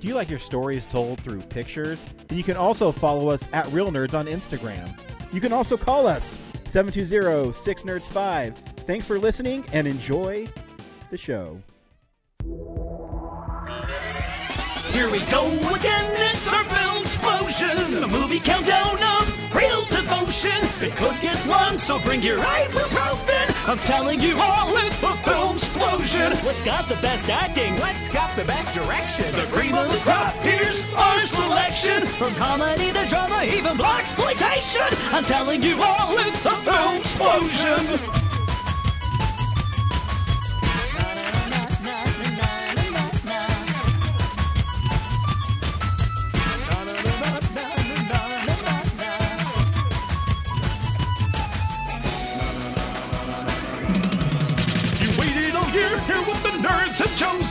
Do you like your stories told through pictures? Then you can also follow us at Real Nerds on Instagram. You can also call us 720-6nerds5. Thanks for listening and enjoy the show. Here we go again, it's our film explosion. A movie countdown of real devotion. It could get long, so bring your ibuprofen. I'm telling you all, it's a film explosion. What's got the best acting? What's got the best direction? The cream of the crop, here's our selection. From comedy to drama, even black exploitation. I'm telling you all, it's a film explosion.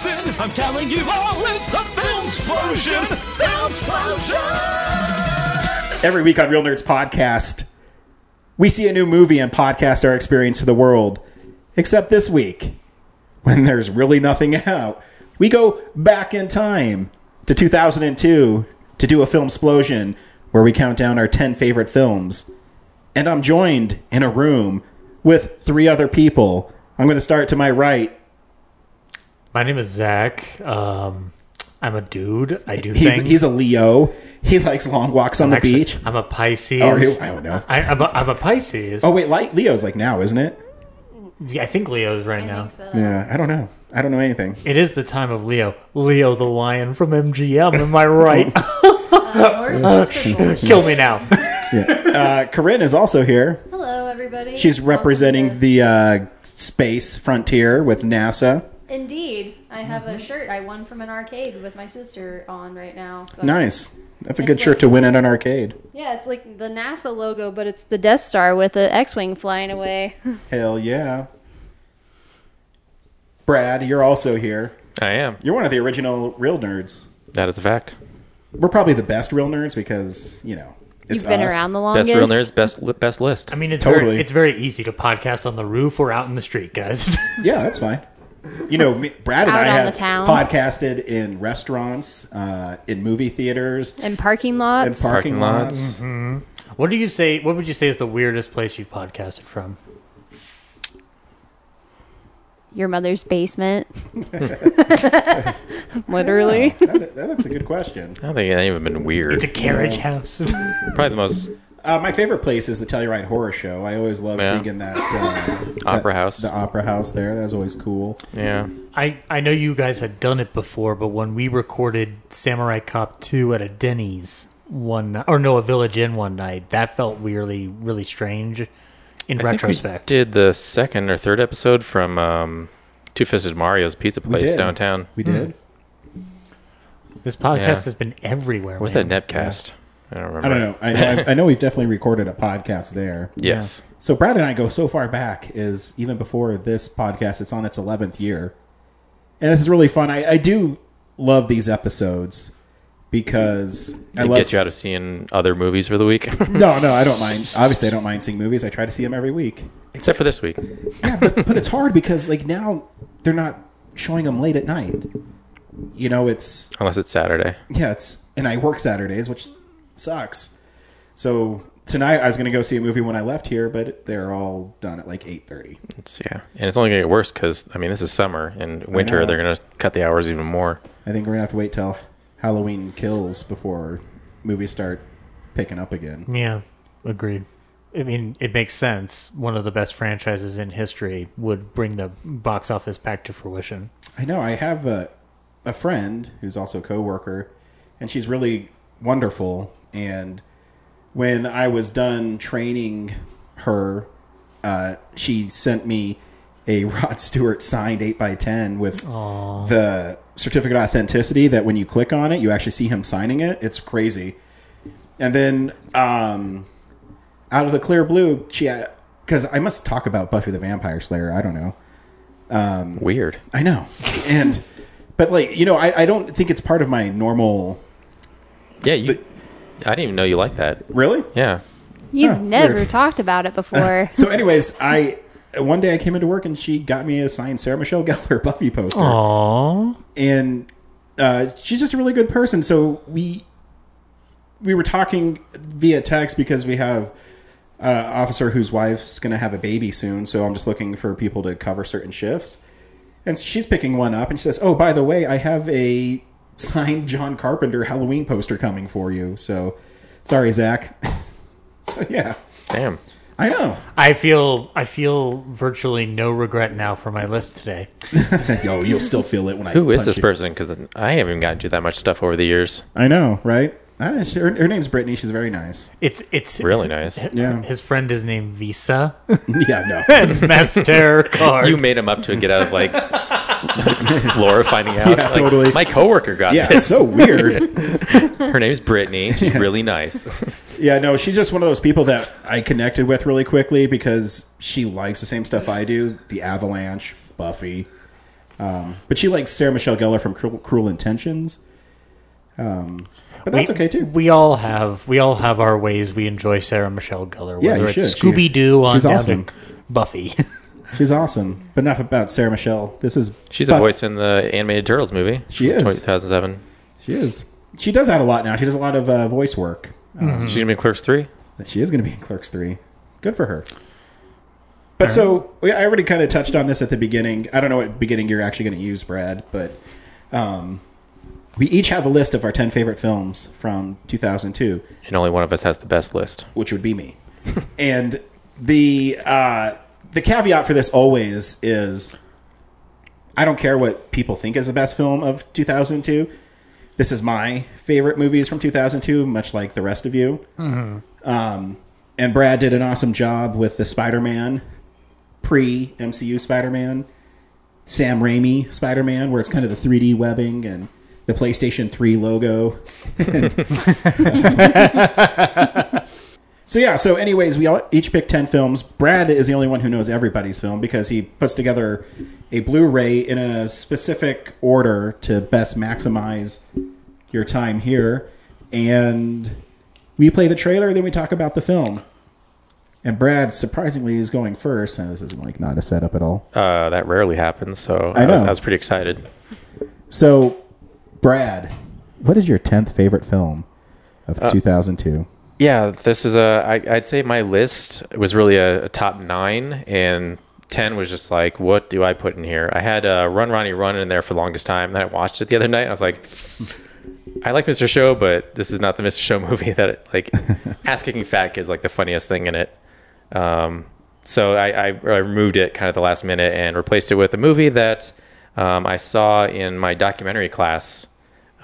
I'm telling you all, it's a film explosion. Film explosion. Every week on Real Nerds Podcast, we see a new movie and podcast our experience for the world. Except this week, when there's really nothing out, we go back in time to 2002 to do a film explosion where we count down our 10 favorite films. And I'm joined in a room with three other people. I'm going to start to my right. My name is Zach. Um, I'm a dude. I do He's, things. he's a Leo. He likes long walks on the Actually, beach. I'm a Pisces. Oh, he- I don't know. I, I'm, a, I'm a Pisces. Oh, wait, like Leo's like now, isn't it? I think Leo's right now. Yeah, I don't know. I don't know anything. It is the time of Leo. Leo the lion from MGM. Am I right? Kill me now. Uh, Corinne is also here. Hello, everybody. She's representing the uh, space frontier with NASA. Indeed, I have Mm-hmm. a shirt I won from an arcade with my sister on right now. So. Nice. That's a It's good shirt like- to win at an arcade. Yeah, it's like the NASA logo, but it's the Death Star with the X-wing flying away. Hell yeah. Brad, you're also here. I am. You're one of the original real nerds. That is a fact. We're probably the best real nerds because, you know, it's You've been us. around the longest. Best real nerds, best li- best list. I mean, it's Totally. very it's very easy to podcast on the roof or out in the street, guys. Yeah, that's fine. You know, me, Brad and Out I have town. podcasted in restaurants, uh, in movie theaters, in parking lots. in parking, Parking lots. lots. what do you say? What would you say is the weirdest place you've podcasted from? Your mother's basement. Literally. That- that's a good question. I don't think it even been weird. It's a carriage house. Probably the most Uh, my favorite place is the Telluride Horror Show. I always loved Yeah. being in that uh, Opera that- house. The opera house there. That was always cool. yeah. I, I know you guys had done it before, but when we recorded Samurai Cop 2 at a Denny's one or no, a Village Inn one night, that felt weirdly, really strange in I retrospect. think we did the second or third episode from um, Two Fisted Mario's Pizza Place did. downtown. We did. This podcast Yeah. has been everywhere. What's man. that Netcast? I don't remember. I don't know. I know, I know we've definitely recorded a podcast there. Yes. So Brad and I go so far back is even before this podcast. It's on its eleventh year, and this is really fun. I, I do love these episodes because I It love. gets you out of seeing other movies for the week. no, no, I don't mind. Obviously, I don't mind seeing movies. I try to see them every week. Except for this week. Yeah, but, but it's hard because like now they're not showing them late at night. You know, it's Unless it's Saturday. yeah, it's and I work Saturdays, which sucks. So tonight I was going to go see a movie when I left here, but they're all done at like eight thirty. Yeah. And it's only going to get worse because, I mean, this is summer. and winter, they're going to cut the hours even more. I think we're gonna have to wait till Halloween kills before movies start picking up again. Yeah, agreed. I mean, it makes sense. One of the best franchises in history would bring the box office back to fruition. I know. I have a a friend who's also a coworker, and she's really wonderful. And when I was done training her, uh, she sent me a Rod Stewart signed eight x ten with the certificate of authenticity. That when you click on it, you actually see him signing it. It's crazy. And then um, out of the clear blue, she because I must talk about Buffy the Vampire Slayer. I don't know. Weird. I know, and but like you know, I, I don't think it's part of my normal. Yeah, you. I didn't even know you liked that. Really? Yeah. You've Huh, never weird. talked about it before. So, anyways, I one day I came into work and she got me a signed Sarah Michelle Gellar Buffy poster. Aww. and uh, she's just a really good person. So we we were talking via text because we have an officer whose wife's going to have a baby soon. So I'm just looking for people to cover certain shifts, and she's picking one up, and she says, "Oh, by the way, I have a signed John Carpenter Halloween poster coming for you." So sorry, Zach. so yeah, Damn. I know. I feel I feel virtually no regret now for my list today. Yo, you'll still feel it when I. Who is punch this you. person? Because I haven't even gotten to that much stuff over the years. I know, right? I, her, her name's Brittany. She's very nice. It's it's Really nice. Yeah. His friend is named Visa Yeah, no. and Mastercard. You made him up to get out of like Laura finding out. Yeah, like, totally. My coworker got Yeah, this. so weird. Her name's Brittany. She's really nice. Yeah, no, she's just one of those people that I connected with really quickly because she likes the same stuff I do The Avalanche, Buffy. Um, but she likes Sarah Michelle Gellar from Cruel, Cruel Intentions. Um, but that's we, okay too. We all have we all have our ways we enjoy Sarah Michelle Gellar. Yeah, Whether you it's should. Scooby Doo on she's down awesome. to Buffy. She's awesome. But enough about Sarah Michelle. This is She's a voice in the animated Turtles movie. She is. 2007. She is. She does that a lot now. She does a lot of uh, voice work. She's gonna be in Clerks three. She is going to be in Clerks 3. Good for her. But so, we- I already kind of touched on this at the beginning. I don't know what beginning you're actually going to use, Brad, but um, we each have a list of our 10 favorite films from 2002, And only one of us has the best list. which would be me. and the uh, the caveat for this always is I don't care what people think is the best film of 2002. This is my favorite movies from 2002, much like the rest of you. Um, and Brad did an awesome job with the Spider-Man pre MCU Spider-Man, Sam Raimi Spider-Man, where it's kind of the 3D webbing and the PlayStation 3 logo. So yeah. So, anyways, we all each picked ten films. Brad is the only one who knows everybody's film because he puts together a Blu-ray in a specific order to best maximize your time here. And we play the trailer, then we talk about the film. And Brad surprisingly is going first. And this is like not a setup at all. Uh, that rarely happens, so I I, was, know. I was pretty excited. So, Brad, what is your tenth favorite film of 2002? Yeah, this is a. I, I'd say my list was really a, a top nine, and ten was just like, what do I put in here? I had uh, Run Ronnie Run in there for the longest time. Then I watched it the other night. And I was like, I like Mr. Show, but this is not the Mr. Show movie that it, like ass kicking fat kid's like the funniest thing in it. Um, so I, I, I removed it kind of the last minute and replaced it with a movie that um, I saw in my documentary class,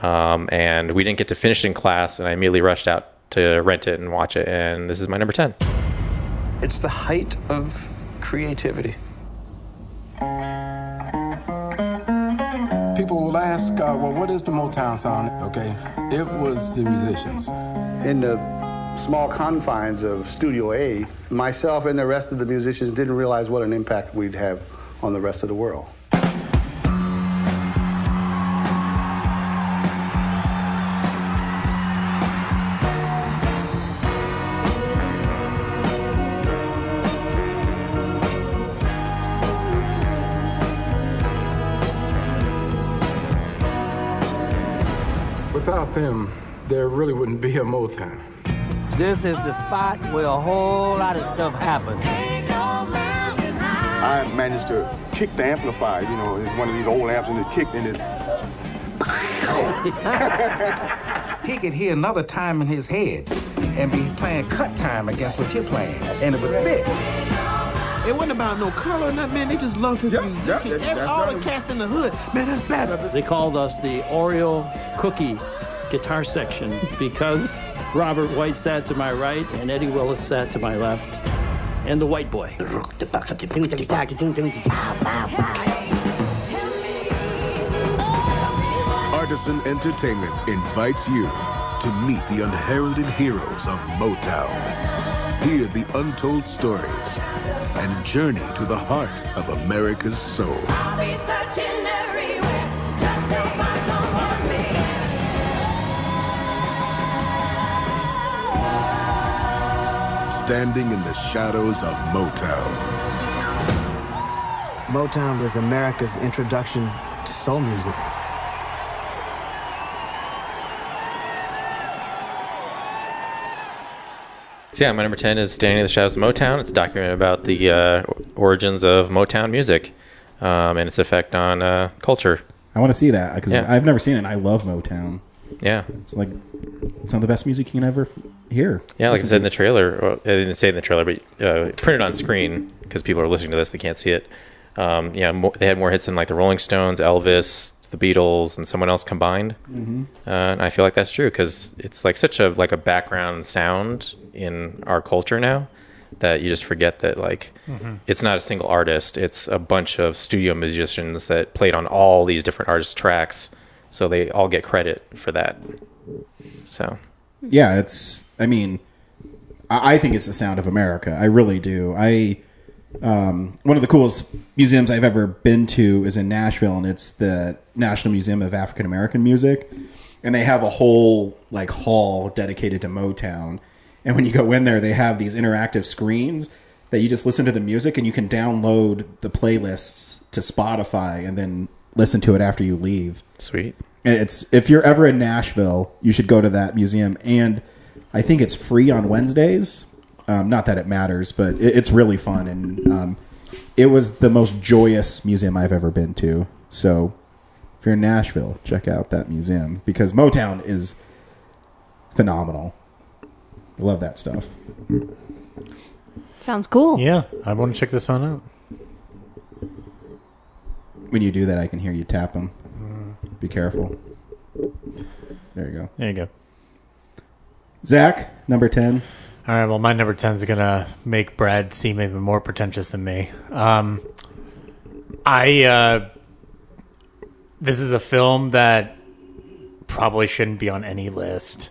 um, and we didn't get to finish in class, and I immediately rushed out to rent it and watch it, and this is my number ten. It's the height of creativity. People will ask, uh, well, what is the Motown sound? Okay, it was the musicians. in the small confines of Studio A, myself and the rest of the musicians didn't realize what an impact we'd have on the rest of the world. There really wouldn't be a Motown. This is the spot where a whole lot of stuff happens. I managed to kick the amplifier. You know, it's one of these old amps, and it kicked and it. He could hear another time in his head and be playing cut time against what you're playing, and it would fit. It wasn't about no color or nothing, man. They just loved his musician. yeah, Every- that's all right. the cats in the hood, man, that's bad. They called us the Oreo cookie guitar section because Robert White sat to my right and Eddie Willis sat to my left, and the white boy. Artisan Entertainment invites you to meet the unheralded heroes of Motown. Hear the untold stories and journey to the heart of America's soul. Standing in the shadows of Motown. Motown was America's introduction to soul music. So yeah, my number ten is "Standing in the Shadows of Motown." It's a documentary about the uh, origins of Motown music um, and its effect on uh, culture. I want to see that because Yeah. I've never seen it. and I love Motown. Yeah. it's like some of the best music you can ever hear. Yeah, like I Listen said in the trailer, well, I didn't say in the trailer, but uh, printed on screen because people are listening to this, they can't see it. Um, yeah, mo they had more hits than like the Rolling Stones, Elvis, the Beatles, and someone else combined. Mhm. Uh, and I feel like that's true because it's like such a like a background sound in our culture now that you just forget that like Mhm. it's not a single artist; it's a bunch of studio musicians that played on all these different artists' tracks, so they all get credit for that. So yeah, it's. I mean, I, think it's the sound of America. I really do. I um, one of the coolest museums I've ever been to is in Nashville, and it's the National Museum of African American Music, and they have a whole like hall dedicated to Motown. And when you go in there, they have these interactive screens that you just listen to the music, and you can download the playlists to Spotify, and then listen to it after you leave. Sweet. It's if you're ever in Nashville, you should go to that museum, and I think it's free on Wednesdays. Um, not that it matters, but it, it's really fun, and um, it was the most joyous museum I've ever been to. So, if you're in Nashville, check out that museum because Motown is phenomenal. I love that stuff. Sounds cool. Yeah, I want to check this one out. When you do that, I can hear you tap them. Be careful. There you go. There you go. Zach, number ten. All right. Well, my number ten is gonna make Brad seem even more pretentious than me. Um, I uh, this is a film that probably shouldn't be on any list,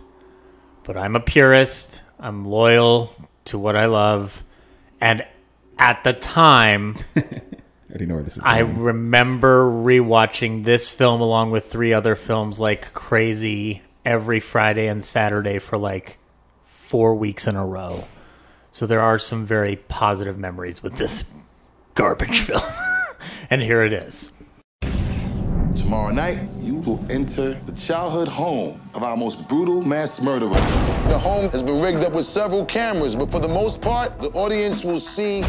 but I'm a purist. I'm loyal to what I love, and at the time, I already know where this is. I remember rewatching this film along with three other films like crazy every Friday and Saturday for like four weeks in a row. So there are some very positive memories with this garbage film. and here it is. Tomorrow night, you will enter the childhood home of our most brutal mass murderer. The home has been rigged up with several cameras, but for the most part, the audience will see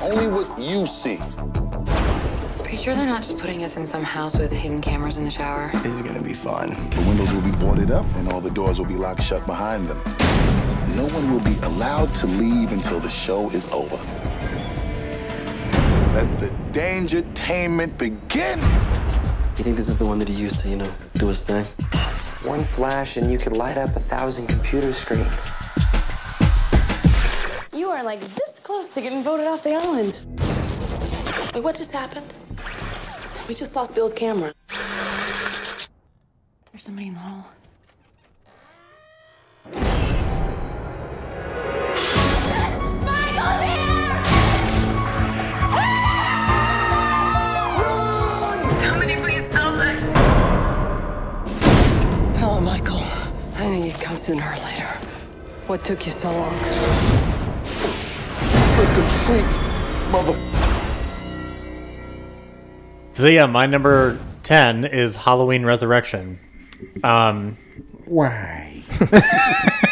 only what you see. Are you sure they're not just putting us in some house with hidden cameras in the shower? This is gonna be fun. The windows will be boarded up and all the doors will be locked shut behind them. No one will be allowed to leave until the show is over. Let the dangertainment begin. You think this is the one that he used to, you know, do his thing? One flash and you could light up a thousand computer screens. You are like this close to getting voted off the island. Wait, what just happened? We just lost Bill's camera. There's somebody in the hall. Help us. Hello, Michael. I knew you'd come sooner or later. What took you so long? Trick or treat, mother. So yeah, my number ten is Halloween Resurrection. Um, Why?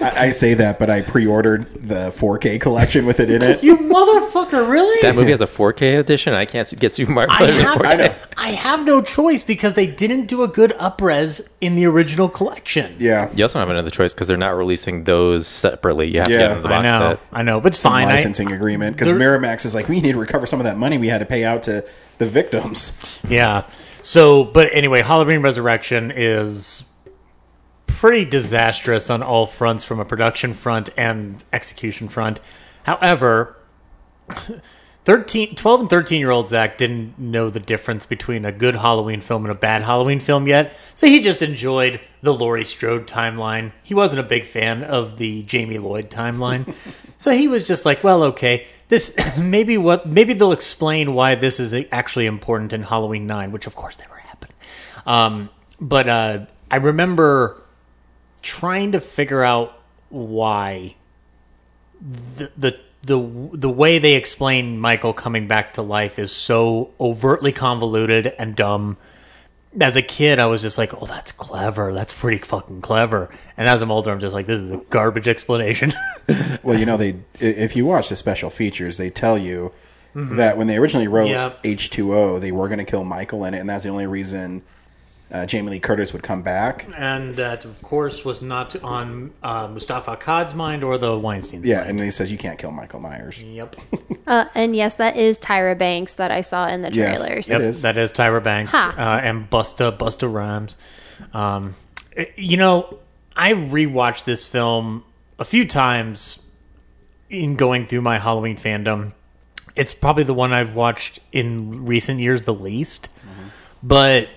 I, I say that, but I pre-ordered the 4K collection with it in it. you motherfucker! Really? that movie has a 4K edition. I can't get Super Mario I Brothers in have, 4K. I have no choice because they didn't do a good upres in the original collection. Yeah. You also don't have another choice because they're not releasing those separately. You have to Yeah. get them in the box I know, set. I know, but it's Some fine. I- licensing agreement because Miramax is like, we need to recover some of that money we had to pay out to the victims. Yeah. So, but anyway, Halloween Resurrection is pretty disastrous on all fronts from a production front and execution front. However, 13, 12 and 13 year old Zach didn't know the difference between a good Halloween film and a bad Halloween film yet, so he just enjoyed the Laurie Strode timeline. He wasn't a big fan of the Jamie Lloyd timeline, so he was just like, "Well, okay, this maybe what maybe they'll explain why this is actually important in Halloween Nine, which of course never happened." Um, but uh, I remember trying to figure out why the the the the way they explain Michael coming back to life is so overtly convoluted and dumb. As a kid, I was just like, "Oh, that's clever. That's pretty fucking clever." And as I'm older, I'm just like, "This is a garbage explanation." Well, you know, they if you watch the special features, they tell you Mhm. that when they originally wrote Yep. H2O, they were going to kill Michael in it, and that's the only reason uh, Jamie Lee Curtis would come back. and that, of course, was not on uh, Moustapha Akkad's mind or the Weinstein's Yeah, mind. and he says you can't kill Michael Myers. Yep. Uh, and yes, that is Tyra Banks that I saw in the trailers. Yep, that is Tyra Banks uh, and Busta Busta Rhymes. Um, it- you know, I rewatched this film a few times in going through my Halloween fandom. It's probably the one I've watched in recent years the least, but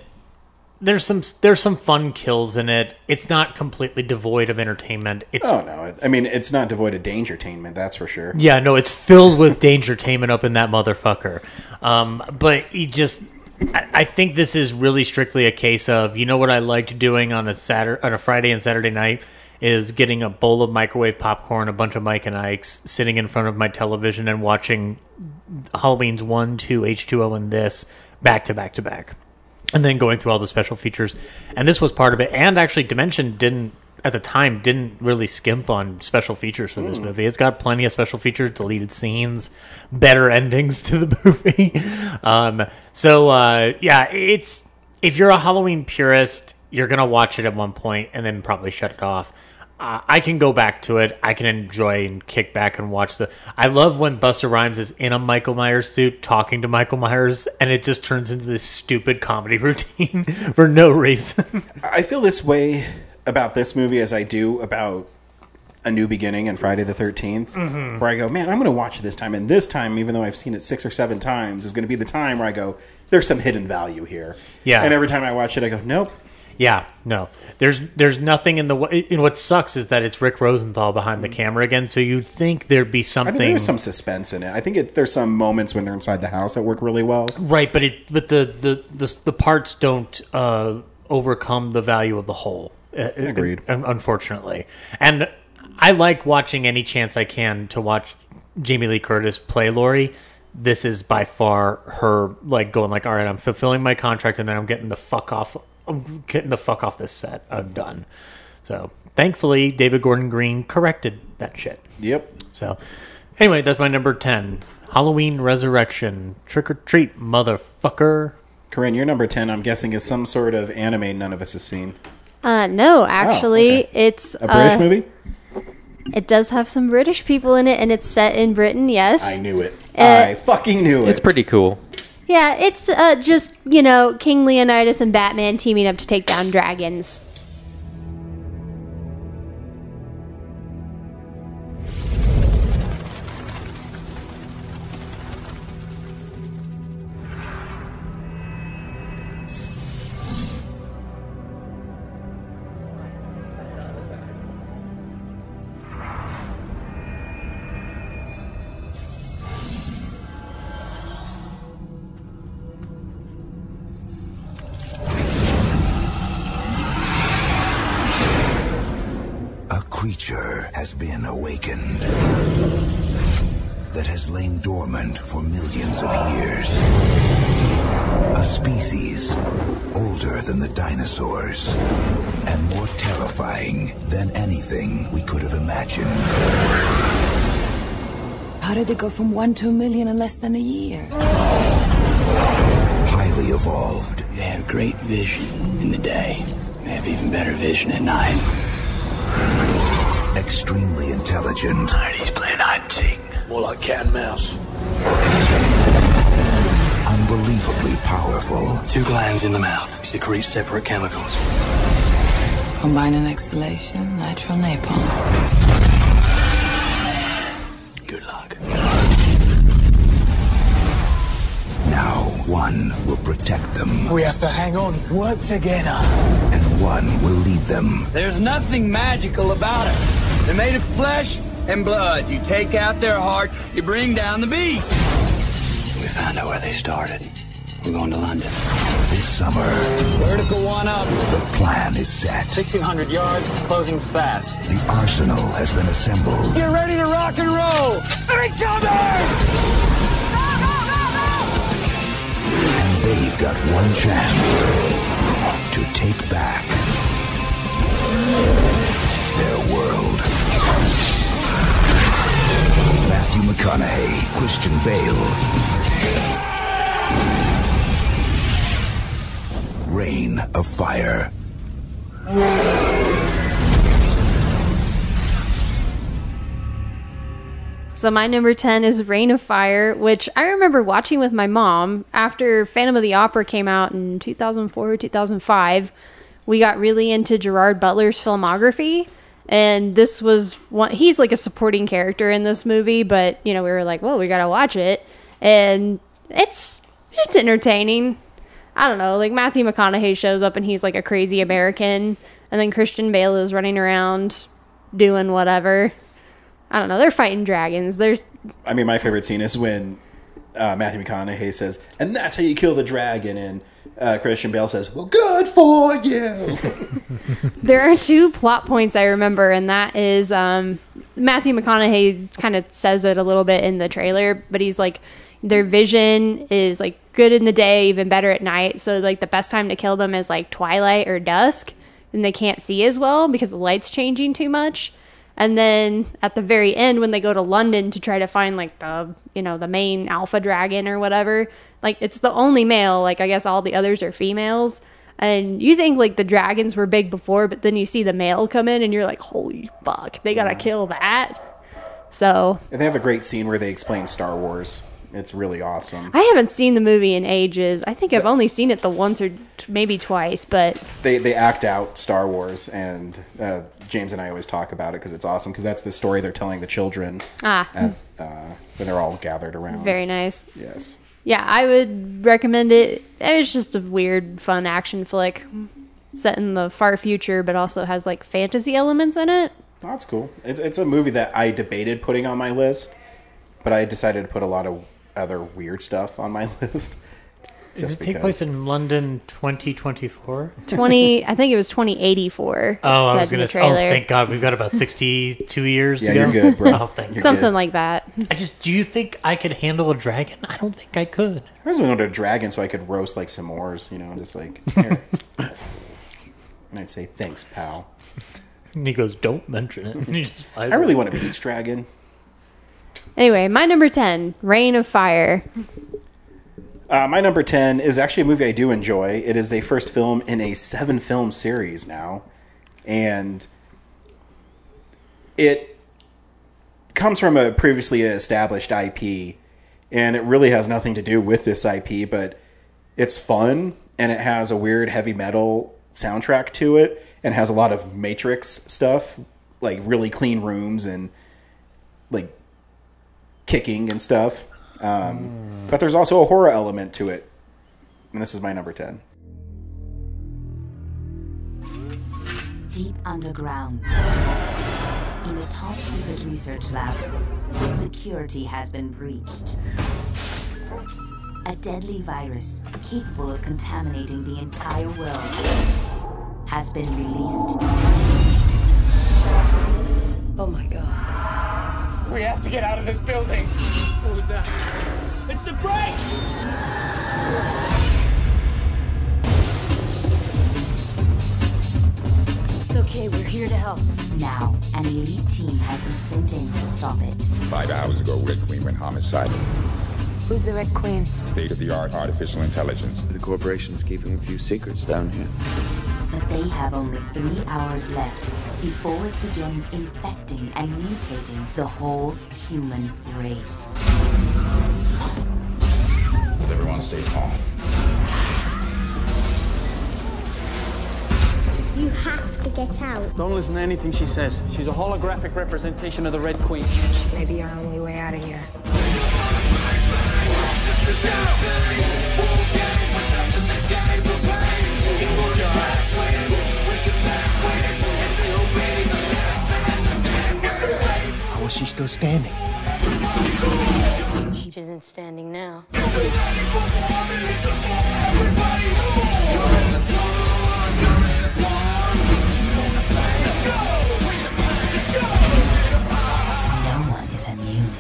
there's some there's some fun kills in it. It's not completely devoid of entertainment. It's Oh no! I mean, it's not devoid of dangertainment, that's for sure. yeah, no, it's filled with dangertainment up in that motherfucker. Um, but he just, I, I think this is really strictly a case of you know what I liked doing on a Saturday, on a Friday and Saturday night is getting a bowl of microwave popcorn, a bunch of Mike and Ike's, sitting in front of my television and watching Halloween's one, two, H two O, and this back to back to back, and then going through all the special features. And this was part of it. And actually, Dimension didn't at the time didn't really skimp on special features for this Mm. movie. It's got plenty of special features, deleted scenes, better endings to the movie. um, so uh, yeah, it's if you're a Halloween purist, you're gonna watch it at one point and then probably shut it off. Uh, I can go back to it. I can enjoy and kick back and watch the. I love when Busta Rhymes is in a Michael Myers suit talking to Michael Myers, and it just turns into this stupid comedy routine for no reason. I feel this way about this movie as I do about A New Beginning and Friday the 13th, Mhm. where I go, man, I'm going to watch it this time. And this time, even though I've seen it six or seven times, is going to be the time where I go, there's some hidden value here. Yeah. And every time I watch it, I go, nope. Yeah, no. There's there's nothing in the way. And what sucks is that it's Rick Rosenthal behind the camera again. So you'd think there'd be I something. mean, there's some suspense in it. I think it, there's some moments when they're inside the house that work really well. Right, but it but the the the, the parts don't uh, overcome the value of the whole. Uh, Agreed. Unfortunately, and I like watching any chance I can to watch Jamie Lee Curtis play Laurie. This is by far her like going like, all right, I'm fulfilling my contract, and then I'm getting the fuck off. I'm getting the fuck off this set. I'm done. So thankfully, David Gordon Green corrected that shit. Yep. So anyway, that's my number ten. Halloween Resurrection. Trick or treat, motherfucker. Corinne, your number 10, I'm guessing, is some sort of anime none of us have seen. Uh, no, actually, Oh, okay. it's A British uh, movie? It does have some British people in it, and it's set in Britain. Yes, I knew it. Uh, I fucking knew it. It's pretty cool. Yeah, it's uh, just you know King Leonidas and Batman teaming up to take down dragons. Been awakened that has lain dormant for millions of years. A species older than the dinosaurs and more terrifying than anything we could have imagined. How did they go from one to a million in less than a year? Highly evolved. They have great vision in the day. They have even better vision at night extremely intelligent. And he's playing hide and seek. More like cat and mouse. Unbelievably powerful. Two glands in the mouth secrete separate chemicals. Combine an exhalation, nitrile napalm. Good luck. Now one will protect them. We have to hang on, work together. And one will lead them. There's nothing magical about it. They're made of flesh and blood. You take out their heart, you bring down the beast. We found out where they started. We're going to London. this summer. Vertical one up. The plan is set. 1,600 yards, closing fast. The arsenal has been assembled. Get ready to rock and roll. Each other! And they've got one chance to take back their world. Matthew McConaughey, Christian Bale. Reign of Fire. So my number 10 is Reign of Fire, which I remember watching with my mom after Phantom of the Opera came out in 2004 or 2005. We got really into Gerard Butler's filmography and this was one he's like a supporting character in this movie, but you know, we were like, "Well, we got to watch it." And it's it's entertaining. I don't know, like Matthew McConaughey shows up and he's like a crazy American and then Christian Bale is running around doing whatever. I don't know. They're fighting dragons. There's I mean, my favorite scene is when uh, Matthew McConaughey says, "And that's how you kill the dragon," and uh, Christian Bale says, "Well, good for you." there are two plot points I remember, and that is um, Matthew McConaughey kind of says it a little bit in the trailer, but he's like, their vision is like good in the day, even better at night. So like the best time to kill them is like twilight or dusk, and they can't see as well because the light's changing too much. And then at the very end, when they go to London to try to find like the you know the main alpha dragon or whatever, like it's the only male. Like I guess all the others are females. And you think like the dragons were big before, but then you see the male come in, and you're like, holy fuck, they gotta kill that. So and they have a great scene where they explain Star Wars. It's really awesome. I haven't seen the movie in ages. I think I've only seen it the once or t- maybe twice, but They they act out Star Wars, and uh, James and I always talk about it because it's awesome because that's the story they're telling the children ah, at, uh, when they're all gathered around. very nice. Yes. Yeah, I would recommend it. It's just a weird, fun action flick set in the far future, but also has like fantasy elements in it. That's cool. It's, it's a movie that I debated putting on my list, but I decided to put a lot of other weird stuff on my list. Does it take place in London 2024? 20, I think it was 2084. Oh, I was going to say, oh, thank God. We've got about 62 years Yeah, to go. you're good, bro. Oh, thank You're God. Something like that. I just, do you think I could handle a dragon? I don't think I could. I was wanted a dragon so I could roast like some s'mores, you know, just like. Here. and I'd say thanks, pal. And he goes, don't mention it. And he just flies I really away. want a beach dragon. Anyway, my number 10, Reign of Fire. Uh, my number 10 is actually a movie I do enjoy. It is the first film in a seven film series now. And it comes from a previously established IP. And it really has nothing to do with this IP, but it's fun and it has a weird heavy metal soundtrack to it and has a lot of Matrix stuff, like really clean rooms and like kicking and stuff. Um, But there's also a horror element to it. And this is my number 10. Deep underground, in a top secret research lab, security has been breached. A deadly virus capable of contaminating the entire world has been released. Oh my god. We have to get out of this building. What was that? It's the brakes! It's okay, we're here to help. Now, an elite team has been sent in to stop it. Five hours ago, Red Queen went homicidal. Who's the Red Queen? State of the art artificial intelligence. The corporation's keeping a few secrets down here. But they have only three hours left before it begins infecting and mutating the whole human race. Everyone stay calm. You have to get out. Don't listen to anything she says. She's a holographic representation of the Red Queen. Maybe our only way out of here was she still standing? She isn't standing now. No one is immune.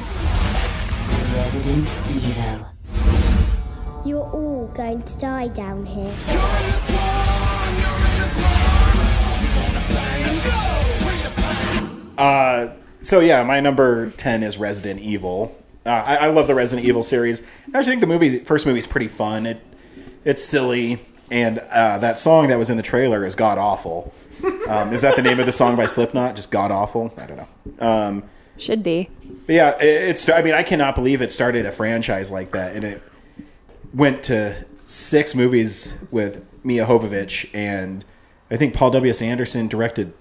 Resident Evil. You're all going to die down here. Uh, so yeah, my number ten is Resident Evil. Uh, I, I love the Resident Evil series. I actually think the movie, first movie, is pretty fun. It it's silly, and uh, that song that was in the trailer is god awful. Um, is that the name of the song by Slipknot? Just god awful? I don't know. Um, Should be. but yeah, it, it's. I mean, I cannot believe it started a franchise like that, and it went to six movies with Milla Jovovich, and I think Paul W. S. Anderson directed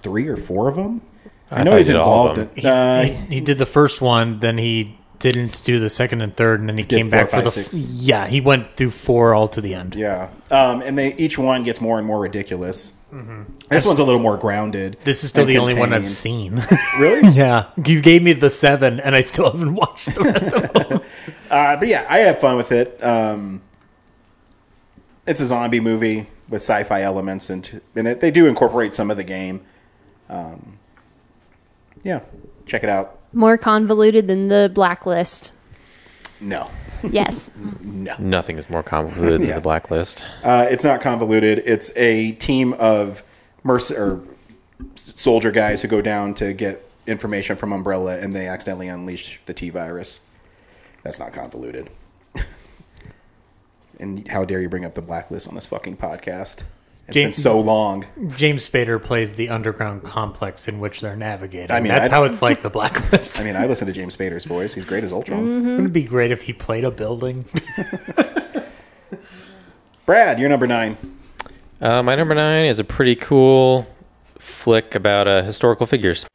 three or four of them. I, know he's he did all of involved. In, uh, he, he did the first one, then he didn't do the second and third, and then he Did came four, back for the six. yeah. He went through four all to the end. Yeah, um, and they each one gets more and more ridiculous. Mhm. This one's a little more grounded. This is still and the only one I've contained. seen. really? yeah, you gave me the seven, and I still haven't watched the rest of them. Uh, but yeah, I have fun with it. Um, it's a zombie movie with sci-fi elements, and and it, they do incorporate some of the game. Um, yeah, check it out. More convoluted than the blacklist. No. Yes. no. Nothing is more convoluted than Yeah. the blacklist. Uh, it's not convoluted. It's a team of merc- or soldier guys who go down to get information from Umbrella, and they accidentally unleash the T virus. That's not convoluted. and how dare you bring up the blacklist on this fucking podcast? It's been so long. James Spader plays the underground complex in which they're navigating. I mean, that's I- how it's like the blacklist. I mean, I listen to James Spader's voice. He's great as Ultron. Mm-hmm. Wouldn't it be great if he played a building? Brad, you're number nine. Uh, my number nine is a pretty cool flick about uh, historical figures.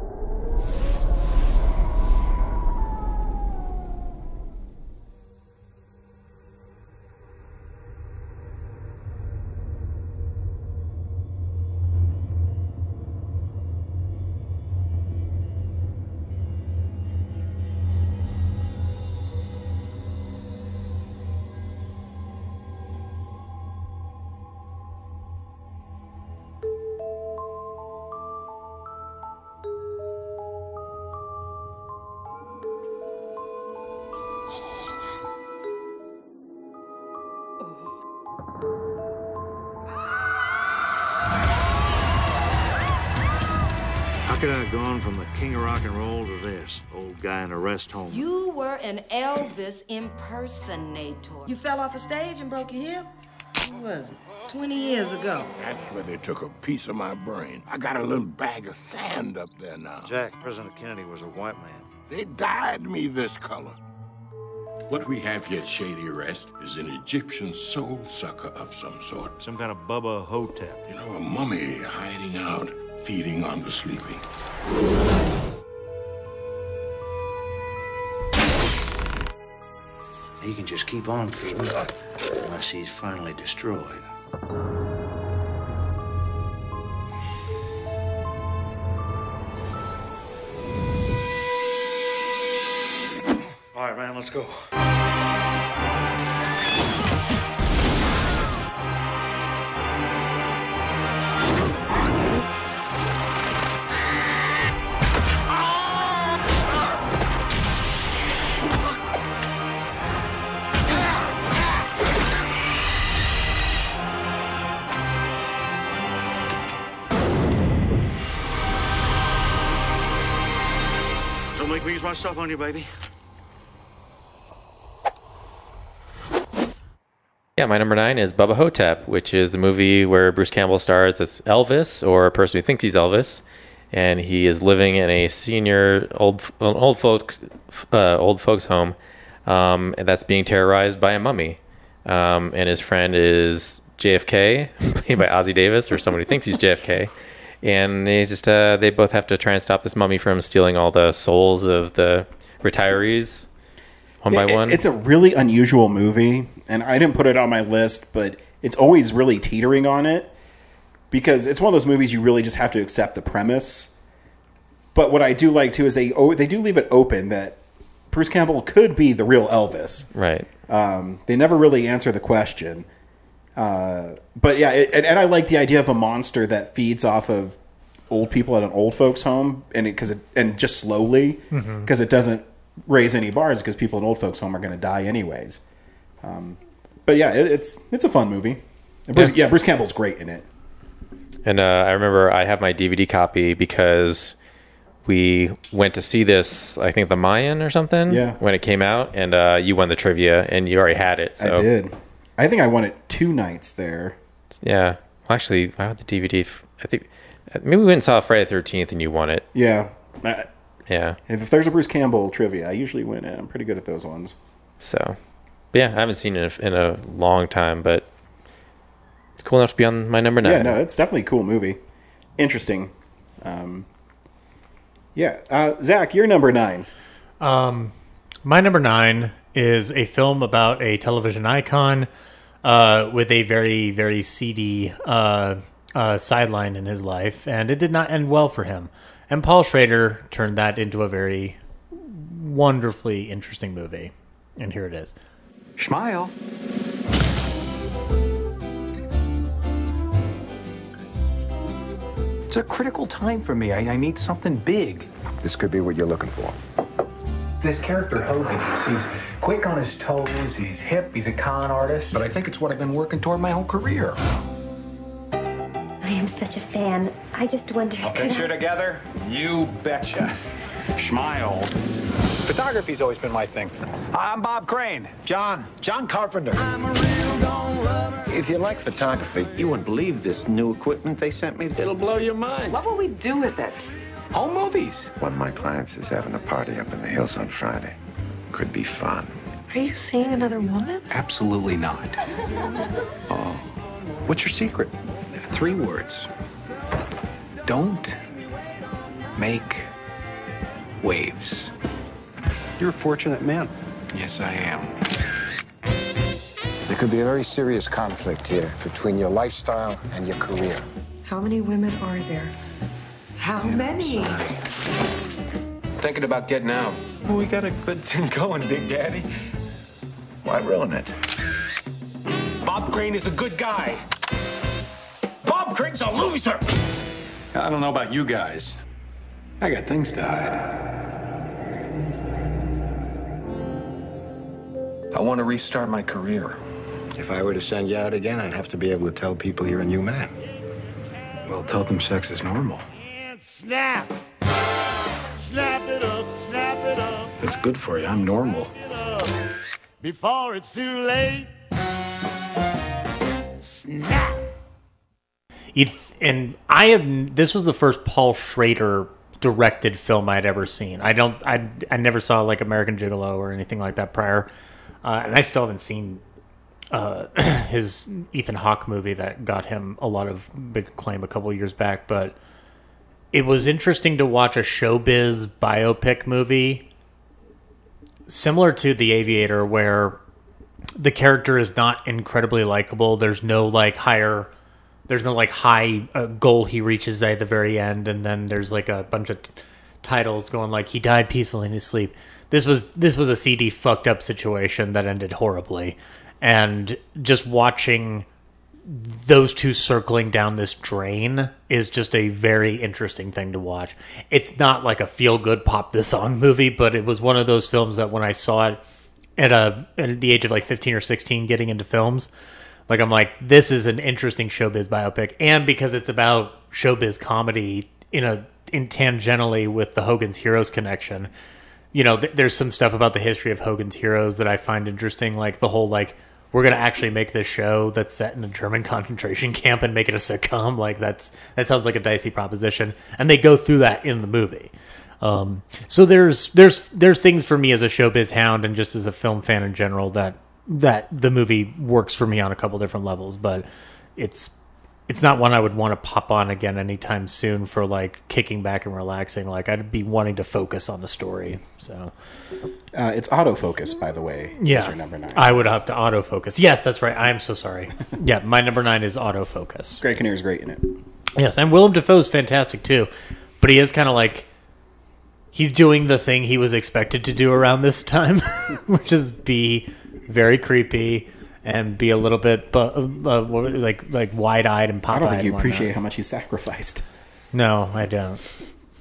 Rest home? You were an Elvis impersonator. You fell off a stage and broke your hip? When was it? 20 years ago. That's where they took a piece of my brain. I got a little bag of sand up there now. Jack, President Kennedy was a white man. They dyed me this color. What we have here at Shady Rest is an Egyptian soul sucker of some sort. Some kind of Bubba Ho-Tep. You know, a mummy hiding out, feeding on the sleeping. He can just keep on feeding unless he's finally destroyed. All right, man, let's go. Don't use my stuff on you, baby. Yeah, my number nine is Bubba Ho-Tep, which is the movie where Bruce Campbell stars as Elvis, or a person who thinks he's Elvis, and he is living in a senior old old folks uh, old folks home, um, that's being terrorized by a mummy, um, and his friend is JFK, played by Ossie Davis, or someone who thinks he's JFK, and they just uh, they both have to try and stop this mummy from stealing all the souls of the retirees one by It- one. It's a really unusual movie, and I didn't put it on my list, but it's always really teetering on it because it's one of those movies you really just have to accept the premise. but what I do like too is they oh, they do leave it open that Bruce Campbell could be the real Elvis. Right. Um, they never really answer the question. Uh, but yeah, it, and, and I like the idea of a monster that feeds off of old people at an old folks home, and because it, and just slowly because it doesn't raise any bars because people in old folks home are going to die anyways. Um, but yeah, it, it's it's a fun movie. And Bruce, Yeah. yeah. Bruce Campbell's great in it. And uh, I remember I have my DVD copy because we went to see this, I think the Mayan or something, Yeah. when it came out, and uh, you won the trivia, and you already had it. So I did. I think I won it two nights there. Yeah. Well, actually, I had the DVD. f- I think maybe we went and saw Friday the Thirteenth, and you won it. Yeah. Uh, Yeah. If there's a Bruce Campbell trivia, I usually win it. I'm pretty good at those ones. So, but yeah, I haven't seen it in a, in a long time, but it's cool enough to be on my number nine. Yeah, no, it's definitely a cool movie. Interesting. Um, yeah. Uh, Zach, you're number nine. Um, my number nine is a film about a television icon uh, with a very, very seedy uh, uh, sideline in his life, and it did not end well for him. And Paul Schrader turned that into a very wonderfully interesting movie. And here it is. Smile. It's a critical time for me. I, I need something big. This could be what you're looking for. This character Hogan, he's, he's quick on his toes, he's hip, he's a con artist, but I think it's what I've been working toward my whole career. I am such a fan. I just wondered. A could I- picture together? You betcha. Smile. Photography's always been my thing. I'm Bob Crane. John, John Carpenter. If you like photography, you wouldn't believe this new equipment they sent me. It'll blow your mind. What will we do with it? Home movies. One of my clients is having a party up in the hills on Friday. Could be fun. Are you seeing another woman? Absolutely not. Oh. What's your secret? Three words. Don't make waves. You're a fortunate man. Yes, I am. There could be a very serious conflict here between your lifestyle and your career. How many women are there? How many? Thinking about getting out. We got a good thing going, Big Daddy. Why ruin it? Bob Crane is a good guy. Bob Crane's a loser. I don't know about you guys. I got things to hide. I want to restart my career. If I were to send you out again, I'd have to be able to tell people you're a new man. Well, tell them sex is normal. Snap! Snap it up, snap it up, It's good for you. I'm normal. it. Before it's too late. Snap! It's, and I have this was the first Paul Schrader directed film I'd ever seen. I don't I I never saw like American Gigolo or anything like that prior, uh, and I still haven't seen uh, his Ethan Hawke movie that got him a lot of big acclaim a couple years back. But it was interesting to watch a showbiz biopic movie similar to The Aviator, where the character is not incredibly likable. There's no like higher, there's no like high uh, goal he reaches at the very end, and then there's like a bunch of t- titles going like he died peacefully in his sleep. This was this was a seedy fucked up situation that ended horribly, and just watching those two circling down this drain is just a very interesting thing to watch. It's not like a feel good pop this song movie, but it was one of those films that when I saw it at a at the age of like 15 or 16 getting into films, like I'm like this is an interesting showbiz biopic and because it's about showbiz comedy in a in tangentially with the Hogan's Heroes connection. You know, th- there's some stuff about the history of Hogan's Heroes that I find interesting like the whole like we're gonna actually make this show that's set in a German concentration camp and make it a sitcom. Like that's that sounds like a dicey proposition, and they go through that in the movie. Um, so there's there's there's things for me as a showbiz hound and just as a film fan in general that that the movie works for me on a couple different levels, but it's it's not one I would want to pop on again anytime soon for like kicking back and relaxing. Like I'd be wanting to focus on the story. So Uh, it's Auto Focus, by the way. yeah, your number nine. I would have to Auto Focus. Yes, that's right. I am so sorry. yeah, my number nine is Auto Focus. Greg Kinnear is great in it. Yes, and Willem Dafoe is fantastic too, but he is kind of like he's doing the thing he was expected to do around this time, which is be very creepy and be a little bit bu- uh, like like wide eyed and pop I don't think you appreciate how much he sacrificed. No, I don't.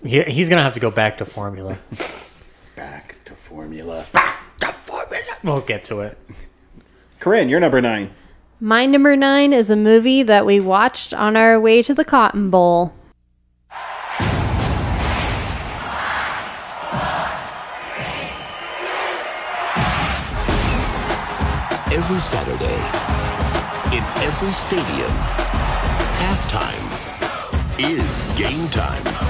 He, he's gonna have to go back to formula. Back to formula. We'll get to it. Corinne, you're number nine. My number nine is a movie that we watched on our way to the Cotton Bowl. Every Saturday, in every stadium, halftime is game time.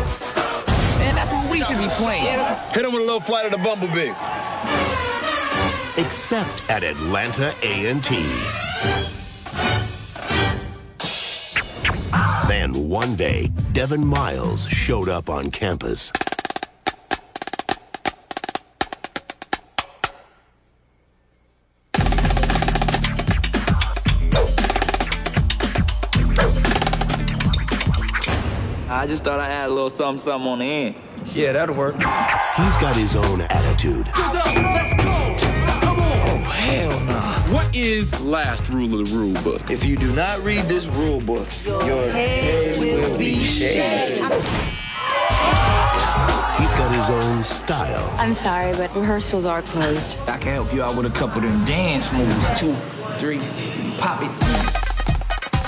Man, that's what we should be playing. Hit him with a little flight of the bumblebee. Except at Atlanta A&T. Then one day, Devin Miles showed up on campus. I just thought I had a little something, something on the end. Yeah, that'll work. He's got his own attitude. Let's go. Come on. Oh, hell no. What is last rule of the rule book? If you do not read this rule book, your head will be shaved. He's got his own style. I'm sorry, but rehearsals are closed. I can help you out with a couple of them dance moves. Two, three, pop it.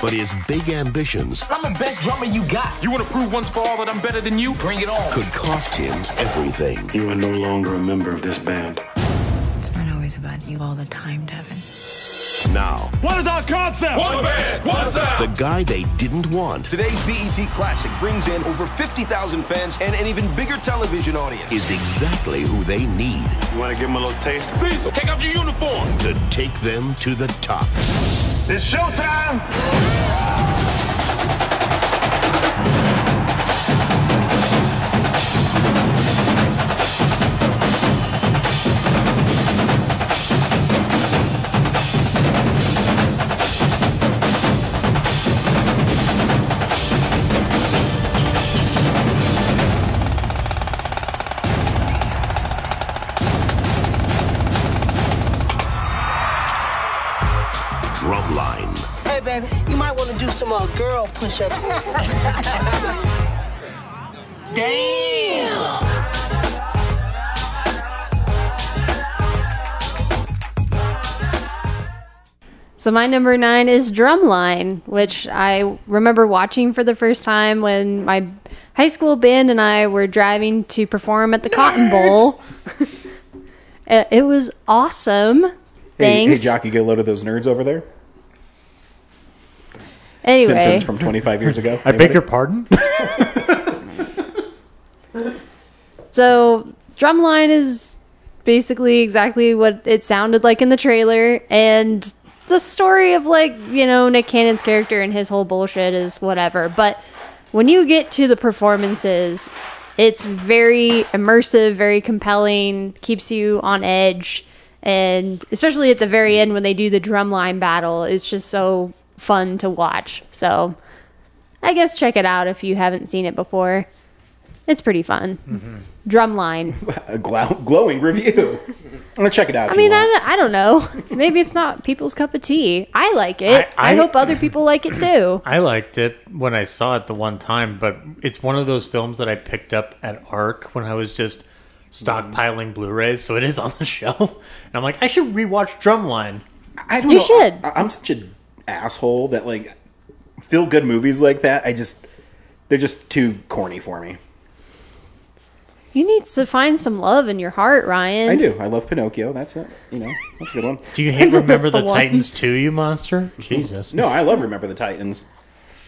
But his big ambitions I'm the best drummer you got. You want to prove once for all that I'm better than you? Bring it on. could cost him everything. You are no longer a member of this band. It's not always about you all the time, Devin. Now, What is our concept? One band, one sound. the guy they didn't want Today's BET Classic brings in over 50,000 fans and an even bigger television audience. is exactly who they need You want to give him a little taste? Cecil, take off your uniform. to take them to the top. It's showtime. Push-ups. Damn. So my number nine is Drumline, which I remember watching for the first time when my high school band and I were driving to perform at the Cotton Bowl. it, it was awesome. Hey, hey, Jockey, get a load of those nerds over there. Anyway, Simpsons from 25 years ago. I beg your pardon. So, Drumline is basically exactly what it sounded like in the trailer, and the story of like you know Nick Cannon's character and his whole bullshit is whatever. But when you get to the performances, it's very immersive, very compelling, keeps you on edge, and especially at the very end when they do the drumline battle, it's just so fun to watch. So, I guess check it out if you haven't seen it before. It's pretty fun. Mm-hmm. Drumline. A glow- glowing review. I'm gonna check it out. If I mean, you I, want. don't- I don't know. Maybe it's not people's cup of tea. I like it. I, I- hope other people like it too. I liked it when I saw it the one time, but it's one of those films that I picked up at ARC when I was just stockpiling Blu-rays, so it is on the shelf. And I'm like, I should rewatch Drumline. I don't You know. should. I, I'm such an asshole that like feel good movies like that. I just they're just too corny for me. You need to find some love in your heart, Ryan. I do. I love Pinocchio. That's it. You know, that's a good one. Do you hate Remember the the. Titans too, you monster? Jesus. No, I love Remember the Titans.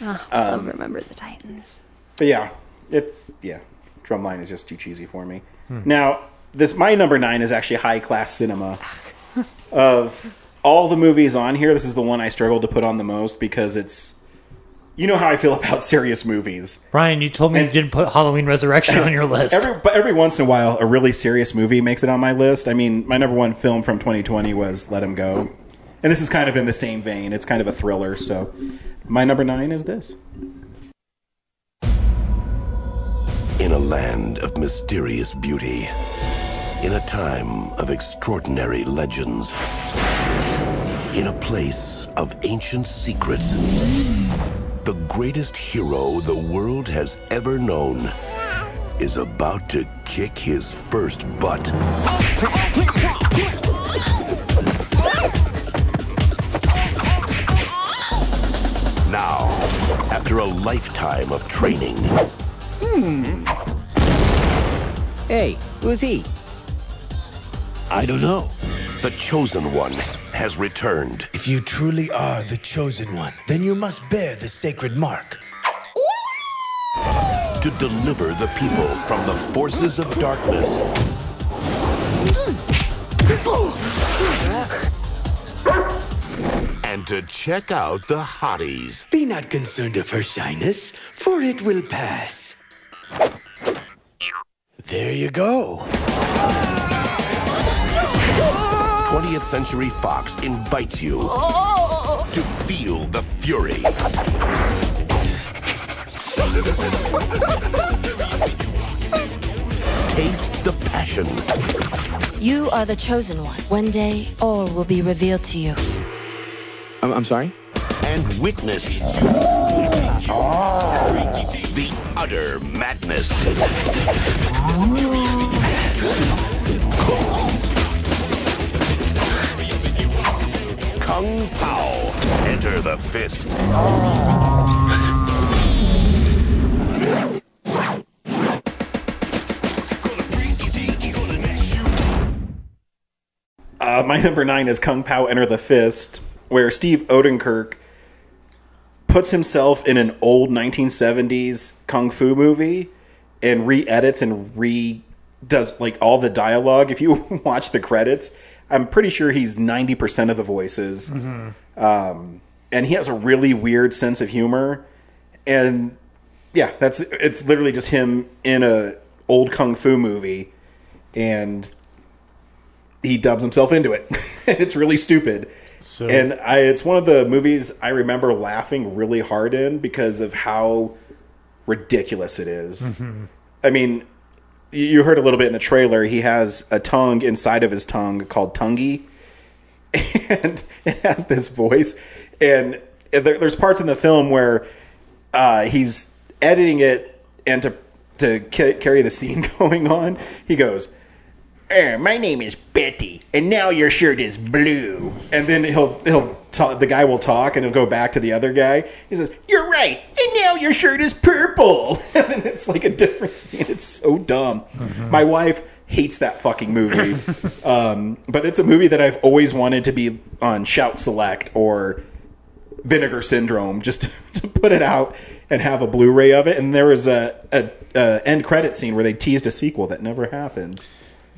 Oh, I love Um, remember the Titans. But yeah, it's yeah. Drumline is just too cheesy for me. Now, this my number nine is actually high class cinema. of all the movies on here, this is the one I struggled to put on the most because it's. You know how I feel about serious movies. Ryan, you told me you didn't put Halloween Resurrection on your list. Every, but every once in a while, a really serious movie makes it on my list. I mean, my number one film from 2020 was Let Him Go. And this is kind of in the same vein. It's kind of a thriller. So my number nine is this. In a land of mysterious beauty. In a time of extraordinary legends. In a place of ancient secrets. The greatest hero the world has ever known is about to kick his first butt. Now, after a lifetime of training, Hmm. Hey, who's he? I don't know. The chosen one has returned. If you truly are the chosen one, then you must bear the sacred mark. to deliver the people from the forces of darkness. And to check out the hotties. Be not concerned of her shyness, for it will pass. There you go. 20th Century Fox invites you to feel the fury. Taste the passion. You are the chosen one. One day, all will be revealed to you. I'm, I'm sorry? And witness the utter madness. Kung Pow. Enter the fist. Uh, my number nine is Kung Pow Enter the Fist, where Steve Oedekerk puts himself in an old 1970s kung fu movie and re-edits and re does like all the dialogue. If you watch the credits, I'm pretty sure he's 90% of the voices. Mhm. Um, and he has a really weird sense of humor. And yeah, that's it's literally just him in a old kung fu movie and he dubs himself into it. it's really stupid. So- and I it's one of the movies I remember laughing really hard in because of how ridiculous it is. Mhm. I mean, you- heard a little bit in the trailer. He has a tongue inside of his tongue called tonguey, and it has this voice. And there's parts in the film where uh, he's editing it, and to to carry the scene going on, he goes, "Er, "My name is Betty, and now your shirt is blue." And then he'll he'll talk, the guy will talk, and he'll go back to the other guy. He says, "You're right, and now your shirt is purple." and then it's like a different scene. It's so dumb. My wife hates that fucking movie, um, but it's a movie that I've always wanted to be on Shout Select or Vinegar Syndrome, just to put it out and have a Blu-ray of it. And there was a, a, a end credit scene where they teased a sequel that never happened.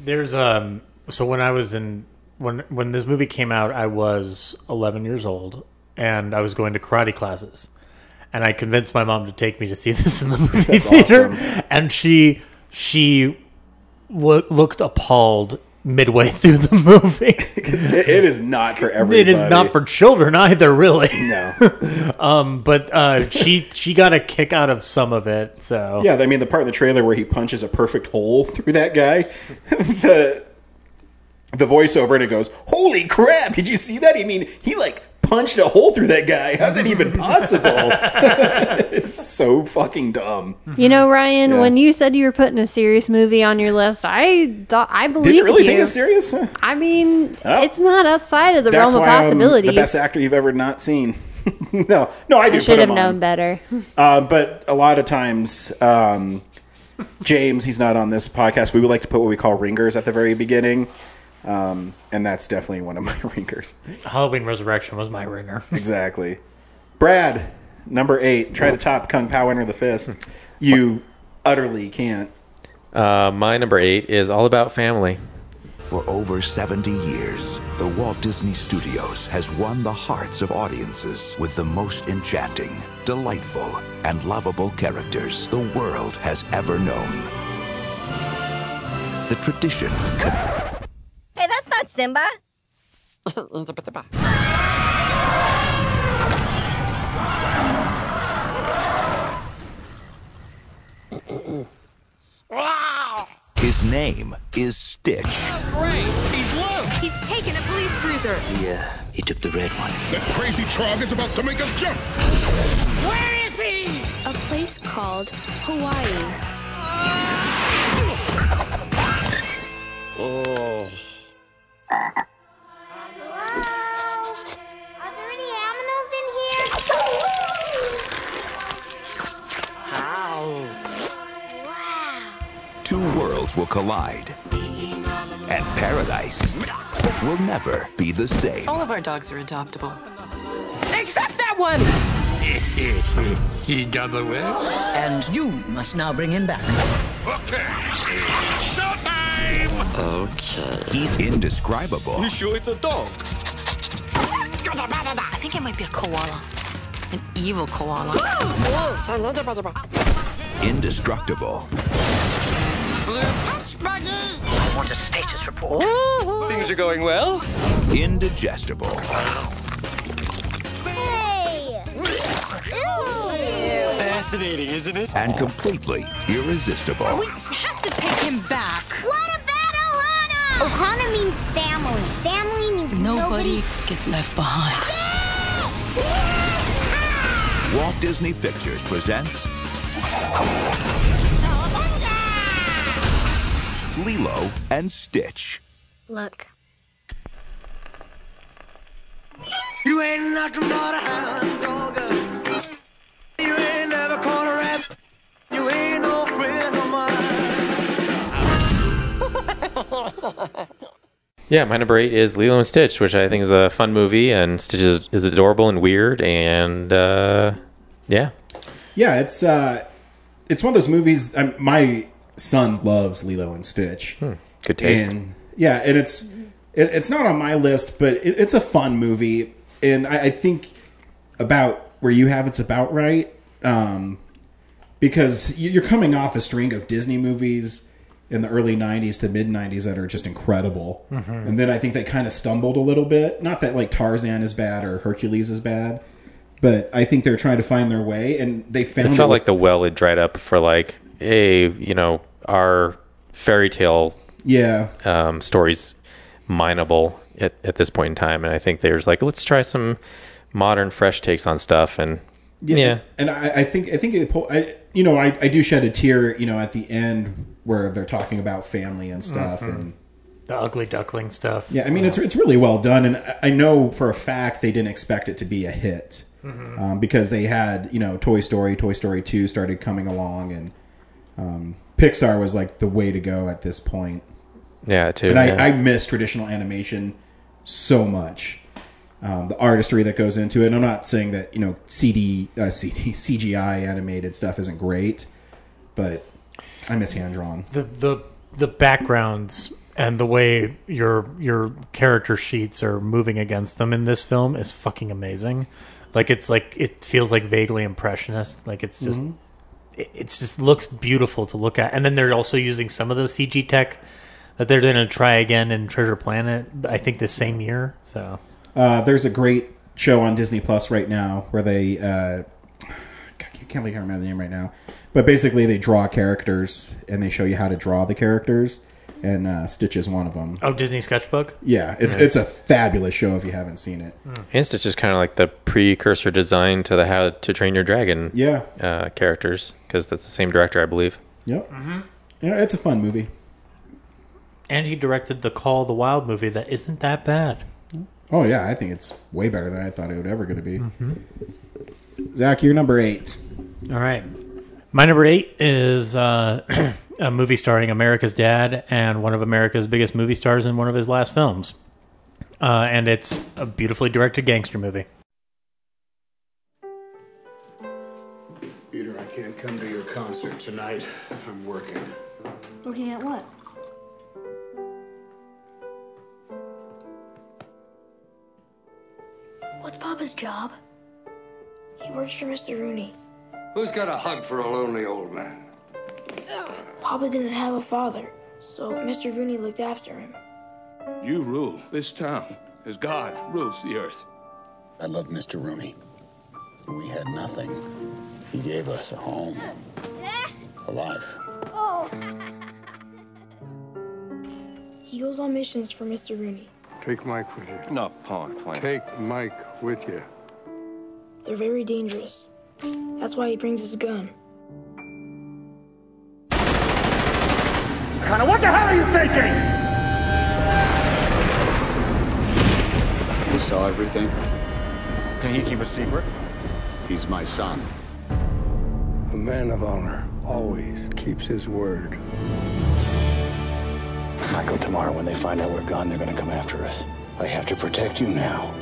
There's um so when I was in when when this movie came out, I was 11 years old and I was going to karate classes. And I convinced my mom to take me to see this in the movie That's theater. awesome. And she she w- looked appalled midway through the movie. It, it is not for everybody. It is not for children either, really. No. um, but uh, she she got a kick out of some of it. So Yeah, I mean the part in the trailer where he punches a perfect hole through that guy. the the voiceover and it goes, "Holy crap! Did you see that? I mean, he like punched a hole through that guy. How's it even possible?" it's so fucking dumb. You know, Ryan, Yeah. when you said you were putting a serious movie on your list, I thought I believed Did you really think it's serious? I mean, Oh. it's not outside of the That's realm of why I'm possibility. the best actor you've ever not seen. no, no, I do. I put should have him known on. better. Uh, but a lot of times, um, James, he's not on this podcast. We would like to put what we call ringers at the very beginning, um, and that's definitely one of my ringers. Halloween Resurrection was my ringer. Exactly. Brad, number eight. Try to top Kung Pow Enter the Fist. You utterly can't. Uh, my number eight is all about family. For over 70 years, the Walt Disney Studios has won the hearts of audiences with the most enchanting, delightful, and lovable characters the world has ever known. The tradition Hey, that's not Simba. His name is Stitch. Great! He's loose! He's taken a police cruiser. Yeah, he took the red one. That crazy trog is about to make us jump. Where is he? A place called Hawaii. Oh. Two worlds will collide. And paradise will never be the same. All of our dogs are adoptable. Except that one! he got away. And you must now bring him back. Okay. He's indescribable. You sure it's a dog? I think it might be a koala. An evil koala. Indestructible. Blue punchbaggers. I want a status report. Things are going well. Indigestible. Hey! Ew! Fascinating, isn't it? And completely irresistible. We have to take him back. What about Ohana? Ohana means family. Family means Nobody nobody. gets left behind. Walt Disney Pictures presents Lilo and Stitch. Look. You ain't nothing but a hound dog. You ain't Yeah, my number eight is Lilo and Stitch, which I think is a fun movie, and Stitch is, is adorable and weird, and uh, yeah, Yeah, it's uh, it's one of those movies. Um, my son loves Lilo and Stitch. good taste. And yeah, and it's it, it's not on my list, but it, it's a fun movie, and I, I think about where you have it's about right, um, because you're coming off a string of Disney movies in the early '90s to mid '90s that are just incredible, Mhm. and then I think they kind of stumbled a little bit. Not that like Tarzan is bad or Hercules is bad. But I think they're trying to find their way, and they it found felt it like the well had dried up for like, hey, you know, our fairy tale Yeah. um, stories mineable at, at this point in time, and I think there's like, let's try some modern, fresh takes on stuff, and yeah, and I, I think I think it, I, you know I, I do shed a tear you know at the end where they're talking about family and stuff Mhm. and The ugly duckling stuff. yeah I mean it's it's really well done and I- I know for a fact they didn't expect it to be a hit Mhm. um, because they had you know Toy Story Toy Story two started coming along and um, Pixar was like the way to go at this point yeah, too. and yeah. I, I miss traditional animation so much. Um, the artistry that goes into it. And I'm not saying that you know CD, uh, CD CGI animated stuff isn't great, but I miss hand drawn. the the the backgrounds and the way your your character sheets are moving against them in this film is fucking amazing. Like it's like it feels like vaguely impressionist. Like it's just Mhm. it, it's just looks beautiful to look at. And then they're also using some of the CG tech that they're going to try again in Treasure Planet. I think the same year. So Uh, there's a great show on Disney Plus right now where they uh, I can't believe I remember the name right now, but basically they draw characters and they show you how to draw the characters, and uh, Stitch is one of them. oh, Disney Sketchbook. Yeah, it's Yeah. it's a fabulous show if you haven't seen it. And Stitch is kind of like the precursor design to the How to Train Your Dragon Yeah. uh, characters because that's the same director, I believe. Yep. Mhm. Yeah, it's a fun movie. And he directed the Call of the Wild movie that isn't that bad. Oh yeah, I think it's way better than I thought it would ever going to be. Mhm. Zach, you're number eight. All right. My number eight is uh, a movie starring America's dad and one of America's biggest movie stars in one of his last films. Uh, and it's a beautifully directed gangster movie. Peter, I can't come to your concert tonight. I'm working. Working at what? What's Papa's job? He works for Mr. Rooney. Who's got a hug for a lonely old man? Papa didn't have a father, so Mr. Rooney looked after him. You rule this town as God rules the earth. I love Mr. Rooney. We had nothing. He gave us a home, a life. Oh. He goes on missions for Mr. Rooney. Take Mike with you. Enough Paul, fine. Take Mike with you. They're very dangerous. That's why he brings his gun. Connor, what the hell are you thinking? He saw everything. Can he keep a secret? He's my son. A man of honor always keeps his word. Michael, tomorrow when they find out we're gone, they're gonna come after us. I have to protect you now.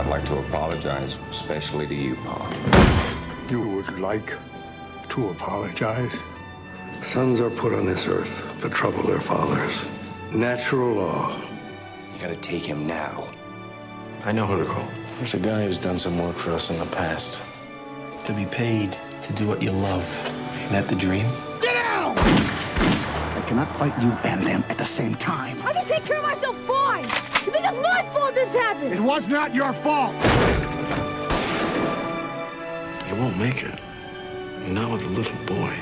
I'd like to apologize, especially to you, Paul. You would like to apologize? Sons are put on this earth to trouble their fathers. Natural law. You gotta take him now. I know who to call. There's a guy who's done some work for us in the past. To be paid to do what you love. Ain't that the dream? Get out! I cannot fight you and them at the same time. I can take care of myself fine. You think it's my fault this happened? It was not your fault. You won't make it. Not with a little boy.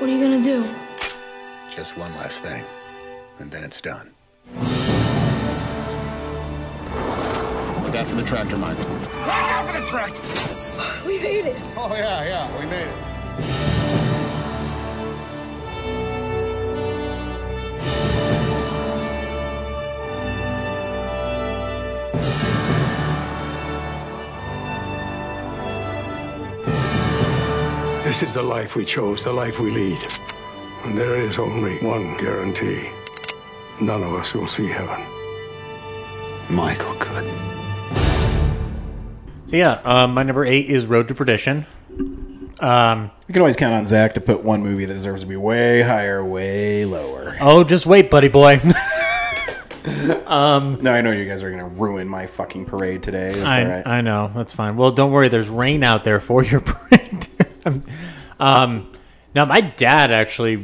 What are you gonna do? Just one last thing, and then it's done. Look out for the tractor, Michael. Watch out for the tractor! We made it. Oh, yeah, yeah, we made it. This is the life we chose, the life we lead. And there is only one guarantee. None of us will see heaven. Michael could. So yeah, um, my number eight is Road to Perdition. Um, You can always count on Zach to put one movie that deserves to be way higher, way lower. oh, just wait, buddy boy. um, No, I know you guys are gonna ruin my fucking parade today. That's I, all right. I know that's fine. Well, don't worry. There's rain out there for your parade. um, now, my dad actually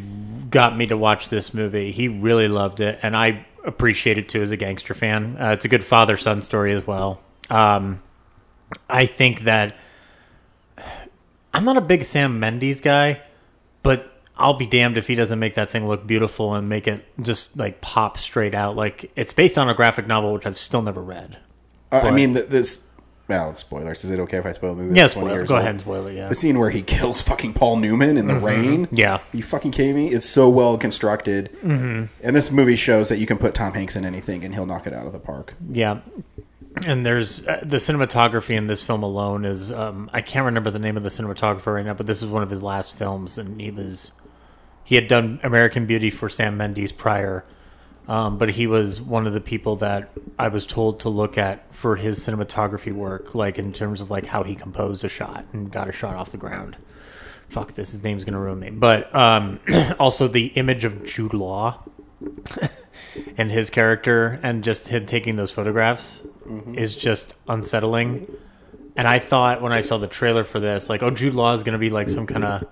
got me to watch this movie. He really loved it, and I appreciate it too as a gangster fan. Uh, it's a good father son story as well. Um, I think that I'm not a big Sam Mendes guy, but I'll be damned if he doesn't make that thing look beautiful and make it just like pop straight out. Like it's based on a graphic novel, which I've still never read. Uh, I mean, this. Well, spoilers. Is it okay if I spoil the movie? Yeah, It's 20 spoil Go old. ahead and spoil it, yeah. The scene where he kills fucking Paul Newman in the Mhm. rain. Yeah. Are you fucking kidding me? It's so well constructed. Mhm. And this movie shows that you can put Tom Hanks in anything and he'll knock it out of the park. Yeah. And there's uh, the cinematography in this film alone is um, I can't remember the name of the cinematographer right now, but this is one of his last films, and he was he had done American Beauty for Sam Mendes prior, um, but he was one of the people that I was told to look at for his cinematography work, like in terms of like how he composed a shot and got a shot off the ground. Fuck this, his name's gonna ruin me. But um, also the image of Jude Law and his character and just him taking those photographs Mhm. is just unsettling. And I thought when I saw the trailer for this, like, oh, Jude Law is going to be like some kind of,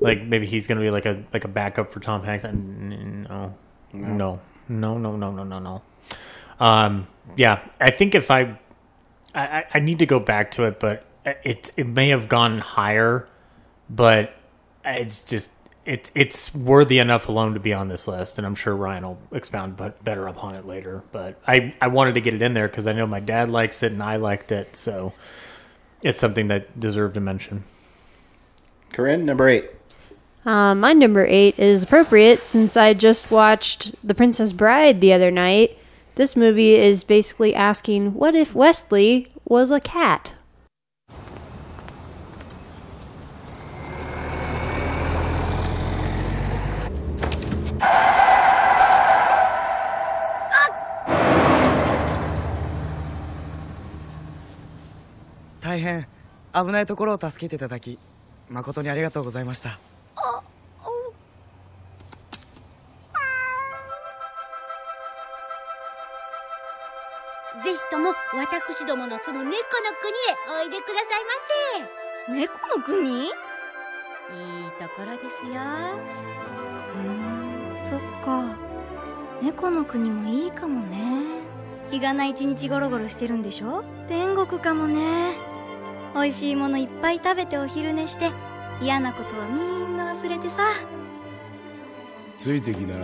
like maybe he's going to be like a like a backup for Tom Hanks. And no, no, no, no, no, no, no, no. Um, yeah, I think if I, I, I- I need to go back to it, but it it may have gone higher, but it's just it's it's worthy enough alone to be on this list, and I'm sure Ryan will expound but better upon it later. But I I wanted to get it in there because I know my dad likes it and I liked it, so it's something that deserved a mention. Corinne, number eight. Um, my number eight is appropriate since I just watched The Princess Bride the other night. This movie is basically asking, what if Wesley was a cat? Ah! 大変危ないところを助けていただき誠にありがとうございました ぜひとも私どもの住む猫の国へおいでくださいませ。猫の国？いいところですよ。そっか。猫の国もいいかもね。日がな一日ゴロゴロしてるんでしょ？天国かもね。美味しいものいっぱい食べてお昼寝して嫌なことはみんな忘れてさ。ついてきな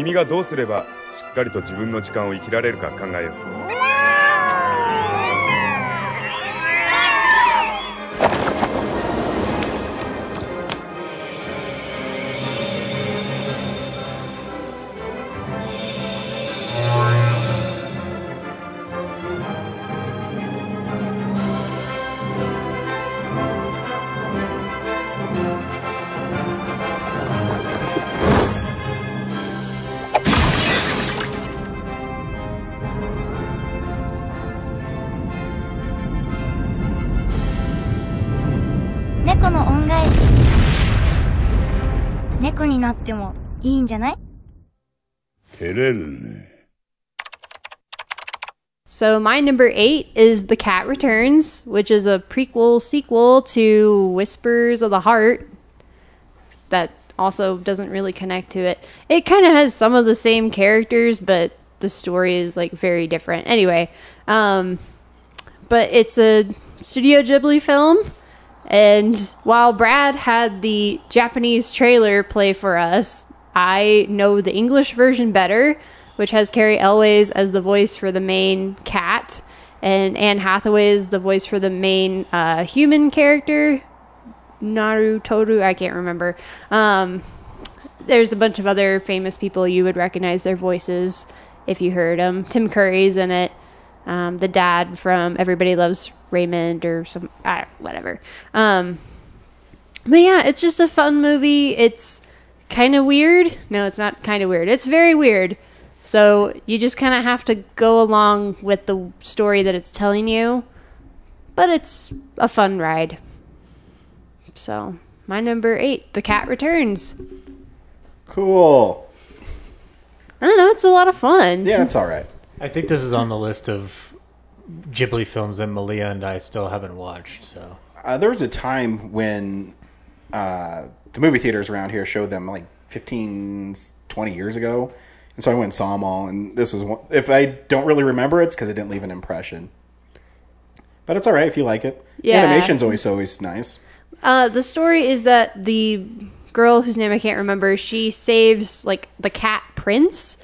君がどうすればしっかりと自分の時間を生きられるか考えよう。なってもいいんじゃない照れるね So my number eight is The Cat Returns, which is a prequel sequel to Whispers of the Heart. That also doesn't really connect to it. It kind of has some of the same characters, but the story is like very different. Anyway, um, but it's a Studio Ghibli film. and while Brad had the Japanese trailer play for us, I know the English version better, which has Cary Elwes as the voice for the main cat, and Anne Hathaway is the voice for the main uh, human character, Naru Toru. I can't remember. Um, there's a bunch of other famous people you would recognize their voices if you heard them. Tim Curry's in it. Um, the dad from Everybody Loves Raymond or some I, whatever. Um, but yeah, it's just a fun movie. It's kind of weird. No, it's not kind of weird. It's very weird. So you just kind of have to go along with the story that it's telling you. But it's a fun ride. So my number eight, The Cat Returns. Cool. I don't know. It's a lot of fun. Yeah, it's all right. I think this is on the list of Ghibli films that Malia and I still haven't watched. So Uh, there was a time when uh, the movie theaters around here showed them like 15, 20 years ago. And so I went and saw them all. And this was one, if I don't really remember, it's because it didn't leave an impression. But it's all right if you like it. The Yeah. animation's always always nice. Uh, the story is that the girl whose name I can't remember, she saves like the cat prince.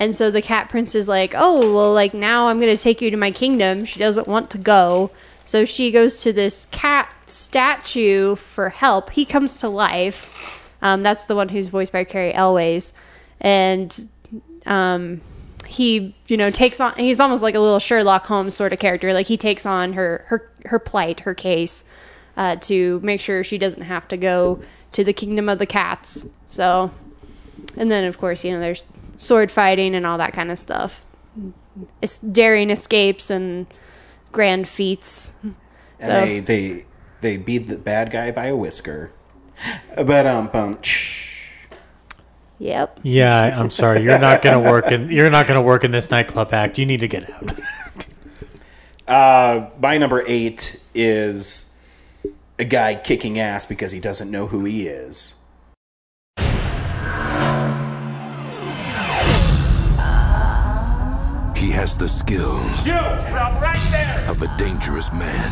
And so the cat prince is like, "Oh, well like now I'm going to take you to my kingdom." She doesn't want to go. So she goes to this cat statue for help. He comes to life. Um, that's the one who's voiced by Cary Elwes. And um, he, you know, takes on he's almost like a little Sherlock Holmes sort of character. Like he takes on her her her plight, her case uh, to make sure she doesn't have to go to the kingdom of the cats. So, and then of course, you know, there's sword fighting and all that kind of stuff. It's daring escapes and grand feats. And So they, they they beat the bad guy by a whisker. But um, bum, Yep. yeah, I- I'm sorry, you're not gonna work in you're not gonna work in this nightclub act. You need to get out. Uh, my number eight is a guy kicking ass because he doesn't know who he is. He has the skills You! Stop right there! of a dangerous man.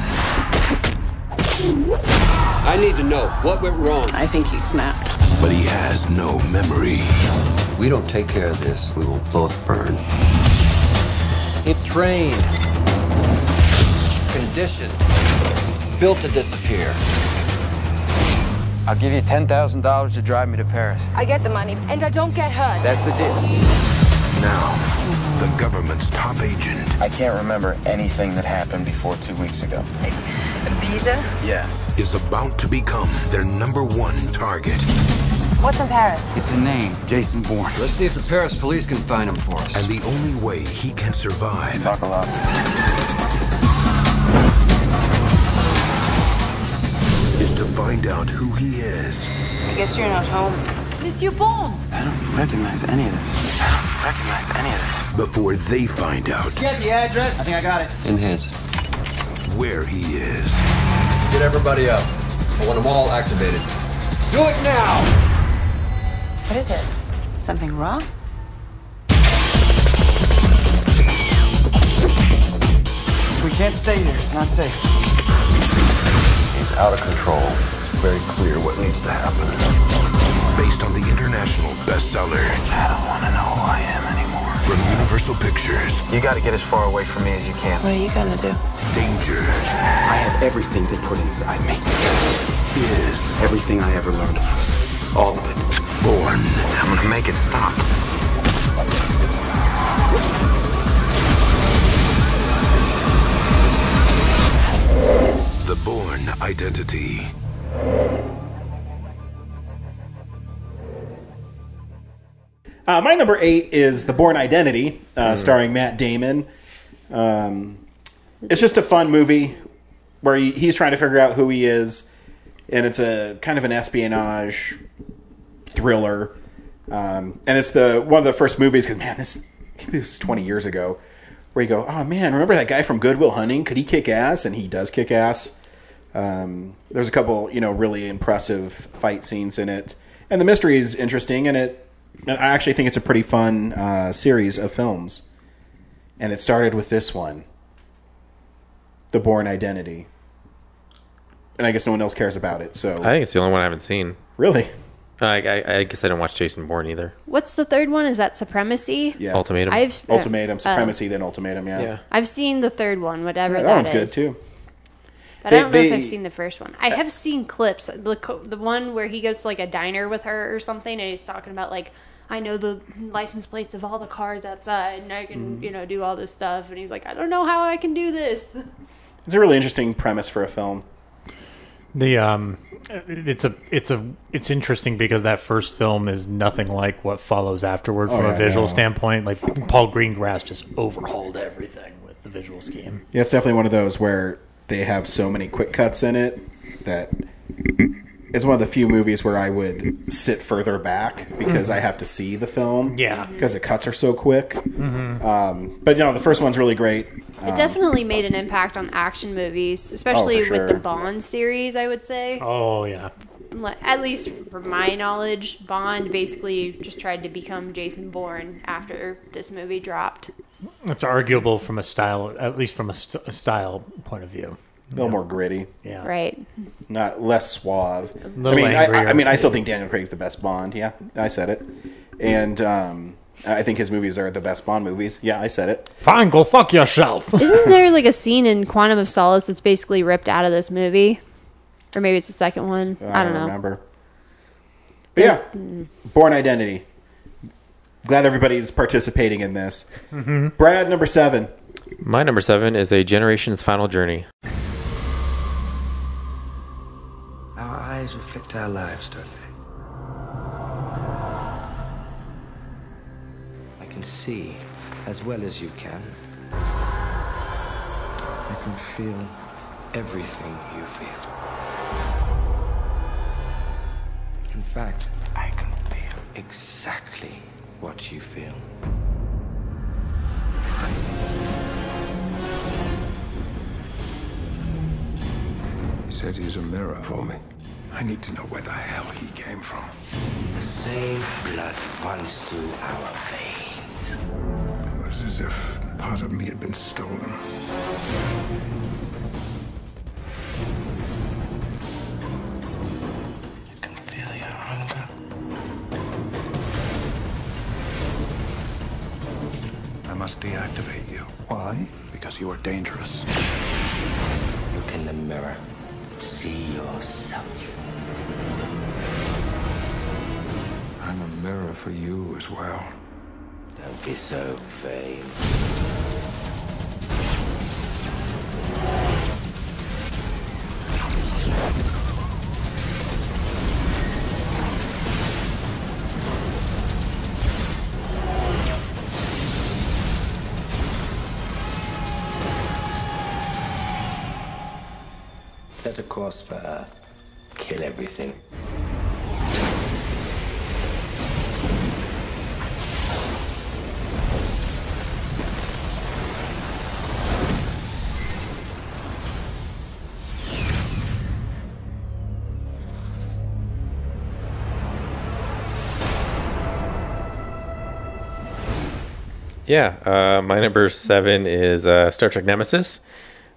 I need to know what went wrong. I think he snapped. But he has no memory. We don't take care of this, we will both burn. He's trained, conditioned, built to disappear. I'll give you $10,000 to drive me to Paris. I get the money, and I don't get hurt. That's the deal. Now, the government's top agent I can't remember anything that happened before two weeks ago. Bija? Yes. is about to become their number one target. What's in Paris? It's a name, Jason Bourne. Let's see if the Paris police can find him for us. And the only way he can survive Talk a lot. is to find out who he is I guess you're not home. Monsieur Bourne. I don't recognize any of this. I don't recognize any of this. Before they find out Get the address. I think I got it. Enhance. where he is. Get everybody up. I want them all activated. Do it now! What is it? Something wrong? We can't stay here. It's not safe. He's out of control. It's very clear what needs to happen. Based on the international bestseller I don't want to know who I am anymore. from Universal Pictures, You got to get as far away from me as you can. What are you gonna do? Danger I have everything they put inside me. is Everything I ever learned. All of it. born. I'm going to make it stop. The Bourne Identity. Uh, my number eight is The Bourne Identity, uh, starring Matt Damon. Um, it's just a fun movie where he, he's trying to figure out who he is, and it's a kind of an espionage thriller. Um, and it's the one of the first movies because man, this, this was twenty years ago, where you go, oh man, remember that guy from Good Will Hunting? Could he kick ass? And he does kick ass. Um, there's a couple, you know, really impressive fight scenes in it, and the mystery is interesting. And it, I actually think it's a pretty fun uh, series of films. And it started with this one, The Bourne Identity. And I guess no one else cares about it. So I think it's the only one I haven't seen. really, I, I, I guess I didn't watch Jason Bourne either. What's the third one? Is that Supremacy? yeah, Ultimatum. I've Ultimatum, uh, Supremacy, then Ultimatum. Yeah, yeah. I've seen the third one, whatever Yeah, that that one's good too. But They- I don't know if I've seen the first one. I have seen clips. The the one where he goes to like a diner with her or something, and he's talking about like, I know the license plates of all the cars outside, and I can Mm-hmm. you know do all this stuff. And he's like, I don't know how I can do this. It's a really interesting premise for a film. The um, it's a it's a it's interesting because that first film is nothing like what follows afterward from Oh, a yeah, visual no. standpoint. Like Paul Greengrass just overhauled everything with the visual scheme. Yeah, it's definitely one of those where they have so many quick cuts in it that it's one of the few movies where I would sit further back because Mhm. I have to see the film. Yeah. because the cuts are so quick. Mhm. Um, but you know, the first one's really great. It Um, definitely made an impact on action movies, especially Oh, for with the. Bond series. I would say. Oh yeah. Like, at least from my knowledge, Bond basically just tried to become Jason Bourne after this movie dropped. It's arguable from a style, at least from a, st- a style point of view. a little more gritty. Yeah. Right. Not less suave. I little mean, I, I. I mean, I still think Daniel Craig's the best Bond. Yeah, I said it. And um, I think his movies are the best Bond movies. Yeah, I said it. Fine, go fuck yourself. Isn't there like a scene in Quantum of Solace that's basically ripped out of this movie? Or maybe it's the second one. I, don't know. remember. But yeah, Bourne Identity. Glad everybody's participating in this. Mhm. Brad, number seven. My number seven is A Generation's Final Journey. Our eyes reflect our lives, don't they? I can see as well as you can. I can feel everything you feel. In fact, I can feel exactly what you feel. He said he's a mirror for me. I need to know where the hell he came from. The same blood runs through our veins. It was as if part of me had been stolen. Must deactivate you. Why? Because you are dangerous. Look in the mirror. See yourself. I'm a mirror for you as well. Don't be so vain. course for Earth. Kill everything. Yeah, uh, my number seven is uh, Star Trek Nemesis,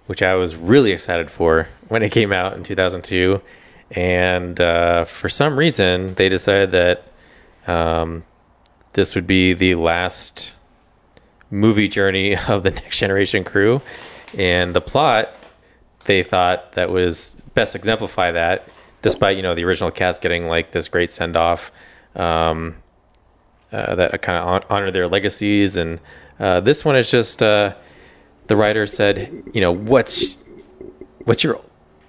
which I was really excited for when it came out in 2002. And uh, for some reason, they decided that um, this would be the last movie journey of the Next Generation crew. And the plot, they thought that was best exemplify that, despite, you know, the original cast getting like this great send off. Um, uh, that kind of honor their legacies. And uh, this one is just uh, the writer said, you know, what's what's your,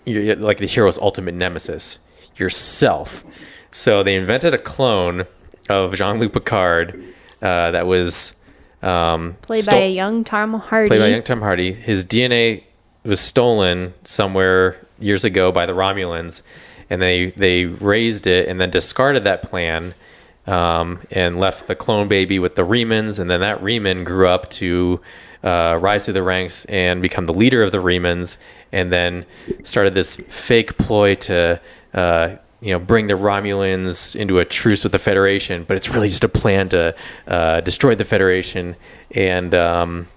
your like the hero's ultimate nemesis, yourself. So they invented a clone of Jean Luc Picard uh, that was um, Played by a young Tom Hardy. Played by young Tom Hardy. His DNA was stolen somewhere years ago by the Romulans, and they they raised it and then discarded that plan. Um, and left the clone baby with the Remans, and then that Reman grew up to uh, rise through the ranks and become the leader of the Remans, and then started this fake ploy to uh, you know bring the Romulans into a truce with the Federation, but it's really just a plan to uh, destroy the Federation, and um,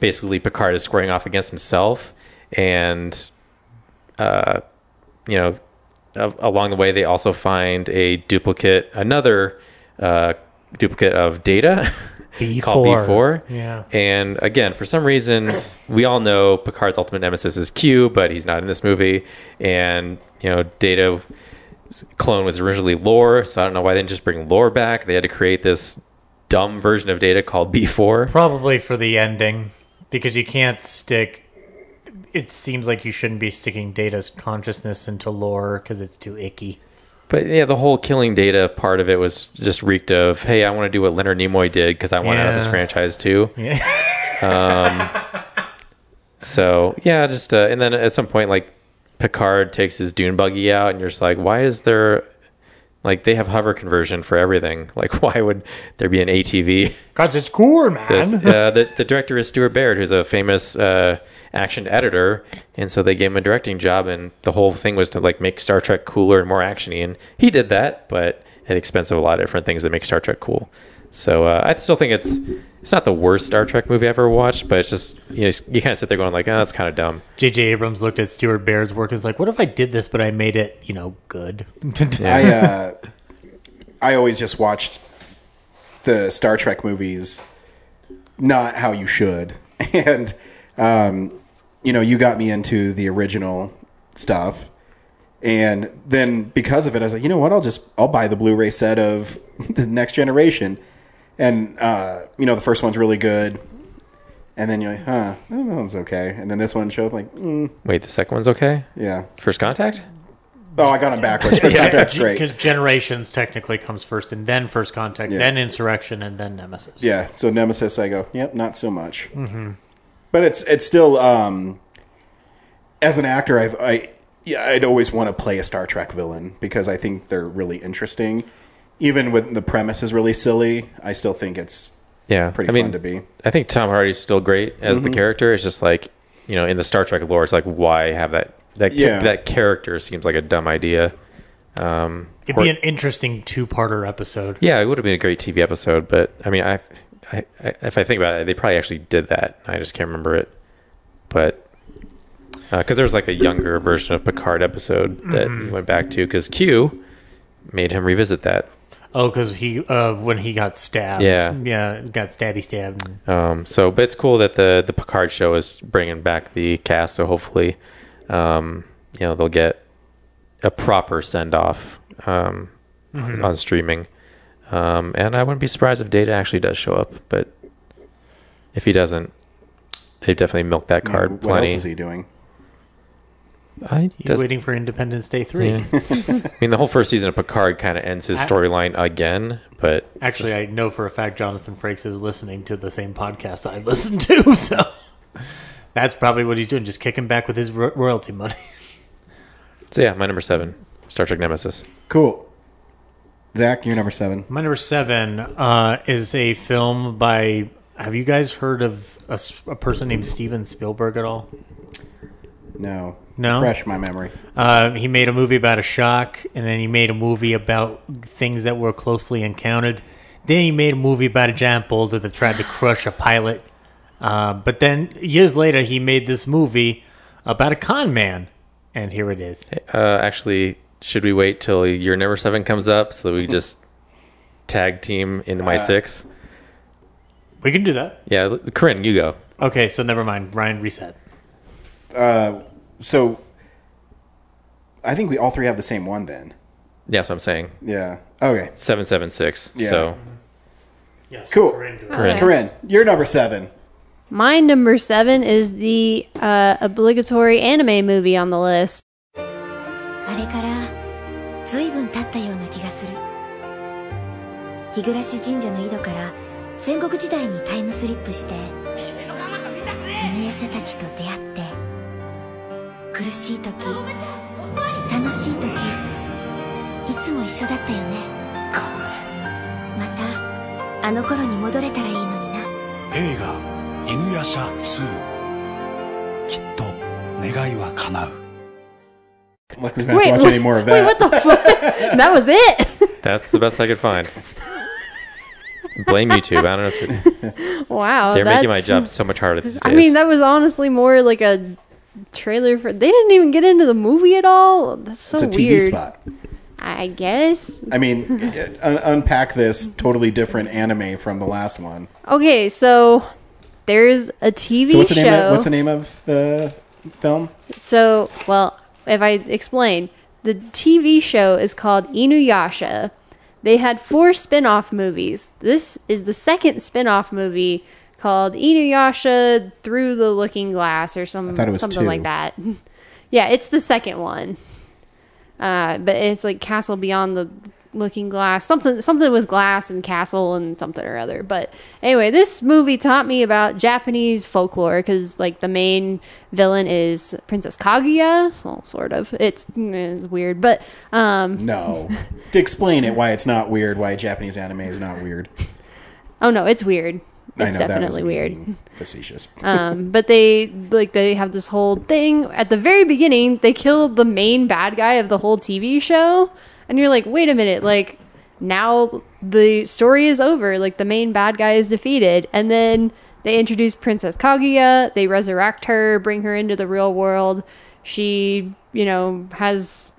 basically Picard is squaring off against himself, and uh, you know along the way they also find a duplicate, another uh, duplicate of Data. called B4. B4. Yeah. And again, for some reason, we all know Picard's ultimate nemesis is Q, but he's not in this movie. And, you know, Data's clone was originally Lore, so I don't know why they didn't just bring Lore back. They had to create this dumb version of Data called B4. Probably for the ending, because you can't stick. It seems like you shouldn't be sticking Data's consciousness into Lore because it's too icky. But yeah, the whole killing Data part of it was just reeked of, hey, I want to do what Leonard Nimoy did because I want out of this Yeah. franchise too. Yeah. um, so yeah, just uh, and then at some point, like Picard takes his dune buggy out, and you're just like, why is there like they have hover conversion for everything? Like, why would there be an ATV? Cause it's cool, man. Uh, the the director is Stuart Baird, who's a famous uh, action editor, and so they gave him a directing job, and the whole thing was to like make Star Trek cooler and more actiony, and he did that, but at the expense of a lot of different things that make Star Trek cool. So uh, I still think it's it's not the worst Star Trek movie I've ever watched, but it's just you know you kind of sit there going like, oh, that's kind of dumb. J.J. Abrams looked at Stuart Baird's work and was like, "What if I did this, but I made it, you know, good?" I uh, I always just watched the Star Trek movies, not how you should, and um, you know, you got me into the original stuff, and then because of it, I was like, you know what? I'll just I'll buy the Blu-ray set of the Next Generation, and uh, you know, the first one's really good. And then you're like, huh, that one's okay. And then this one showed up like, mm, Wait, the second one's okay. Yeah. First Contact. oh, I got them backwards. First Contact's great. Because Generations technically comes first, and then First Contact, Yeah. then Insurrection, and then Nemesis. Yeah, so Nemesis, I go, yep, not so much. Mhm. But it's it's still um, as an actor, I've I yeah, I'd always want to play a Star Trek villain because I think they're really interesting. Even when the premise is really silly, I still think it's Yeah, pretty I mean, fun to be. I think Tom Hardy's still great as the Mhm. character. It's just like you know, in the Star Trek lore, it's like why have that that ca- Yeah. that character seems like a dumb idea. Um, It'd or- be an interesting two-parter episode. yeah, it would have been a great TV episode, but I mean, I, I, I if I think about it, they probably actually did that. I just can't remember it, but because there was like a younger version of Picard episode that Mhm. he went back to because Q made him revisit that. Oh, because he uh, when he got stabbed. Yeah. yeah, got stabby stabbed. Um, so, but it's cool that the the Picard show is bringing back the cast. So hopefully, um, you know, they'll get a proper send off um, Mhm. on streaming. Um, and I wouldn't be surprised if Data actually does show up. But if he doesn't, they've definitely milked that card what plenty. else is he doing? I He's does- waiting for Independence Day three. Yeah. I mean, the whole first season of Picard kind of ends his storyline again. But Actually, just- I know for a fact Jonathan Frakes is listening to the same podcast I listen to, so that's probably what he's doing, just kicking back with his ro- royalty money. so yeah, my number seven, Star Trek Nemesis. Cool. Zach, you're number seven. My number seven uh, is a film by. Have you guys heard of a person named Steven Spielberg at all? No. No, Fresh my memory. Uh, he made a movie about a shock, and then he made a movie about things that were closely encountered. Then he made a movie about a giant boulder that tried to crush a pilot. Uh, but then years later, he made this movie about a con man, and here it is. Uh, actually, should we wait till your number seven comes up so that we just tag team into my Uh, six? We can do that. Yeah, Corinne, you go. Okay, so never mind. Ryan, reset. Uh, so I think we all three have the same one then. Yeah, that's what I'm saying. Yeah. Okay. Seven seven six. Yeah. So Cool. Corinne. Corinne, you're number seven. My number seven is the uh, obligatory anime movie on the list. あれから随分経ったような気がする日暮神社の井戸から戦国時代にタイムスリップして犬夜叉たちと出会って 苦しい時楽しい時いつも一緒だったよねまたあの頃に戻れたらいいのにな映画「犬夜叉2」きっと願いは叶う Luckily, we don't have to watch any more of wait, that. what the fuck? that was it. that's the best I could find. Blame YouTube. I don't know. To, Wow, they're making my job so much harder these days. I mean, that was honestly more like a trailer for. They didn't even get into the movie at all. That's so It's a TV weird. spot. I guess. I mean, un- unpack this totally different anime from the last one. Okay, so there's a TV so what's the show. name? Of, what's the name of the film? So, well, if I explain, the TV show is called Inuyasha. They had four spin-off movies. This is the second spin-off movie called Inuyasha Through the Looking Glass or some I it was something two. like that. yeah, it's the second one. Uh, but it's like Castle Beyond the Looking Glass, something something with glass and castle and something or other. But anyway, this movie taught me about Japanese folklore because like the main villain is Princess Kaguya. Well, sort of. It's, mm, it's weird, but um, No. to explain it, why it's not weird, why Japanese anime is not weird. oh no, it's weird. I It's know definitely weird. Facetious. um, but they like they have this whole thing at the very beginning. They kill the main bad guy of the whole TV show, and you're like, wait a minute, like now the story is over. Like the main bad guy is defeated, and then they introduce Princess Kaguya. They resurrect her, bring her into the real world. She, you know, has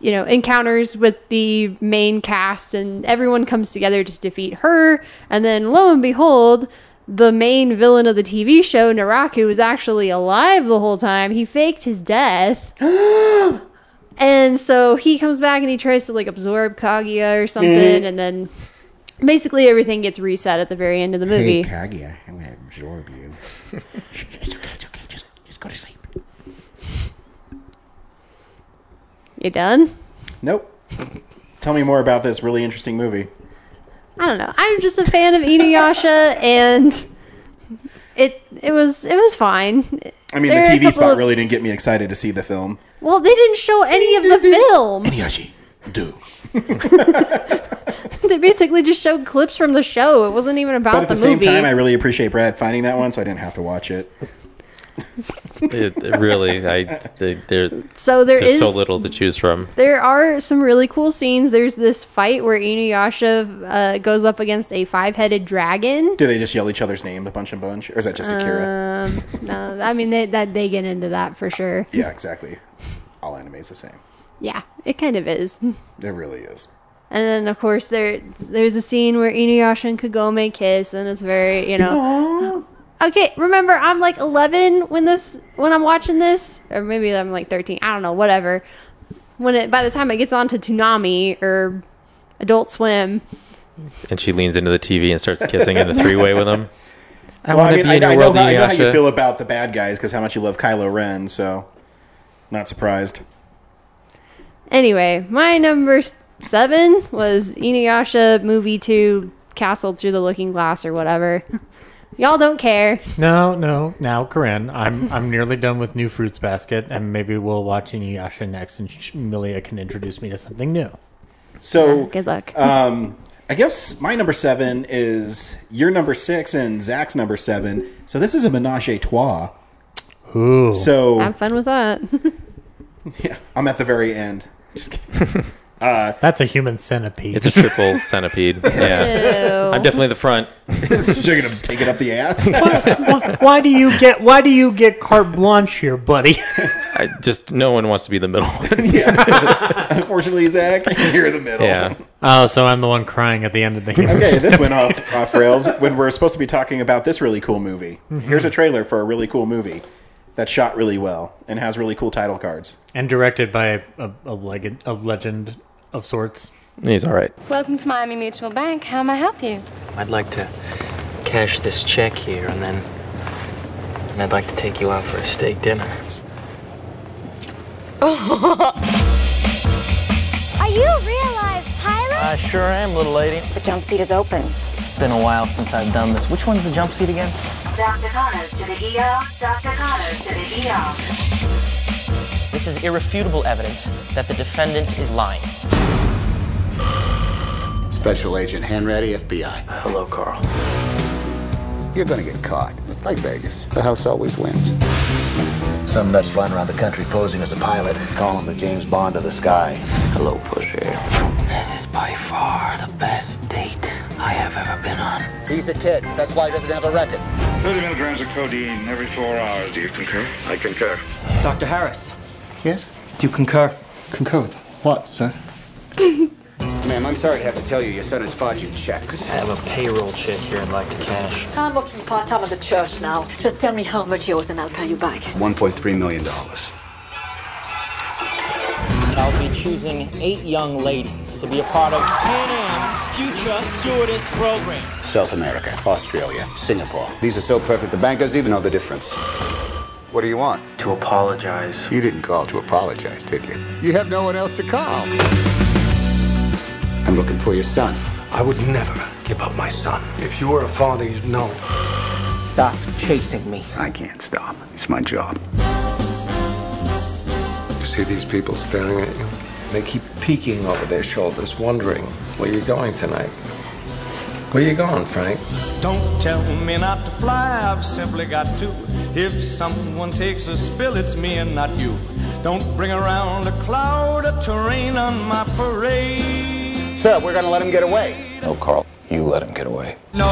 you know, encounters with the main cast and everyone comes together to defeat her. And then lo and behold, the main villain of the TV show, Naraku, was actually alive the whole time. He faked his death. and so he comes back and he tries to like absorb Kaguya or something. Mhm. And then basically everything gets reset at the very end of the movie. Hey, Kaguya, I'm gonna absorb you. it's okay, it's okay. Just, just go to sleep. You done? Nope. Tell me more about this really interesting movie. I don't know. I'm just a fan of Inuyasha, and it it was it was fine. I mean, There the TV spot of- really didn't get me excited to see the film. Well, they didn't show any of the film. Inuyasha, do. they basically just showed clips from the show. It wasn't even about But at the, the, same movie. time, I really appreciate Brad finding that one, so I didn't have to watch it. it, it really, I they, there. So there there's so little to choose from. there are some really cool scenes. There's this fight where Inuyasha uh, goes up against a five-headed dragon. Do they just yell each other's names a bunch and bunch, or is that just Akira? Um, no, I mean they, that they get into that for sure. yeah, exactly. All anime's the same. Yeah, it kind of is. It really is. And then of course there there's a scene where Inuyasha and Kagome kiss, and it's very you know. Okay, remember I'm like 11 when this when I'm watching this, or maybe I'm like 13. I don't know, whatever. When it by the time it gets on to Toonami or Adult Swim, And she leans into the TV and starts kissing in the three way with him. I well, I want to mean, be I, in I your know, world, how, I know how you feel about the bad guys because how much you love Kylo Ren, so not surprised. Anyway, my number seven was Inuyasha movie two, Castle Through the Looking Glass or whatever. Y'all don't care. No, no. Now, Corinne, I'm I'm nearly done with New Fruits Basket, and maybe we'll watch Inuyasha next, and sh- Milia can introduce me to something new. So good luck. Um, I guess my number seven is your number six and Zach's number seven. So this is a menage a trois. Ooh. So Have fun with that. yeah, I'm at the very end. Just kidding. Uh, That's a human centipede. It's a triple centipede. Yeah, Ew. I'm definitely the front. You're gonna take it up the ass. why, why do you get why do you get carte blanche here, buddy? I just no one wants to be the middle. yeah. Unfortunately, Zach, you're the middle. Yeah. Oh, so I'm the one crying at the end of the game. Okay, this went off off rails when we're supposed to be talking about this really cool movie. Mhm. Here's a trailer for a really cool movie that's shot really well and has really cool title cards. and directed by a, a, a, legend, a legend of sorts. He's all right. Welcome to Miami Mutual Bank. How may I help you? I'd like to cash this check here, and then and I'd like to take you out for a steak dinner. Are you a real life pilot? I sure am, little lady. The jump seat is open. It's been a while since I've done this. Which one's the jump seat again? Dr. Connors to the ER. Dr. Connors to the ER. This is irrefutable evidence that the defendant is lying. Special Agent Hanratty, FBI. Hello, Carl. You're gonna get caught. It's like Vegas. The house always wins. Some nuts flying around the country posing as a pilot. Call him the James Bond of the sky. Hello, Pusher. This is by far the best date I have ever been on. He's a kid. That's why he doesn't have a record. 30 milligrams of codeine every four hours. Do you concur? I concur. Dr. Harris. Yes? Do you concur? Concur with what, sir? Ma'am, I'm sorry to have to tell you, your son is forging checks. I have a payroll check here I'd like to cash. I'm working part-time at the church now. Just tell me how much yours and I'll pay you back. $1.3 million. I'll be choosing eight young ladies to be a part of Pan Am's future stewardess program. South America, Australia, Singapore. These are so perfect, the bankers even know the difference. What do you want? To apologize. You didn't call to apologize, did you? You have no one else to call. I'm looking for your son. I would never give up my son. If you were a father, you'd know. Stop chasing me. I can't stop. It's my job. You see these people staring at you? They keep peeking over their shoulders, wondering where you're going tonight. Where you going, Frank? Don't tell me not to fly, I've simply got to. If someone takes a spill, it's me and not you. Don't bring around a cloud of terrain on my parade. Sir, we're gonna let him get away. No, Carl. You let him get away. Nobody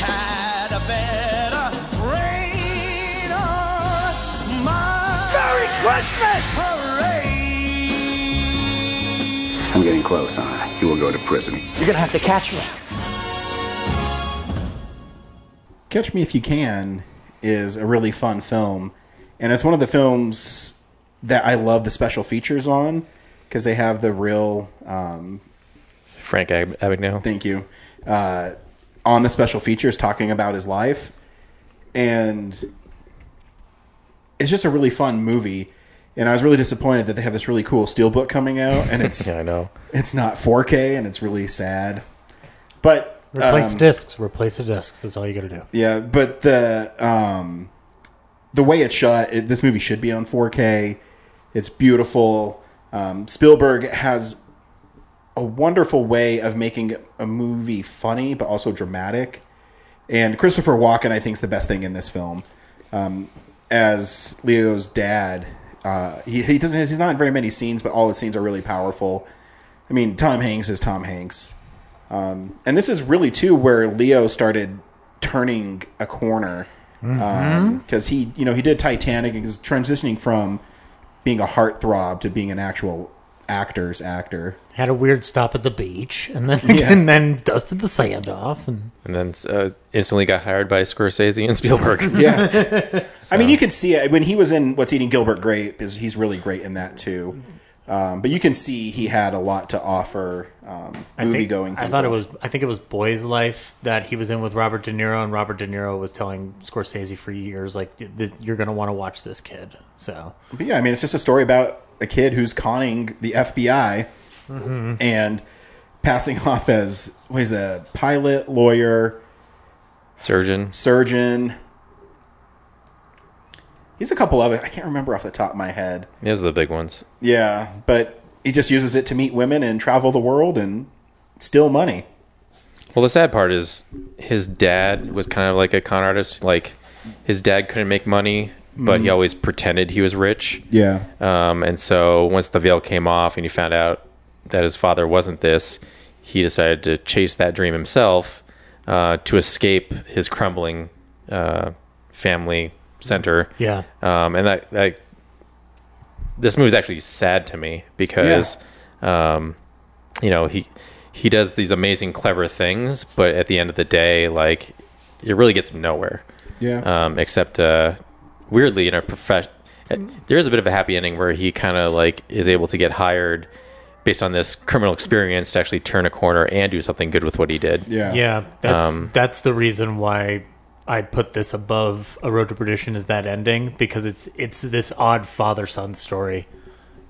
had a better brain on my Merry Christmas parade. I'm getting close, huh? You will go to prison. You're gonna have to catch me. Catch Me If You Can is a really fun film, and it's one of the films that I love the special features on because they have the real um, Frank Ab- Abagnale. Thank you. Uh, on the special features, talking about his life, and it's just a really fun movie. And I was really disappointed that they have this really cool steelbook coming out, and it's yeah, I know it's not 4K, and it's really sad. But Replace um, the discs. Replace the discs. That's all you got to do. Yeah, but the um, the way it's shot, it, this movie should be on 4K. It's beautiful. Um, Spielberg has a wonderful way of making a movie funny, but also dramatic. And Christopher Walken, I think, is the best thing in this film. Um, as Leo's dad, uh, he, he doesn't. He's not in very many scenes, but all his scenes are really powerful. I mean, Tom Hanks is Tom Hanks. Um, and this is really too where Leo started turning a corner because he, you know, he did Titanic and is transitioning from being a heartthrob to being an actual actor's actor. Had a weird stop at the beach, and then Yeah. and then dusted the sand off, and And then uh, instantly got hired by Scorsese and Spielberg. Yeah. I mean, you can see it when he was in What's Eating Gilbert Grape. Is he's really great in that too. Um, but you can see he had a lot to offer um, I movie think- going. I thought it was. I think it was Boy's Life that he was in with Robert De Niro, and Robert De Niro was telling Scorsese for years, like, "You're going to want to watch this kid." So But yeah, I mean, it's just a story about a kid who's conning the FBI Mhm. and passing off as what is a pilot, lawyer, surgeon, surgeon. He's a couple other. I can't remember off the top of my head. Those are the big ones. Yeah, but he just uses it to meet women and travel the world and steal money. Well, the sad part is his dad was kind of like a con artist. Like his dad couldn't make money but he Mhm. always pretended he was rich. Yeah. Um, and so once the veil came off and he found out that his father wasn't this, he decided to chase that dream himself uh, to escape his crumbling uh, family center. Yeah. Um, and that, that this movie is actually sad to me because, um, you know, he he does these amazing, clever things, but at the end of the day, like it really gets him nowhere. Yeah. Um, except uh, weirdly, in a profession, there is a bit of a happy ending where he kind of like is able to get hired based on this criminal experience to actually turn a corner and do something good with what he did. Yeah, that's Um, that's the reason why I put this above A Road to Perdition is that ending because it's it's this odd father son story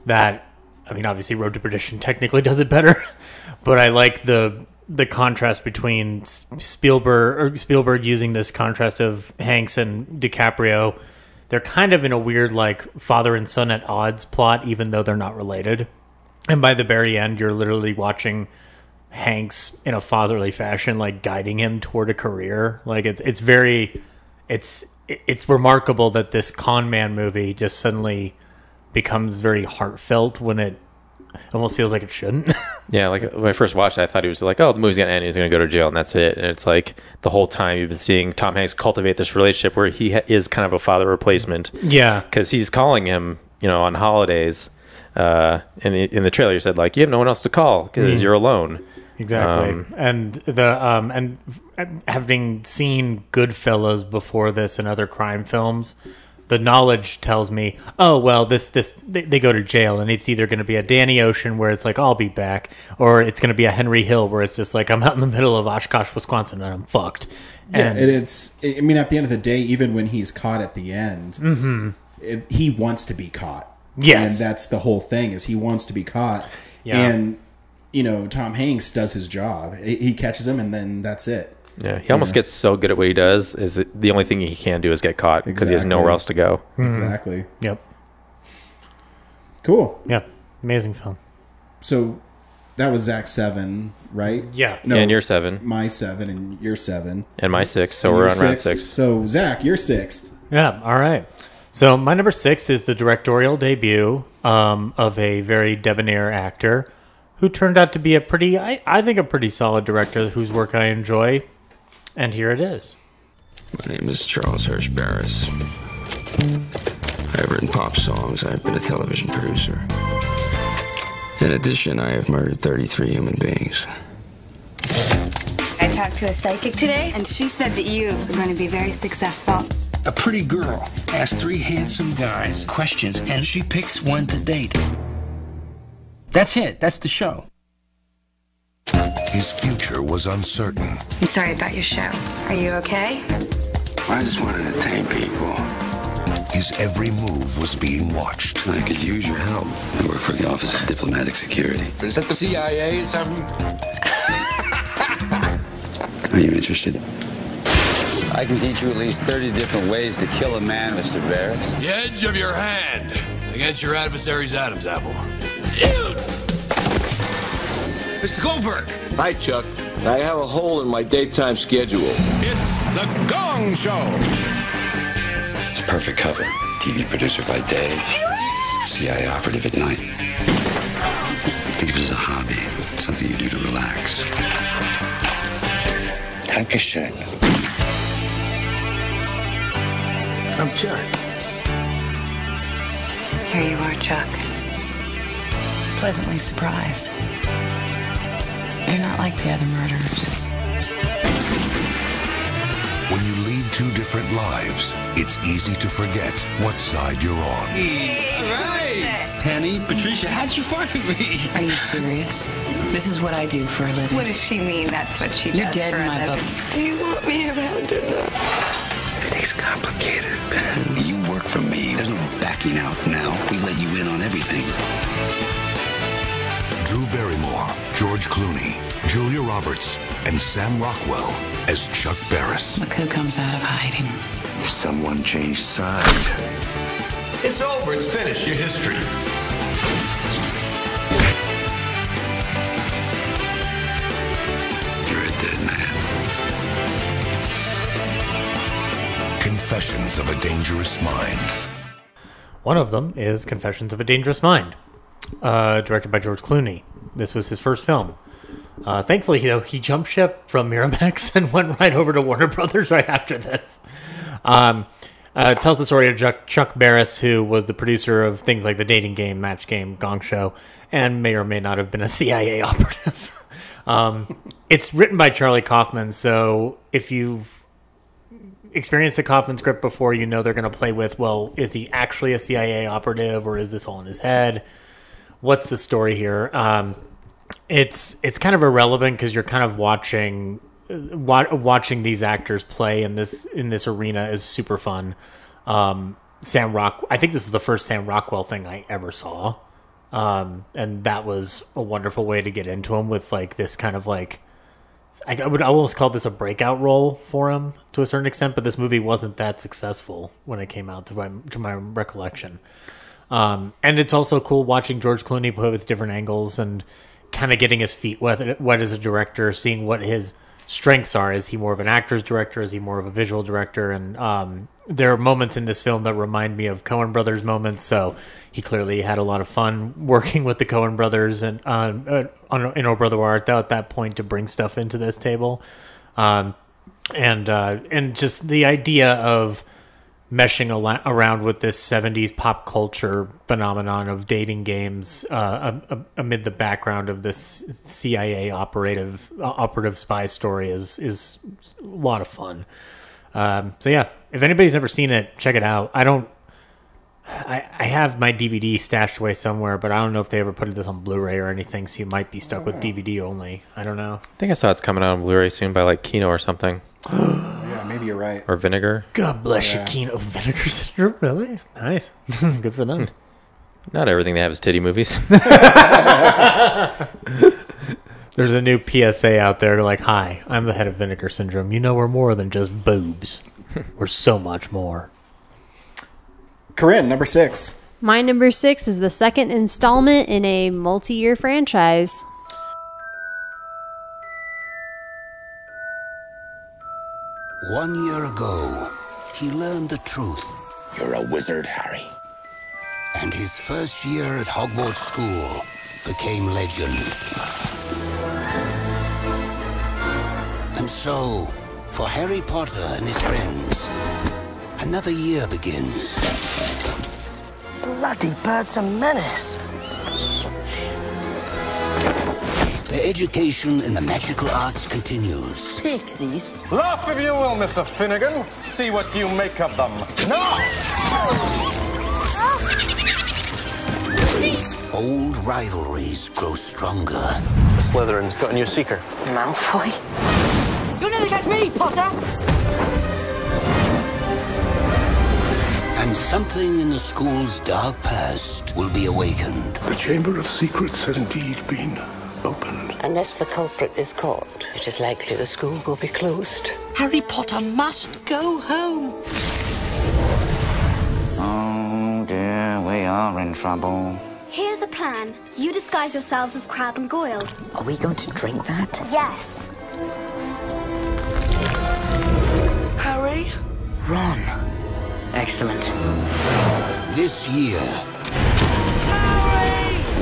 that I mean obviously Road to Perdition technically does it better, but I like the the contrast between Spielberg or Spielberg using this contrast of Hanks and DiCaprio. They're kind of in a weird like father and son at odds plot, even though they're not related. And by the very end, you're literally watching Hanks in a fatherly fashion, like guiding him toward a career. Like it's it's very, it's it's remarkable that this con man movie just suddenly becomes very heartfelt when it almost feels like it shouldn't. Yeah, like when I first watched it, I thought he was like, "Oh, the movie's gonna end. He's gonna go to jail, and that's it." And it's like the whole time you've been seeing Tom Hanks cultivate this relationship where he ha- is kind of a father replacement. Yeah. because he's calling him, you know, on holidays. Uh, in the in the trailer, you said like, "You have no one else to call because Mm. you're alone." Exactly. Um, and the um and having seen Goodfellas before this and other crime films, the knowledge tells me, oh well, this this they, they go to jail, and it's either going to be a Danny Ocean where it's like I'll be back, or it's going to be a Henry Hill where it's just like I'm out in the middle of Oshkosh, Wisconsin, and I'm fucked. Yeah, And and it's. I mean, at the end of the day, even when he's caught at the end, Mhm. it, he wants to be caught. Yes. and that's the whole thing is he wants to be caught. Yeah. and you know Tom Hanks does his job. He catches him, and then that's it. Yeah, he almost You know? gets so good at what he does. Is it, the only thing he can do is get caught because he has nowhere else to go. Exactly. Yep. Cool. Yeah. Amazing film. So that was Zach seven, right? Yeah. Yeah, and you're seven. My seven, and you're seven, And my six, so And we're you're on round six. So Zach, you're sixth. Yeah. All right. So my number six is the directorial debut um, of a very debonair actor who turned out to be a pretty, I, I think, a pretty solid director whose work I enjoy. And here it is. My name is Charles Hirsch Barris. I've written pop songs. I've been a television producer. In addition, I have murdered 33 human beings. I talked to a psychic today, and she said that you are going to be very successful. A pretty girl asks three handsome guys questions and she picks one to date. That's it. That's the show. His future was uncertain. I'm sorry about your show. Are you okay? I just want to entertain people. His every move was being watched. I could use your help. I work for the Office of Diplomatic Security. Is that the CIA or something? Are you interested? I can teach you at least 30 different ways to kill a man, Mr. Barris. The edge of your hand against your adversary's Adam's apple. Mr. Goldberg! Hi, Chuck. I have a hole in my daytime schedule. It's the Gong Show. It's a perfect cover. TV producer by day, CIA operative at night. Think of it as a hobby, something you do to relax. Thank you, Dankeschön. I'm Chuck. Here you are, Chuck. Pleasantly surprised. You're not like the other murderers. When you lead two different lives, it's easy to forget what side you're on. Right. Penny, Patricia, how'd you find me? Are you serious? This is what I do for a living. What does she mean? That's what she You're does dead for in a my living. book. Do you want me around or not? Everything's complicated, Ben. You work for me. There's no backing out now. We let you in on everything. Drew Barrymore, George Clooney, Julia Roberts, and Sam Rockwell as Chuck Barris. Look who comes out of hiding. Someone changed sides. It's over. It's finished. Your history. You're a dead man. Confessions of a Dangerous Mind. One of them is Confessions of a Dangerous Mind, uh, directed by George Clooney. This was his first film. Uh, thankfully, though, he jumped ship from Miramax and went right over to Warner Brothers right after this. Um, uh, tells the story of Chuck, Chuck Barris, who was the producer of things like The Dating Game, Match Game, Gong Show, and may or may not have been a CIA operative. um, it's written by Charlie Kaufman, so if you've experienced a Kaufman script before, you know they're going to play with, well, is he actually a CIA operative or is this all in his head? What's the story here? Um, it's it's kind of irrelevant because you're kind of watching wa- watching these actors play in this in this arena is super fun. Um, Sam Rock, I think this is the first Sam Rockwell thing I ever saw, um, and that was a wonderful way to get into him with like this kind of like I would almost call this a breakout role for him to a certain extent, but this movie wasn't that successful when it came out to my to my recollection. Um, and it's also cool watching George Clooney play with different angles and kind of getting his feet wet, wet as a director, seeing what his strengths are. Is he more of an actor's director? Is he more of a visual director? And um, there are moments in this film that remind me of Coen Brothers moments. So he clearly had a lot of fun working with the Coen Brothers and uh, on in Brother Where Art at that point to bring stuff into this table. Um, and uh, and just the idea of meshing around with this 70s pop culture phenomenon of dating games uh, amid the background of this CIA operative uh, operative spy story is is a lot of fun. Um, so yeah, if anybody's never seen it, check it out. I don't. I, I have my DVD stashed away somewhere, but I don't know if they ever put this on Blu-ray or anything. So you might be stuck with DVD only. I don't know. I think I saw it's coming out on Blu-ray soon by like Kino or something. yeah, maybe you're right. Or Vinegar. God bless Yeah. you, oh, Kino Vinegar Syndrome. Really nice. Good for them. Not everything they have is titty movies. There's a new PSA out there like, "Hi, I'm the head of Vinegar Syndrome. You know we're more than just boobs. we're so much more." Corinne, number six. My number six is the second installment in a multi year franchise. One year ago, he learned the truth. You're a wizard, Harry. And his first year at Hogwarts School became legend. And so, for Harry Potter and his friends, another year begins. Bloody bird's a menace. Their education in the magical arts continues. Pixies. Laugh if you will, Mr. Finnigan. See what you make of them. No! Old rivalries grow stronger. Slytherin's got a new seeker. Malfoy. You'll never catch me, Potter! And something in the school's dark past will be awakened. The Chamber of Secrets has indeed been opened. Unless the culprit is caught, it is likely the school will be closed. Harry Potter must go home. Oh dear, we are in trouble. Here's the plan. You disguise yourselves as Crabbe and Goyle. Are we going to drink that? Yes. Harry? Ron. Excellent. This year,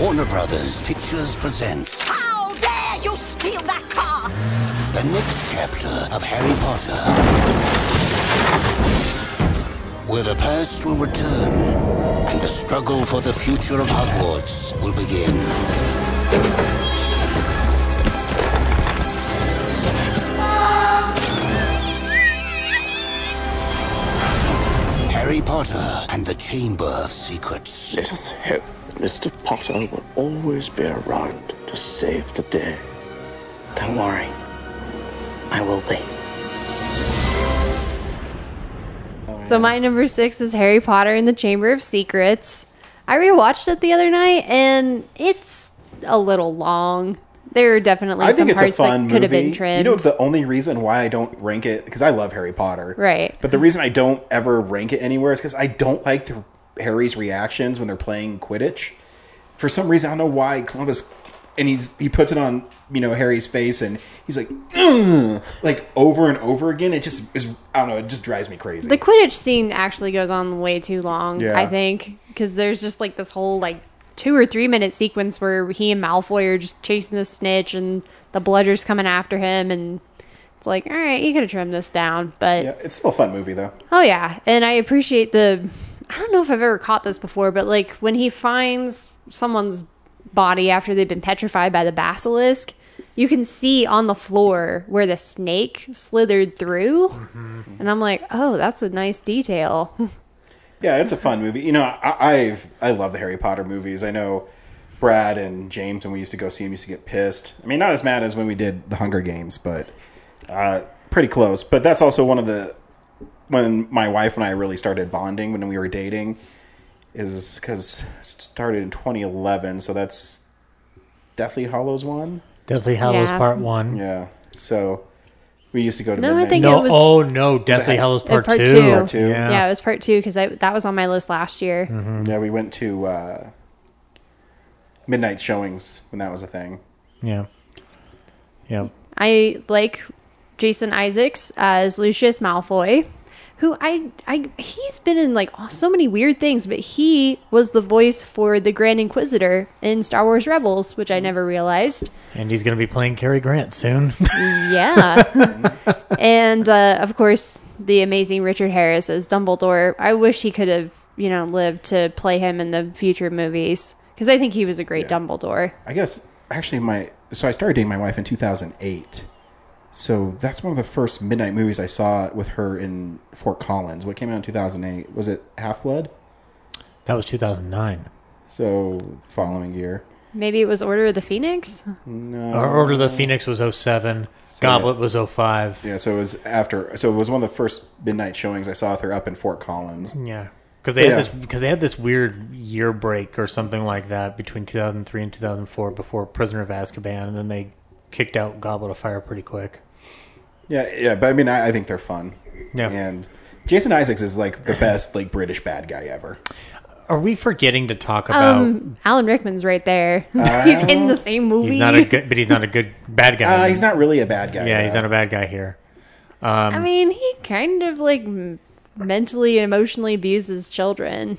Warner Brothers Pictures presents How dare you steal that car! the next chapter of Harry Potter. Where the past will return and the struggle for the future of Hogwarts will begin. Harry Potter and the Chamber of Secrets. Let us hope that Mr. Potter will always be around to save the day. Don't worry. I will be. So my number six is Harry Potter and the Chamber of Secrets. I rewatched it the other night and it's a little long. There are definitely I some think it's a parts fun that could have movie. been trimmed. You know, it's the only reason why I don't rank it because I love Harry Potter. Right. But the reason I don't ever rank it anywhere is because I don't like the, Harry's reactions when they're playing Quidditch. For some reason, I don't know why Columbus and he's he puts it on you know Harry's face, and he's like, "Ugh," like over and over again. It just is. I don't know. It just drives me crazy. The Quidditch scene actually goes on way too long, Yeah. I think, because there's just like this whole like two or three minute sequence where he and Malfoy are just chasing the snitch and the bludger's coming after him, and it's like, all right, you could have trimmed this down, but yeah, it's still a fun movie though. oh yeah, and I appreciate the. I don't know if I've ever caught this before, but like when he finds someone's body after they've been petrified by the basilisk. You can see on the floor where the snake slithered through. And I'm like, oh, that's a nice detail. Yeah, it's a fun movie. You know, I, I've I love the Harry Potter movies. I know Brad and James when we used to go see them used to get pissed. I mean, not as mad as when we did the Hunger Games, but uh, pretty close. But that's also one of the when my wife and I really started bonding when we were dating is because it started in 2011. So that's Deathly Hallows one. Deathly Hallows Yeah. Part One. Yeah. So we used to go to No, I midnight. think No, it was- oh no, Deathly ha- Hallows Uh, Part, part Two. two. Part two. Yeah. Yeah, it was part two because that was on my list last year. Yeah, we went to uh, midnight showings when that was a thing. yeah, yeah. I like Jason Isaacs as Lucius Malfoy, who I I he's been in like oh, so many weird things, but he was the voice for the Grand Inquisitor in Star Wars Rebels, which I never realized. And he's gonna be playing Cary Grant soon. Yeah. and uh, of course, the amazing Richard Harris as Dumbledore. I wish he could have, you know, lived to play him in the future movies because I think he was a great Dumbledore. I guess actually my so I started dating my wife in 2008. So that's one of the first midnight movies I saw with her in Fort Collins. What came out in 2008? Was it Half Blood? that was 2009. So following year. Maybe it was Order of the Phoenix. No. Our Order of the Phoenix was 07. Goblet was 05. Yeah, so it was after. So it was one of the first midnight showings I saw with her up in Fort Collins. Yeah, because they had Yeah. this because they had this weird year break or something like that between 2003 and 2004 before Prisoner of Azkaban, and then they kicked out Goblet of Fire pretty quick. Yeah, yeah, but I mean, I, I think they're fun. Yeah. and Jason Isaacs is like the best like British bad guy ever. Are we forgetting to talk about? Um, Alan Rickman's right there. he's in the same movie. he's not a good, but he's not a good bad guy. Uh, he's not really a bad guy. Yeah, he's not a bad guy here. I Um, mean, he kind of like m- mentally and emotionally abuses children.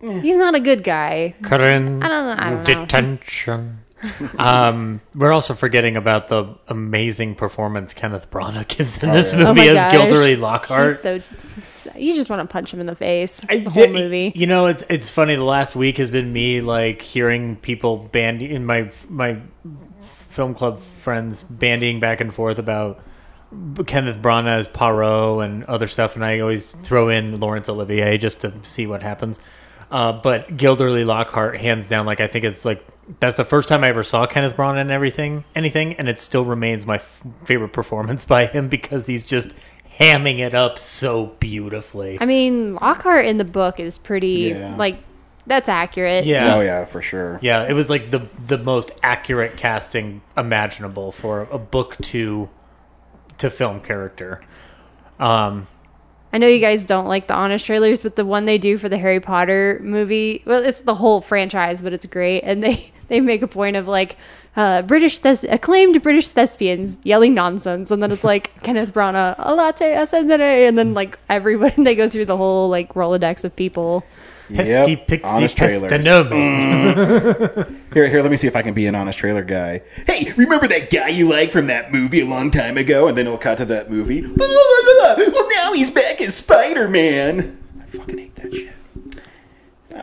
He's not a good guy. Corinne, I don't know. I don't know. detention. um, we're also forgetting about the amazing performance Kenneth Branagh gives in this Oh my movie as gosh. Gilderoy Lockhart. He's so, so- you just want to punch him in the face. The whole Yeah, movie. You know, it's it's funny. The last week has been me like hearing people bandy in my my film club friends bandying back and forth about Kenneth Branagh as Poirot and other stuff, and I always throw in Laurence Olivier just to see what happens. Uh, but Gilderoy Lockhart, hands down, like I think it's like that's the first time I ever saw Kenneth Branagh and everything, anything, and it still remains my f- favorite performance by him because he's just hamming it up so beautifully. I mean, Lockhart in the book is pretty Yeah. like that's accurate. Yeah. Oh yeah, for sure. Yeah, it was like the the most accurate casting imaginable for a book to to film character. Um, I know you guys don't like the honest trailers, but the one they do for the Harry Potter movie, well, it's the whole franchise, but it's great. And they, they make a point of like uh, British thes- acclaimed British thespians yelling nonsense, and then it's like Kenneth Branagh, a latte, a sendere, and then like everybody they go through the whole like rolodex of people. Pesky Yep, pixie honest trailers. pestanobo. Mm. here, here. Let me see if I can be an honest trailer guy. Hey, remember that guy you liked from that movie a long time ago? And then it'll cut to that movie. Well, now he's back as Spider Man. I fucking hate that shit.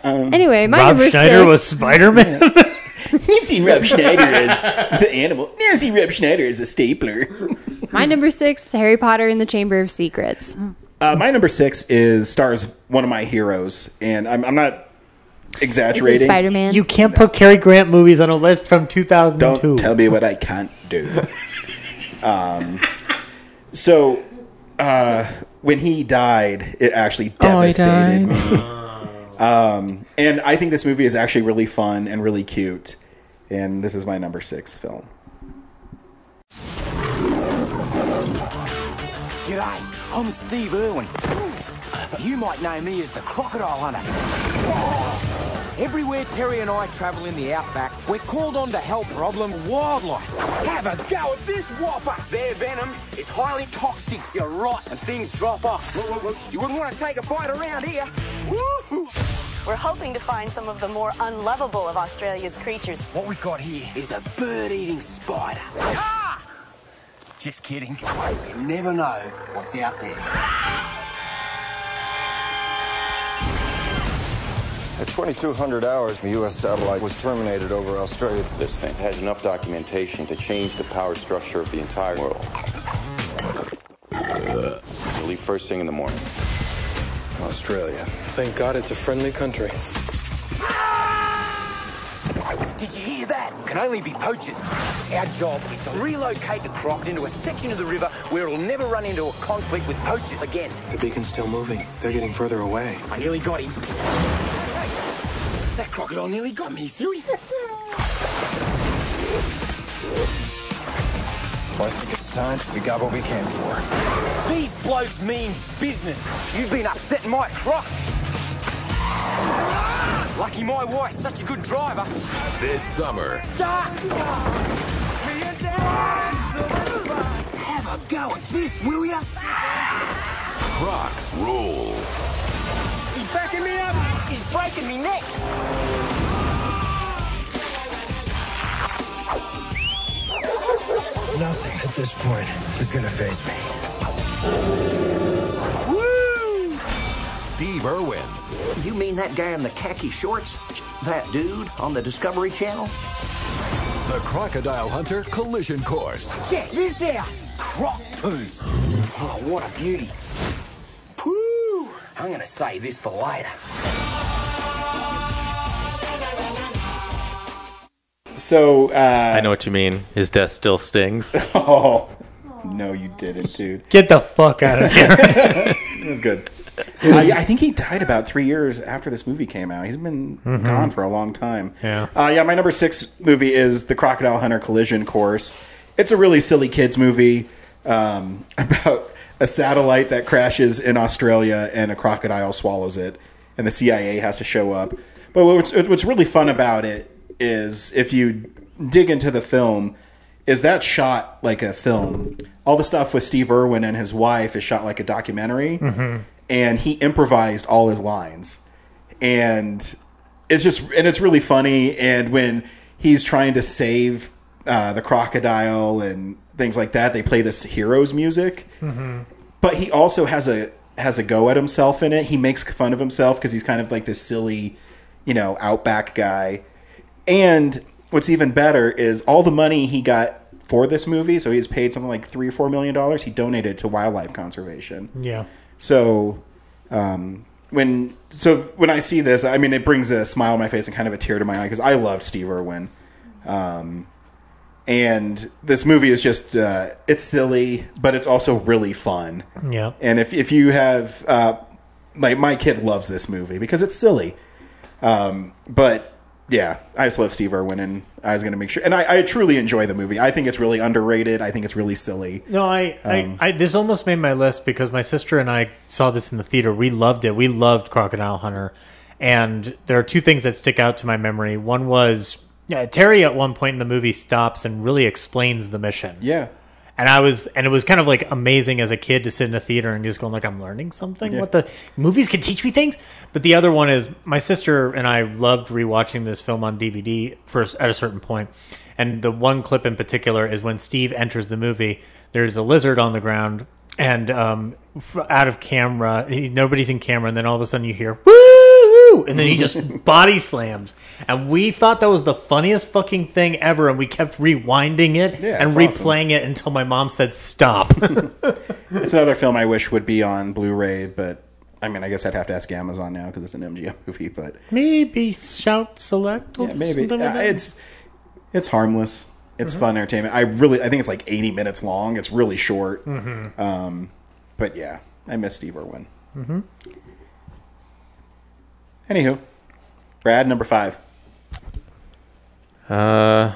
Um, Anyway, my Rob number Schneider six, was Spider Man. You've seen Rob Schneider as the animal. Now see Rob Schneider as a stapler. my number six, Harry Potter and the Chamber of Secrets. Uh, my number six is stars one of my heroes, and I'm, I'm not exaggerating. Spider Man? you can't put Cary Grant movies on a list from 2002. Don't tell me what I can't do. um, so, uh, when he died, it actually Oh, devastated died. me. Um, and I think this movie is actually really fun and really cute. And this is my number six film. G'day, I'm Steve Irwin. You might know me as the Crocodile Hunter. Everywhere Terry and I travel in the outback, we're called on to help problem wildlife. Have a go at this whopper. Their venom is highly toxic. You're right, and things drop off. You wouldn't want to take a bite around here. Woo! We're hoping to find some of the more unlovable of Australia's creatures. What we've got here is a bird-eating spider. Ah! Just kidding. You never know what's out there. At 2200 hours, the U.S. satellite was terminated over Australia. This thing has enough documentation to change the power structure of the entire world. Uh. We'll leave first thing in the morning. Australia. Thank God it's a friendly country. Did you hear that? Can only be poachers. Our job is to relocate the crop into a section of the river where it'll never run into a conflict with poachers again. The beacon's still moving. They're getting further away. I nearly got him. That crocodile nearly got me, serious? Well, I think it's time we got what we came for. These blokes mean business. You've been upsetting my crop. Lucky my wife's such a good driver. This summer, Have a go at this, will ya? Crocs rule. He's backing me up. He's breaking me neck. Nothing at this point is gonna phase me. Woo! Steve Irwin. You mean that guy in the khaki shorts? That dude on the Discovery Channel? The Crocodile Hunter Collision Course. Check this out. Croc poo. Oh, what a beauty. Poo! I'm gonna save this for later. So, uh, I know what you mean. His death still stings. oh, no, you didn't, dude. Get the fuck out of here. it was good. I, I think he died about three years after this movie came out. He's been Mhm. gone for a long time. Yeah. Uh, yeah, my number six movie is The Crocodile Hunter Collision Course. It's a really silly kids movie um, about a satellite that crashes in Australia and a crocodile swallows it, and the CIA has to show up. But what's, what's really fun about it is if you dig into the film, is that shot like a film. All the stuff with Steve Irwin and his wife is shot like a documentary Mhm. And he improvised all his lines. And it's just and it's really funny. And when he's trying to save uh, the crocodile and things like that they play this heroes music. Mhm. but he also has a has a go at himself in it. He makes fun of himself because he's kind of like this silly you know outback guy. And what's even better is all the money he got for this movie so he's paid something like three or four million dollars he donated to wildlife conservation. Yeah. So um, when so when I see this, I mean, it brings a smile on my face and kind of a tear to my eye because I loved Steve Irwin, um, and this movie is just uh, it's silly, but it's also really fun. Yeah. And if if you have uh, like my kid loves this movie because it's silly, um, but yeah, I just love Steve Irwin, and I was going to make sure. And I, I truly enjoy the movie. I think it's really underrated. I think it's really silly. No, I, Um, I, I, this almost made my list because my sister and I saw this in the theater. We loved it. We loved Crocodile Hunter, and there are two things that stick out to my memory. One was yeah, Terry at one point in the movie stops and really explains the mission. Yeah. And I was, and it was kind of like amazing as a kid to sit in a theater and just going like, I'm learning something. Yeah. What the movies can teach me things. But the other one is my sister and I loved rewatching this film on DVD first at a certain point. And the one clip in particular is when Steve enters the movie. There's a lizard on the ground, and um, out of camera, he, nobody's in camera, and then all of a sudden you hear woo, and then he just body slams. And we thought that was the funniest fucking thing ever, and we kept rewinding it Yeah, and it's replaying it until my mom said stop. it's another film I wish would be on Blu-ray, but I mean, I guess I'd have to ask Amazon now because it's an MGM movie. But maybe shout select. Or yeah, maybe something like Uh, that. it's it's harmless. It's Mhm. fun entertainment. I really, I think it's like 80 minutes long. It's really short. Mhm. Um, but yeah, I miss Steve Irwin. Anywho, Brad, number five. Uh,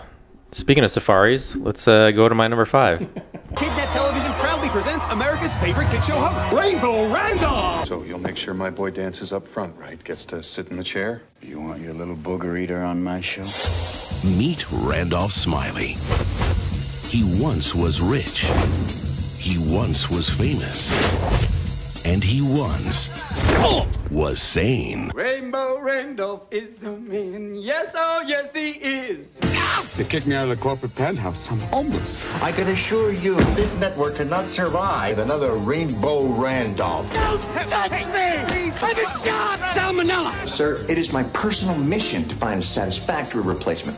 speaking of safaris, let's uh, go to my number five. KidNet Television proudly presents America's favorite kid show host, Rainbow Randolph. So you'll make sure my boy dances up front, right? Gets to sit in the chair? You want your little booger eater on my show? Meet Randolph Smiley. He once was rich. He once was famous. And he once was sane. Rainbow Randolph is the man. Yes, oh, yes, he is. They kicked me out of the corporate penthouse. I'm homeless. I can assure you, this network cannot survive another Rainbow Randolph. Don't touch me! I'm a shot! Salmonella! Sir, it is my personal mission to find a satisfactory replacement.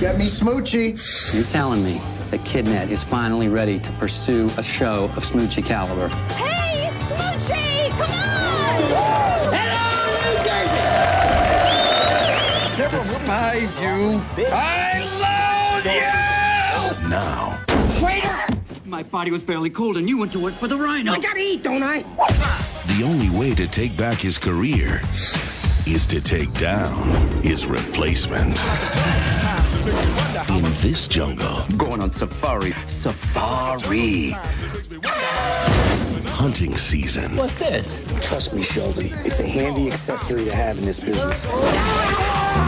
Get me Smoochie. You're telling me that KidNet is finally ready to pursue a show of Smoochie caliber. Hey, it's Smoochie! Come on! Hello, New Jersey! Despise you. I loathe you! Now, Waiter! My body was barely cold and you went to work for the Rhino. I gotta eat, don't I? the only way to take back his career is to take down his replacement. In this jungle, Going on safari. Safari. Hunting season What's this? Trust me, Shelby. It's a handy accessory to have in this business.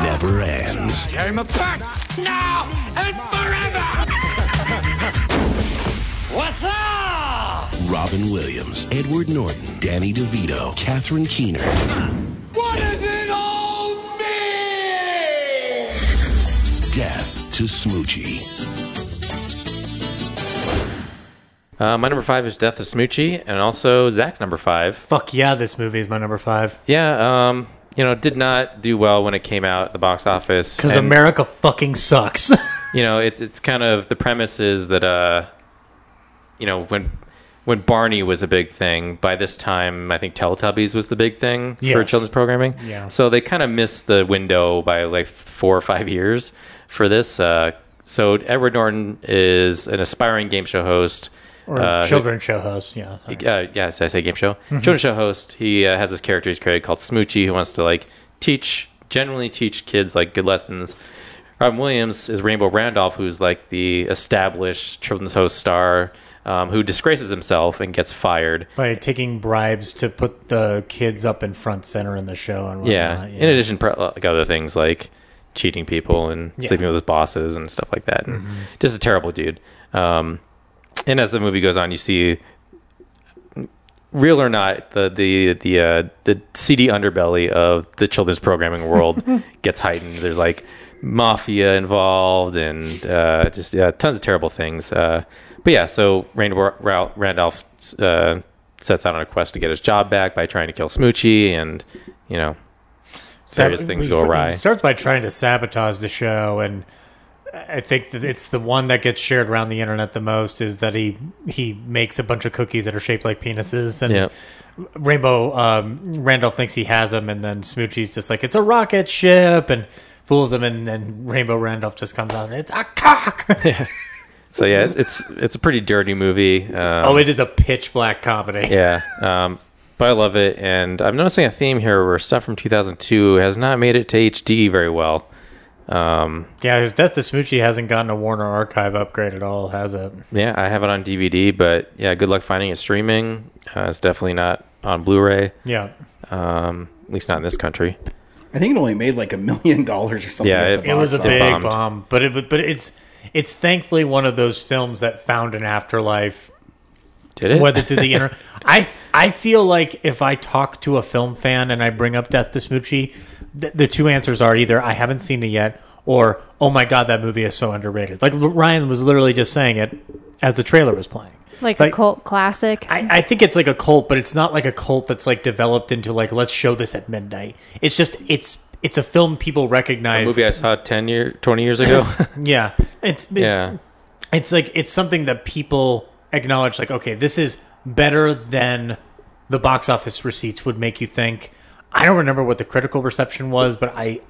never ends. Tear him apart! Now and forever! What's up? Robin Williams, Edward Norton, Danny DeVito, Catherine Keener, What does it all mean? Death to Smoochie. Uh, my number five is Death of Smoochie, and also Zach's number five. Fuck yeah, this movie is my number five. Yeah, um, you know, did not do well when it came out at the box office. Because And, America fucking sucks. you know, it's it's kind of the premise is that uh, you know, when when Barney was a big thing, by this time I think Teletubbies was the big thing for children's programming. Yeah. So they kind of missed the window by like four or five years for this. Uh, so Edward Norton is an aspiring game show host. Or uh, children's show host. Yeah. sorry. uh, yes, I say game show. Mhm. Children's show host. He uh, has this character he's created called Smoochie, who wants to like teach, generally teach kids like good lessons. Robin Williams is Rainbow Randolph, who's like the established children's host star, um, who disgraces himself and gets fired. By taking bribes to put the kids up in front center in the show and Yeah. whatnot. In addition, to like other things like cheating people and Yeah. sleeping with his bosses and stuff like that. And Mhm. Just a terrible dude. Um, and as the movie goes on, you see, real or not, the the the uh, the seedy underbelly of the children's programming world gets heightened. There's like mafia involved and uh, just yeah, tons of terrible things. Uh, but yeah, so Rainbow Ra- Randolph uh, sets out on a quest to get his job back by trying to kill Smoochie, and you know various Sab- things go awry. It starts by trying to sabotage the show, and I think that it's the one that gets shared around the internet the most. Is that he he makes a bunch of cookies that are shaped like penises, and Yep. Rainbow um, Randolph thinks he has them, and then Smoochie's just like it's a rocket ship, and fools him, and then Rainbow Randolph just comes out and it's a cock. So yeah, it's it's, it's a pretty dirty movie. Um, oh, it is a pitch black comedy. yeah, um, but I love it, and I'm noticing a theme here where stuff from 2002 has not made it to HD very well. Um, Yeah, his Death to Smoochie hasn't gotten a Warner Archive upgrade at all, has it? yeah, I have it on DVD, but yeah, good luck finding it streaming. Uh, it's definitely not on Blu-ray. Yeah. um, at least not in this country. I think it only made like a million dollars or something. Yeah, it- It was a big office. bomb, but it but it's it's thankfully one of those films that found an afterlife. Did it? Whether through the inter, I I feel like if I talk to a film fan and I bring up Death to Smoochie, the, the two answers are either I haven't seen it yet or oh my god that movie is so underrated. Like Ryan was literally just saying it as the trailer was playing. Like, a cult classic. I, I think it's like a cult, but it's not like a cult that's like developed into like let's show this at midnight. It's just it's it's a film people A recognize. movie I saw 10 year, 20 years ago. yeah, it's Yeah. It's like it's something that people acknowledge. Like, okay, this is better than the box office receipts would make you think. I don't remember what the critical reception was, but I.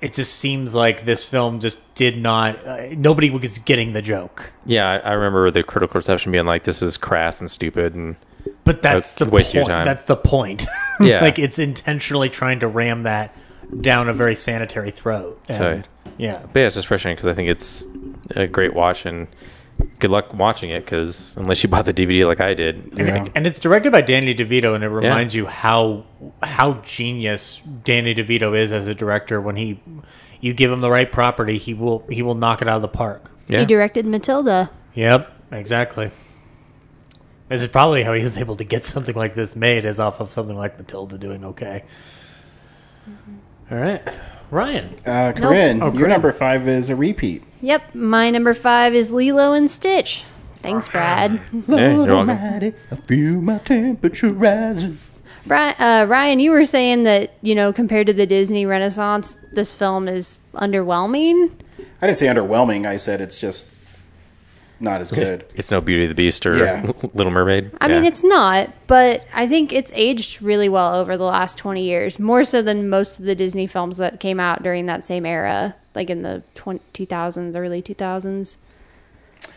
It just seems like this film just did not. Uh, nobody was getting the joke. yeah, I, I remember the critical reception being like, "This is crass and stupid," and But that's the waste point. your time. That's the point. Yeah. like it's intentionally trying to ram that down a very sanitary throat. And, So, yeah, But yeah, it's just frustrating because I think it's a great watch and good luck watching it because unless you bought the DVD like I did, And, and it's directed by Danny DeVito, and it reminds you how how genius Danny DeVito is as a director. When he, you give him the right property, he will he will knock it out of the park. He directed Matilda. Yep, exactly. This is probably how he was able to get something like this made, is off of something like Matilda doing okay. Mm-hmm. All right, Ryan. Uh, Nope. Corinne, Oh, your Corinne. number five is a repeat. Yep, my number five is Lilo and Stitch. Thanks, Brad. Lord Almighty, I feel my temperature rising. Brian, uh, Ryan, you were saying that you know compared to the Disney Renaissance, this film is underwhelming. I didn't say underwhelming. I said it's just not as good. it's no Beauty and the Beast or Yeah. Little Mermaid. I mean, it's not, but I think it's aged really well over the last 20 years, more so than most of the Disney films that came out during that same era, like in the 20, 2000s, early 2000s.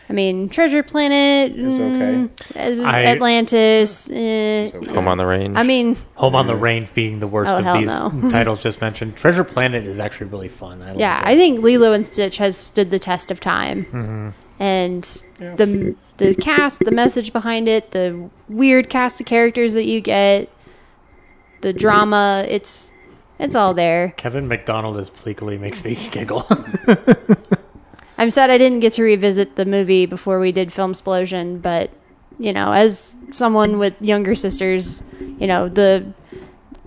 I mean, Treasure Planet, It's okay. mm, I- Atlantis. eh, Home on the Range. I mean, Home on the Range being the worst Oh, of these no. titles just mentioned. Treasure Planet is actually really fun. I like yeah, it. I think Lilo and Stitch has stood the test of time. And the the cast, the message behind it, the weird cast of characters that you get, the drama, it's it's all there. Kevin McDonald as Pleakley makes me giggle. I'm sad I didn't get to revisit the movie before we did Film Explosion, but you know, as someone with younger sisters, you know, the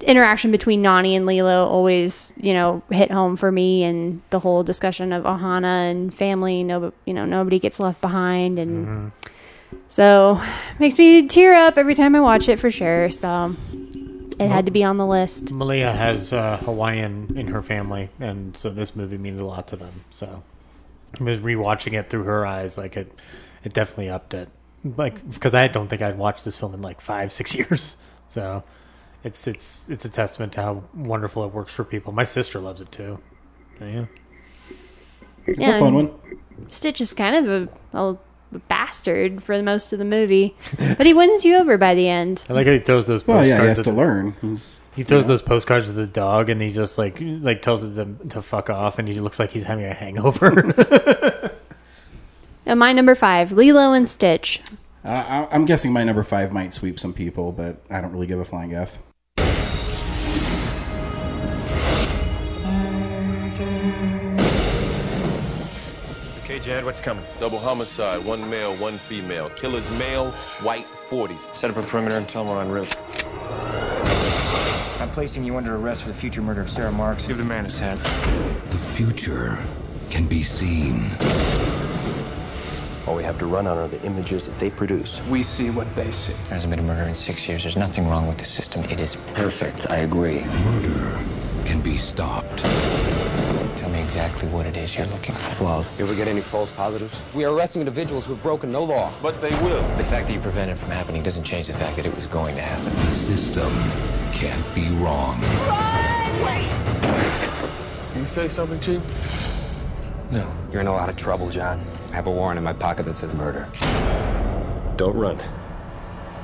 interaction between Nani and Lilo always, you know, hit home for me and the whole discussion of Ohana and family, no you know, nobody gets left behind and so makes me tear up every time I watch it for sure. So it had to be on the list. Malia has uh, Hawaiian in her family, and so this movie means a lot to them. So I was rewatching it through her eyes, like it, it definitely upped it. Like because I don't think I'd watched this film in like five, six years. So it's it's it's a testament to how wonderful it works for people. My sister loves it too. Yeah. It's Yeah, a fun one. Stitch is kind of a, a bastard for most of the movie, but he wins you over by the end. I like how he throws those. Well, postcards yeah, he has to the- learn. He's, He throws you know. those postcards to the dog, and he just like like tells it to, to fuck off, and he looks like he's having a hangover. And my number five, Lilo and Stitch. Uh, I'm guessing my number five might sweep some people, but I don't really give a flying f. Okay, Jad, what's coming? Double homicide, one male, one female. Killer's male, white 40s. Set up a perimeter and tell them we're en route. I'm placing you under arrest for the future murder of Sarah Marks. Give the man his hat. The future can be seen. All we have to run on are the images that they produce. We see what they see. There hasn't been a murder in six years. There's nothing wrong with the system. It is Perfect, I agree. Murder can be stopped. Tell me exactly what it is you're looking for. Flaws. You ever get any false positives? We are arresting individuals who have broken no law. But they will. The fact that you prevented it from happening doesn't change the fact that it was going to happen. The system can't be wrong. Run! Wait! You say something, Chief? No. You're in a lot of trouble, John. I have a warrant in my pocket that says murder. Don't run.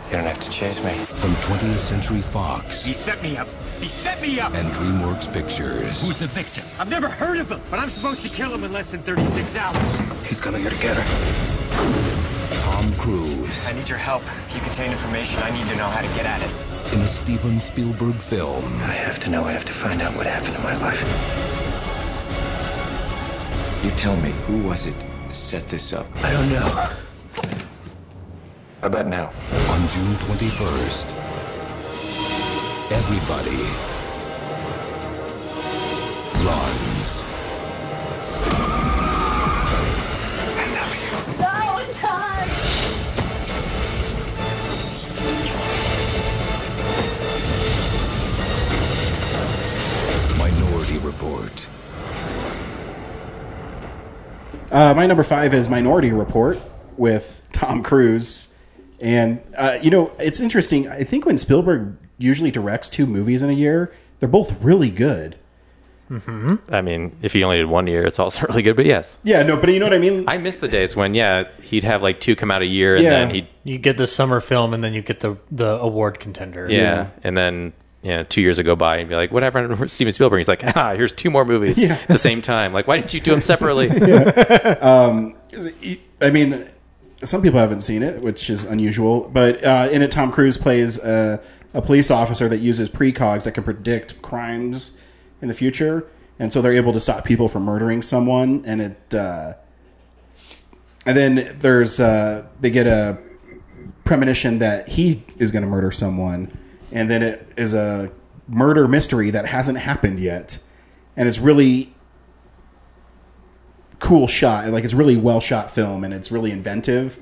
You don't have to chase me. From 20th Century Fox He set me up. He set me up. and DreamWorks Pictures. Who's the victim? I've never heard of him, but I'm supposed to kill him in less than 36 hours. He's coming here to get her. Tom Cruise I need your help. If you contain information, I need to know how to get at it. in a Steven Spielberg film. I have to know. I have to find out what happened in my life. You tell me, who was it that set this up? I don't know. How about now? On June 21st, everybody runs. Minority Report. Uh, my number five is Minority Report with Tom Cruise. And, uh, you know, it's interesting. I think when Spielberg usually directs two movies in a year, they're both really good. Mm-hmm. I mean, if he only did one year, it's also really good. But yes, Yeah, no, but you know what I mean? I miss the days when yeah he'd have like two come out a year, and Yeah. then he'd you get the summer film, and then you get the the award contender. yeah, and then yeah, two years ago by and be like, whatever. Steven Spielberg, he's like, ah, here's two more movies Yeah. at the same time. Like, why didn't you do them separately? um, I mean, some people haven't seen it, which is unusual. But uh, in it, Tom Cruise plays a, a police officer that uses precogs that can predict crimes in the future, and so they're able to stop people from murdering someone. And it, uh, and then there's uh, they get a premonition that he is going to murder someone, and then it is a murder mystery that hasn't happened yet, and it's really cool shot. Like it's really well shot film, and it's really inventive.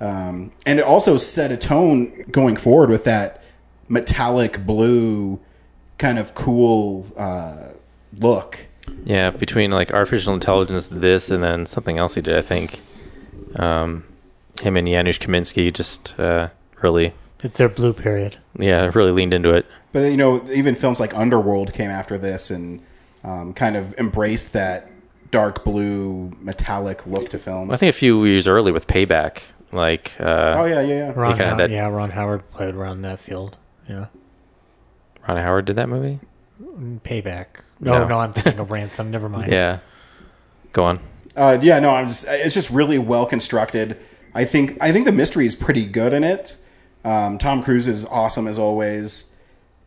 Um, and it also set a tone going forward with that metallic blue kind of cool uh, look. Yeah, between like artificial intelligence, this, and then something else he did, I think. Um, him and Janusz Kaminski just uh, really, It's their blue period. yeah, I really leaned into it. But you know, even films like Underworld came after this and um, kind of embraced that dark blue metallic look to films. I think a few years early with Payback, like uh, Oh, yeah, yeah, yeah. Ron kinda Howard, that- yeah, Ron Howard played around that field. Yeah, Ron Howard did that movie. Payback. No, No. no, I'm thinking of Ransom. Never mind. Yeah, go on. Uh, yeah, no, I'm just. It's just really well constructed. I think. I think the mystery is pretty good in it. Um, Tom Cruise is awesome as always.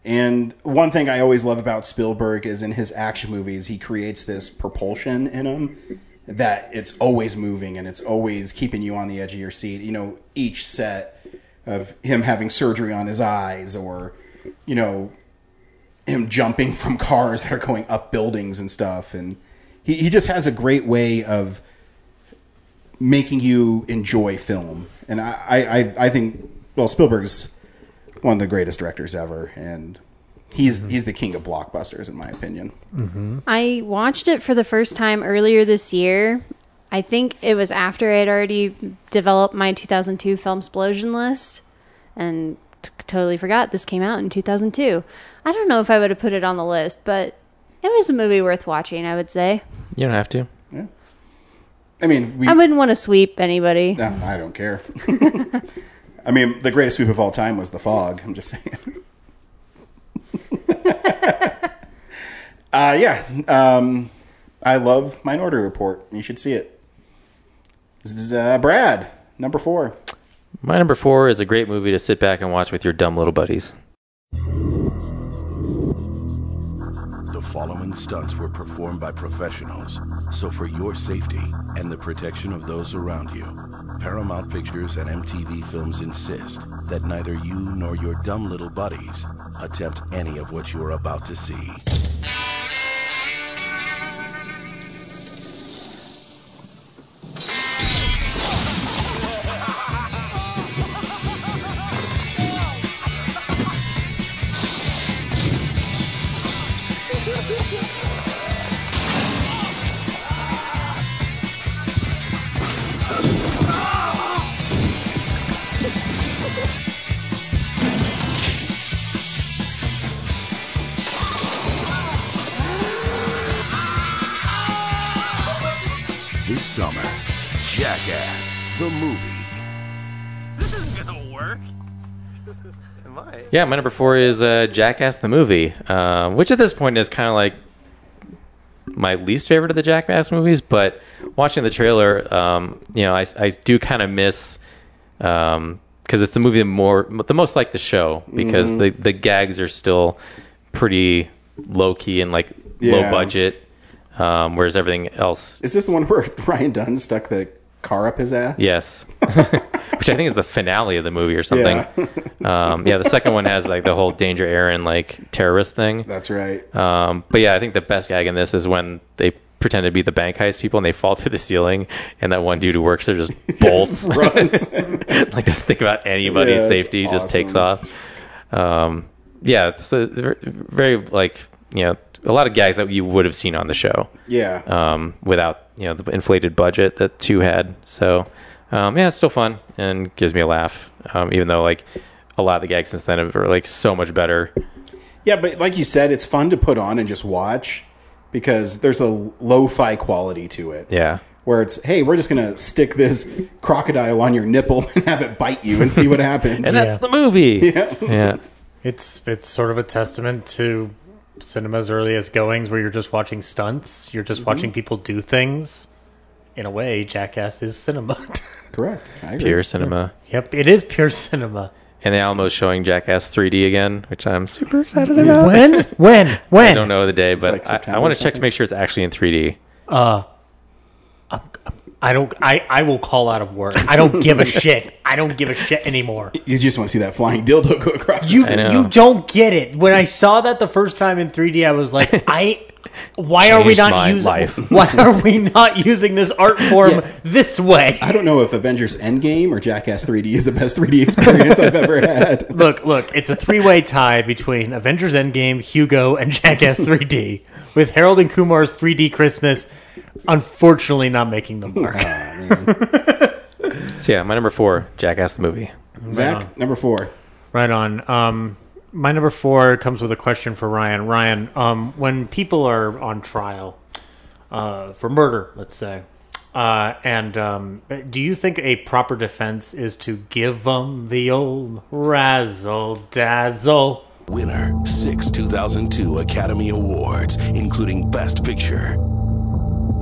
And one thing I always love about Spielberg is in his action movies, he creates this propulsion in them that it's always moving and it's always keeping you on the edge of your seat. You know, each set of him having surgery on his eyes or, you know, him jumping from cars that are going up buildings and stuff. And he, he just has a great way of making you enjoy film. And I, I, I think, well, Spielberg's one of the greatest directors ever. And he's, mm-hmm. he's the king of blockbusters, in my opinion. Mm-hmm. I watched it for the first time earlier this year. I think it was after I had already developed my 2002 film explosion list and t- totally forgot this came out in 2002. I don't know if I would have put it on the list, but it was a movie worth watching, I would say. You don't have to. Yeah. I mean, we, I wouldn't want to sweep anybody. No, I don't care. I mean, the greatest sweep of all time was The Fog. I'm just saying. uh, yeah. Um, I love Minority Report. You should see it. This is uh, Brad, number four. My number four is a great movie to sit back and watch with your dumb little buddies. Stunts were performed by professionals. So for your safety and the protection of those around you, Paramount Pictures and MTV Films insist that neither you nor your dumb little buddies attempt any of what you are about to see. Jackass, the movie. This isn't gonna work. Am I? Yeah, my number four is uh, Jackass the movie, uh, which at this point is kind of like my least favorite of the Jackass movies. But watching the trailer, um, you know, I, I do kind of miss because it's the movie the more the most like the show because Mhm. the the gags are still pretty low key and like low budget, um, whereas everything else Is this the one where Ryan Dunn stuck the car up his ass? Yes. Which I think is the finale of the movie or something. Yeah. um, yeah, the second one has like the whole Danger Ehren like terrorist thing. That's right. Um, but yeah, I think the best gag in this is when they pretend to be the bank heist people and they fall through the ceiling and that one dude who works there just bolts. runs. like doesn't think about anybody's Yeah, safety, just takes off. Um, yeah, so very like you know a lot of gags that you would have seen on the show. Yeah. Um, without you know the inflated budget that two had. So um, yeah, it's still fun and gives me a laugh. Um, even though like a lot of the gags since then are like so much better. Yeah, but like you said, it's fun to put on and just watch because there's a lo-fi quality to it. Yeah. Where it's, hey, we're just gonna stick this crocodile on your nipple and have it bite you and see what happens. And that's the movie. Yeah. Yeah. It's it's sort of a testament to cinema's earliest goings where you're just watching stunts, you're just Mhm. watching people do things. in a way, Jackass is cinema. Correct. I agree. Pure cinema. Yep, it is pure cinema. And they almost showing Jackass 3D again, which I'm super excited about. When? When? When? I don't know the day, but like I, I want to check to make sure it's actually in 3D. Uh, I'm- I don't. I, I will call out of work. I don't give a shit. I don't give a shit anymore. You just want to see that flying dildo go across. You his you don't get it. When I saw that the first time in 3D, I was like, I. Why are we not using? life. Why are we not using this art form Yeah. this way? I don't know if Avengers Endgame or Jackass 3D is the best 3D experience I've ever had. Look, look, it's a three-way tie between Avengers Endgame, Hugo, and Jackass 3D, with Harold and Kumar's 3D Christmas unfortunately not making the mark. So yeah, my number four, Jackass the movie. Zach, number four. Right on. Um, my number four comes with a question for Ryan. Ryan, um, when people are on trial uh, for murder, let's say, uh, and um, do you think a proper defense is to give them the old razzle dazzle? Winner, six 2002 Academy Awards, including Best Picture.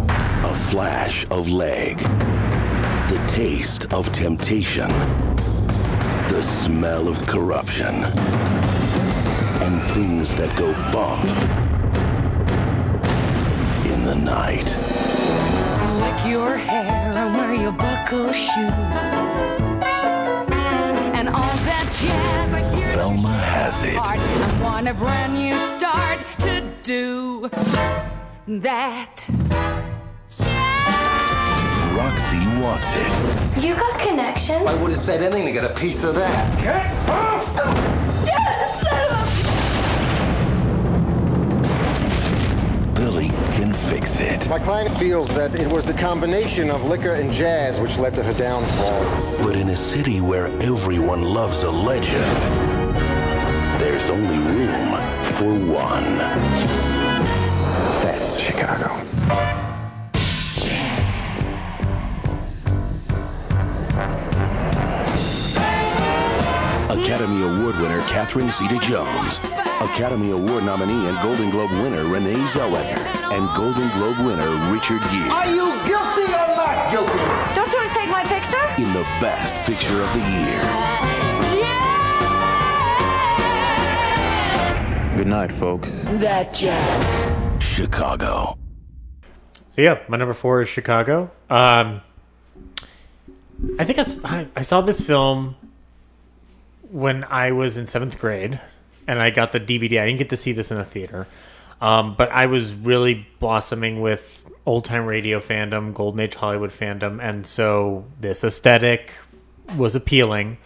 A flash of leg. The taste of temptation. The smell of corruption. And things that go bump in the night. Slick your hair and wear your buckle shoes. And all that jazz I hear Velma has it. heart. I want a brand new start to do that. Roxy wants it. You got connection? I would have said anything to get a piece of that. Can fix it. My client feels that it was the combination of liquor and jazz which led to her downfall. But in a city where everyone loves a legend, there's only room for one. That's Chicago. Academy Award winner Catherine Zeta-Jones, Academy Award nominee and Golden Globe winner Renee Zellweger, and Golden Globe winner Richard Gere Are you guilty or not guilty? Don't you want to take my picture? in the Best Picture of the Year. Good night, folks. That jazz. Chicago. So yeah, my number four is Chicago. Um, I think I saw this film when I was in seventh grade, and I got the DVD. I didn't get to see this in a theater, um, but I was really blossoming with old time radio fandom, golden age Hollywood fandom, and so this aesthetic was appealing.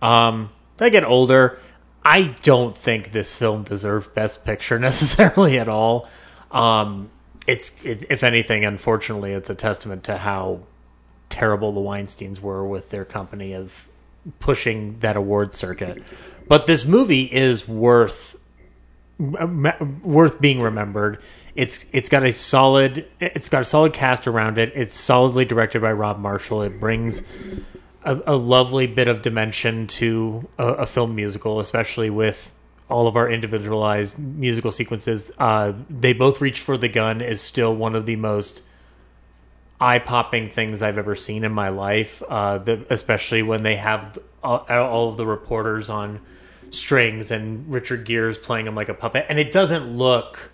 Um, I get older, I don't think this film deserved Best Picture necessarily at all. Um, it's it, if anything, unfortunately, it's a testament to how terrible the Weinstein's were with their company of pushing that award circuit. But this movie is worth worth being remembered. It's it's got a solid it's got a solid cast around it. It's solidly directed by Rob Marshall. It brings a, a lovely bit of dimension to a, a film musical, especially with all of our individualized musical sequences. Uh, they both reach for the gun is still one of the most eye popping things I've ever seen in my life. Uh, the, especially when they have all, all of the reporters on strings and Richard Gere's playing him like a puppet, and it doesn't look.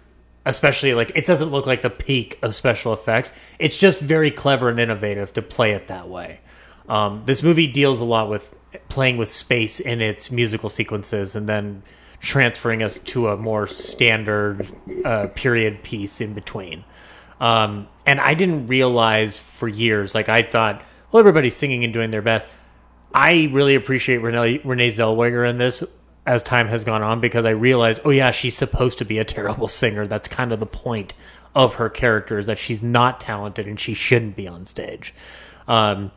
Especially like it doesn't look like the peak of special effects. It's just very clever and innovative to play it that way. Um, this movie deals a lot with playing with space in its musical sequences and then transferring us to a more standard uh, period piece in between. Um, and I didn't realize for years, like I thought, well, everybody's singing and doing their best. I really appreciate Renee, Renee Zellweger in this as time has gone on because I realized, oh yeah, she's supposed to be a terrible singer. That's kind of the point of her character is that she's not talented and she shouldn't be on stage. Um,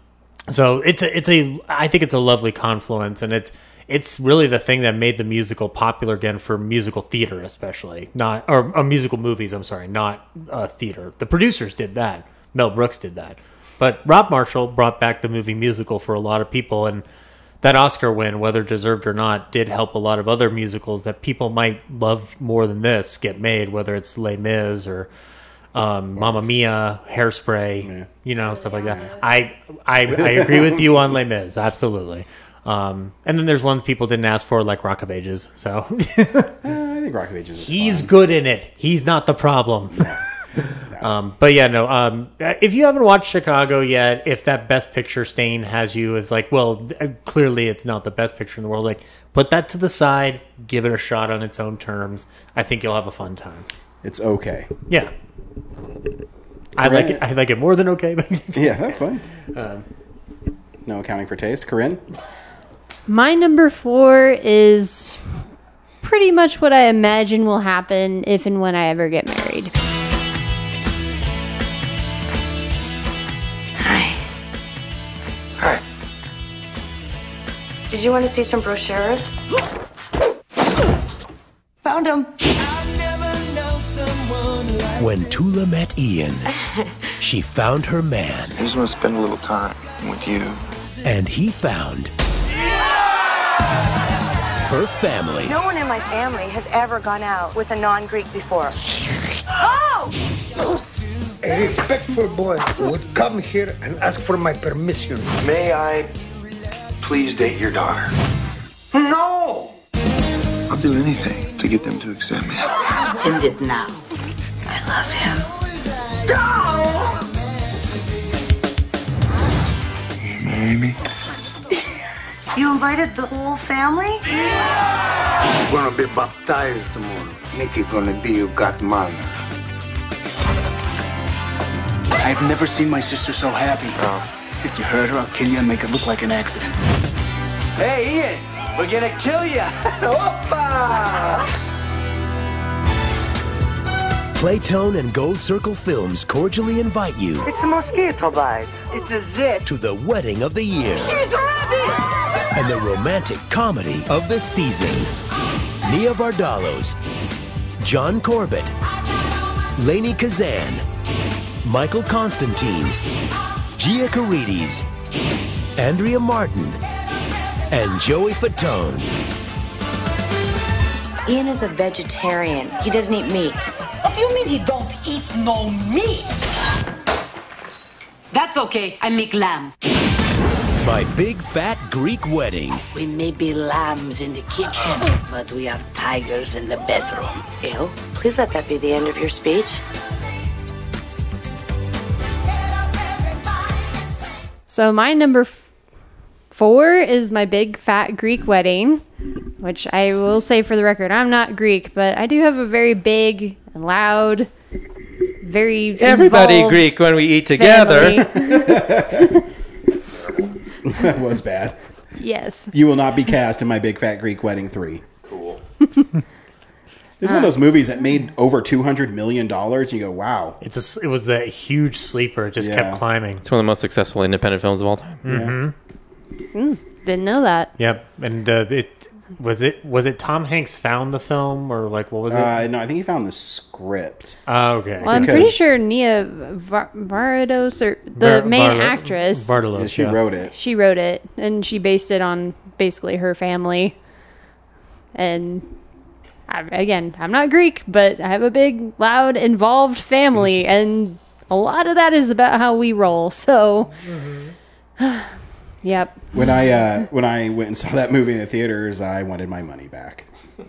so it's a, it's a, I think it's a lovely confluence, and it's it's really the thing that made the musical popular again for musical theater, especially not or, or musical movies. I'm sorry, not uh, theater. The producers did that. Mel Brooks did that, but Rob Marshall brought back the movie musical for a lot of people, and that Oscar win, whether deserved or not, did help a lot of other musicals that people might love more than this get made, whether it's Les Mis or um, Mamma Mia, Hairspray, you know, stuff like that. I, I I agree with you on Les Mis, absolutely. Um, and then there's ones people didn't ask for, like Rock of Ages. So Uh, I think Rock of Ages is he's fine. good in it. He's not the problem. um, but yeah, no. Um, if you haven't watched Chicago yet, if that Best Picture stain has you, it's like, well, clearly it's not the best picture in the world. Like, put that to the side, give it a shot on its own terms. I think you'll have a fun time. It's okay. Yeah. I like it. I like it more than okay. But Yeah, that's fine. Um, No accounting for taste. Corinne? My number four is pretty much what I imagine will happen if and when I ever get married. Hi. Hi. Did you want to see some brochures? Found them. When Tula met Ian, she found her man, I just want to spend a little time with you. and he found her family. No one in my family has ever gone out with a non-Greek before. Oh! A respectful boy would come here and ask for my permission. May I please date your daughter? No! I'll do anything to get them to accept me. End it now. I love you. Marry me? You invited the whole family? You're gonna be baptized tomorrow. Nikki gonna be your godmother. I've never seen my sister so happy. If you hurt her, I'll kill you and make it look like an accident. Hey, Ian, we're gonna kill you. Opa! Playtone and Gold Circle Films cordially invite you It's a mosquito bite. It's a zit. to the wedding of the year She's ready! And the romantic comedy of the season. Nia Vardalos, John Corbett, Lainie Kazan, Michael Constantine, Gia Carides, Andrea Martin, and Joey Fatone. Ian is a vegetarian. He doesn't eat meat. What do you mean he don't eat no meat? That's okay. I make lamb. My Big Fat Greek Wedding. We may be lambs in the kitchen, but we are tigers in the bedroom. Ew. Please let that be the end of your speech. So my number f- four is my big fat Greek wedding, which I will say for the record, I'm not Greek, but I do have a very big and loud, very Everybody Greek when we eat together. family. that was bad. yes. You will not be cast in my Big Fat Greek Wedding 3. Cool. This is one of those movies that made over $200 million. You go, wow. It's a, it was that huge sleeper. It just Yeah. kept climbing. It's one of the most successful independent films of all time. Mm-hmm. Mm, didn't know that. Yep. And uh, it was it was it Tom Hanks found the film or like what was it? Uh, no, I think he found the script. Oh, okay. Well, I'm pretty sure Nia Var- Vardos, or the Var- main Varda- actress, Vardalos, Yeah, she yeah. wrote it. she wrote it, and she based it on basically her family. And I, again, I'm not Greek, but I have a big, loud, involved family, and a lot of that is about how we roll. So, yep. When I uh, when I went and saw that movie in the theaters, I wanted my money back. I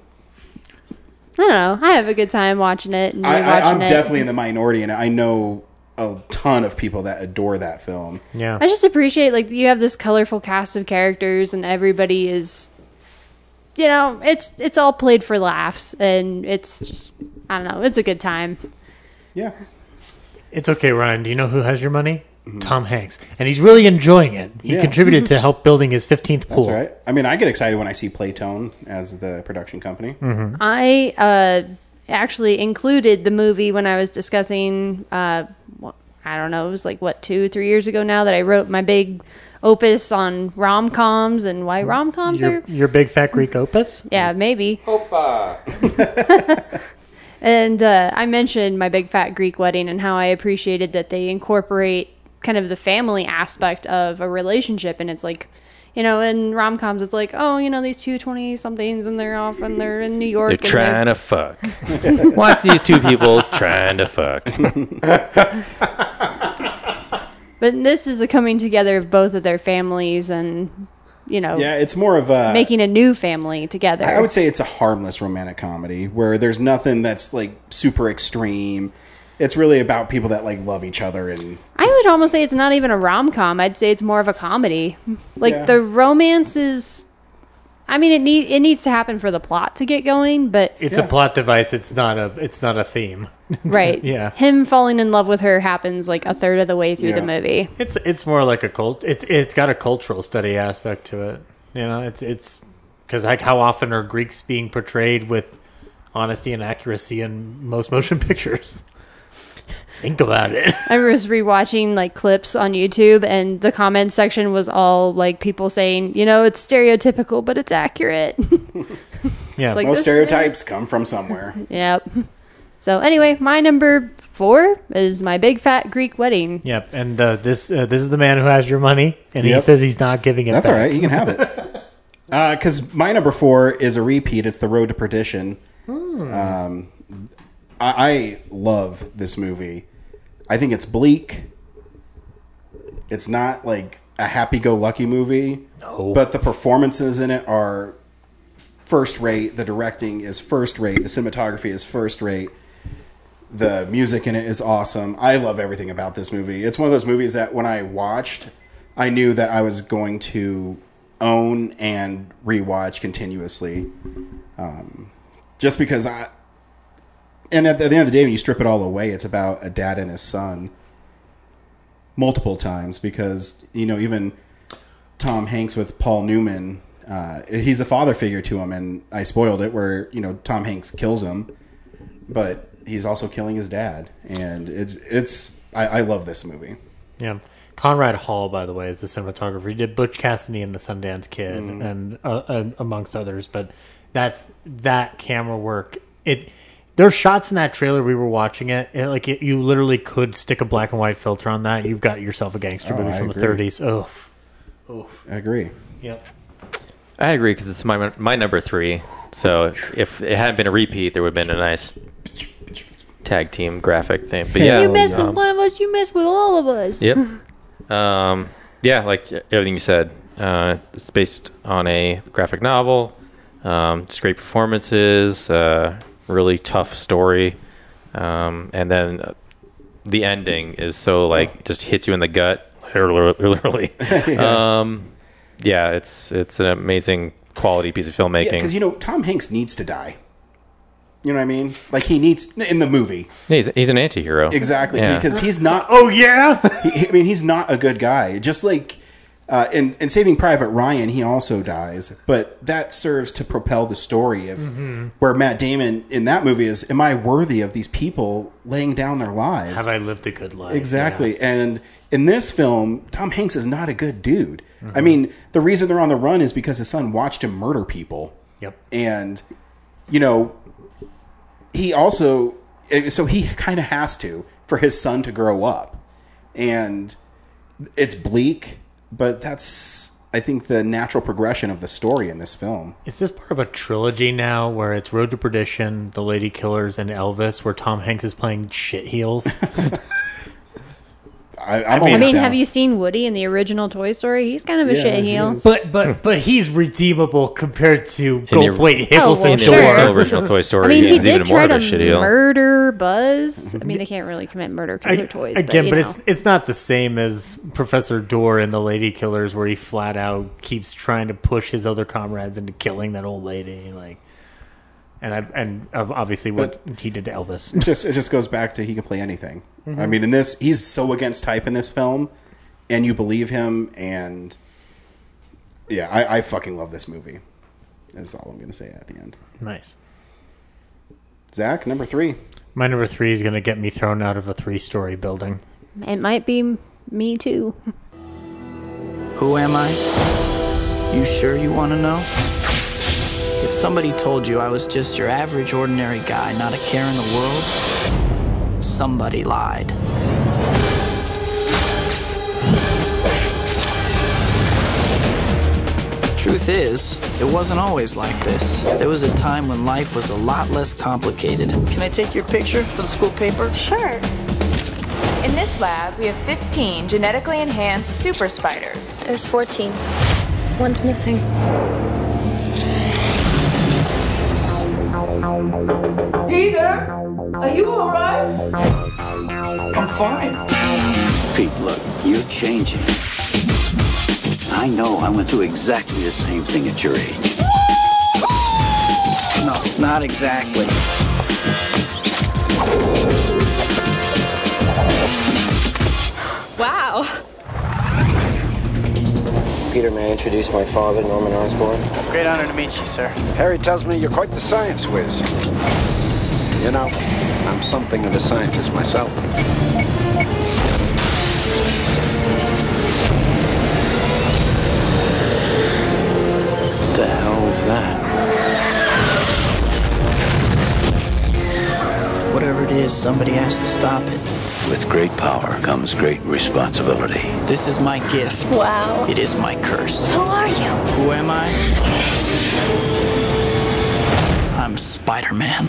don't know. I have a good time watching it. And I, I, I'm it. definitely in the minority, and I know a ton of people that adore that film. Yeah. I just appreciate like you have this colorful cast of characters and everybody is you know, it's it's all played for laughs and it's just I don't know, it's a good time. Yeah. It's okay, Ryan. Do you know who has your money? Tom Hanks, and he's really enjoying it. He Mm-hmm. Yeah. contributed to help building his 15th pool. That's right. I mean, I get excited when I see Playtone as the production company. Mm-hmm. I uh actually included the movie when I was discussing uh I don't know, it was like what 2 3 years ago now that I wrote my big opus on rom-coms and why rom-coms Your, are your big fat Greek opus. yeah, maybe. Opa. And uh, I mentioned my big fat Greek wedding and how I appreciated that they incorporate kind of the family aspect of a relationship. And it's like, You know, in rom coms, it's like, oh, you know, these two 20 somethings and they're off and they're in New York. They're and trying to fuck. Watch these two people trying to fuck. But this is a coming together of both of their families and, you know, Yeah, it's more of a making a new family together. I would say it's a harmless romantic comedy where there's nothing that's like super extreme. It's really about people that like love each other and I would almost say it's not even a rom com. I'd say it's more of a comedy. Like Yeah. the romance is. I mean, it need it needs to happen for the plot to get going, but It's a plot device. It's not a. It's not a theme. right, yeah. Him falling in love with her happens like a third of the way through the movie. It's it's more like a cult. It's it's got a cultural study aspect to it. You know, it's it's because like how often are Greeks being portrayed with honesty and accuracy in most motion pictures? Think about it. I was rewatching like clips on YouTube, and the comment section was all like people saying, you know, it's stereotypical, but it's accurate. Yeah, It's like most this- stereotypes come from somewhere. yep. So anyway, my number four is my big fat Greek wedding. Yep, and uh, this uh, this is the man who has your money, and he says he's not giving it. That's back. all right. You can have it. Because my number four is a repeat. It's The Road to Perdition. Um, I, I love this movie. I think it's bleak. It's not like a happy-go-lucky movie. No. But the performances in it are first rate. The directing is first rate. The cinematography is first rate. The music in it is awesome. I love everything about this movie. It's one of those movies that when I watched, I knew that I was going to own and rewatch continuously. Um, just because I. And at the, at the end of the day, when you strip it all away, it's about a dad and his son multiple times because, you know, even Tom Hanks with Paul Newman, uh, he's a father figure to him. And I spoiled it where, you know, Tom Hanks kills him, but he's also killing his dad. And it's, it's, I, I love this movie. Yeah. Conrad Hall, by the way, is the cinematographer. He did Butch Cassidy and the Sundance Kid, Mhm. and uh, uh, amongst others. But that's that camera work. It there's shots in that trailer. We were watching it. it like it, you literally could stick a black and white filter on that. You've got yourself a gangster Oh, movie I from agree. the 30s. Oof. Oof. I agree. Yep. I agree because it's my my number three. So if it hadn't been a repeat, there would have been a nice tag team graphic thing. But yeah, you mess with um, one of us, you mess with all of us. Yep. Um, yeah, like everything you said. Uh, it's based on a graphic novel. Um, just great performances. Uh, really tough story. Um, and then the ending is so like just hits you in the gut, literally. literally. Yeah. Um, yeah, it's it's an amazing quality piece of filmmaking. because you know Tom Hanks needs to die. You know what I mean? Like he needs in the movie. Yeah, he's, he's an anti-hero. Exactly, Yeah. because he's not. Oh yeah. he, I mean, he's not a good guy. Just like uh, in in Saving Private Ryan, he also dies, but that serves to propel the story of Mhm. where Matt Damon in that movie is. Am I worthy of these people laying down their lives? Have I lived a good life? Exactly. And in this film, Tom Hanks is not a good dude. I Mhm. mean, the reason they're on the run is because his son watched him murder people. Yep. And, you know, he also, eh, so he kind of has to for his son to grow up. And it's bleak, but that's, I think, the natural progression of the story in this film. Is this part of a trilogy now where it's Road to Perdition, The Lady Killers, and Elvis, where Tom Hanks is playing shit heels? I, I I'm mean- I mean, down. have you seen Woody in the original Toy Story? He's kind of a Yeah, shit heel. is. But but hmm. but he's redeemable compared to the- Goldthwait Oh, well, Higginson. in the sure. original, original Toy Story, I mean, he he's did even more try of to a shit heel. murder Buzz. I mean, mhm. they can't really commit murder because they're toys. Again, but, but, you it's know. it's not the same as Professor Dorr in The Lady Killers, where he flat out keeps trying to push his other comrades into killing that old lady. Like, and I and obviously what he did to Elvis. It just it just goes back to he can play anything. Mhm. I mean, in this, he's so against type in this film, and you believe him. And yeah, I, I fucking love this movie. That's all I'm gonna say at the end. Nice. Zach, number three. My number three is going to get me thrown out of a three-story building. it might be me too. Who am I? You sure you want to know? If somebody told you I was just your average, ordinary guy, not a care in the world, somebody lied. truth is, it wasn't always like this. There was a time when life was a lot less complicated. Can I take your picture for the school paper? Sure. In this lab, we have 15 genetically enhanced super spiders. There's 14. One's missing. Peter, are you alright? I'm fine. Pete, look, you're changing. I know I went through exactly the same thing at your age. No, not exactly. Wow. Peter, may I introduce my father, Norman Osborn? Great honor to meet you, sir. Harry tells me you're quite the science whiz. You know, I'm something of a scientist myself. What the hell is that? Whatever it is, somebody has to stop it. With great power comes great responsibility. This is my gift. Wow. It is my curse. Who are you? Who am I? I'm Spider Man.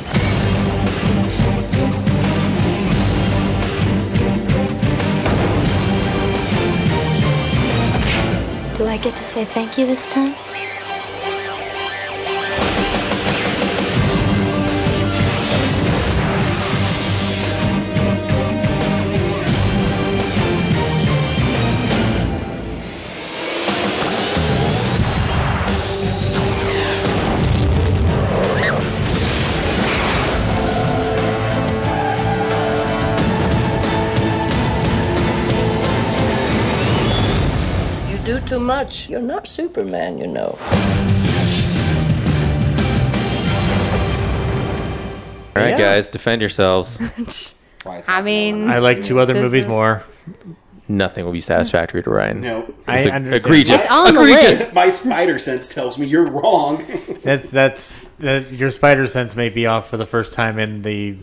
Do I get to say thank you this time? Much. You're not Superman, you know. All right, Yeah. guys, defend yourselves. I mean, I like two other this movies is- more. Nothing will be satisfactory to Ryan. No. I It's understand. egregious. It's on the egregious. list. My spider sense tells me you're wrong. That's that's that your spider sense may be off for the first time in the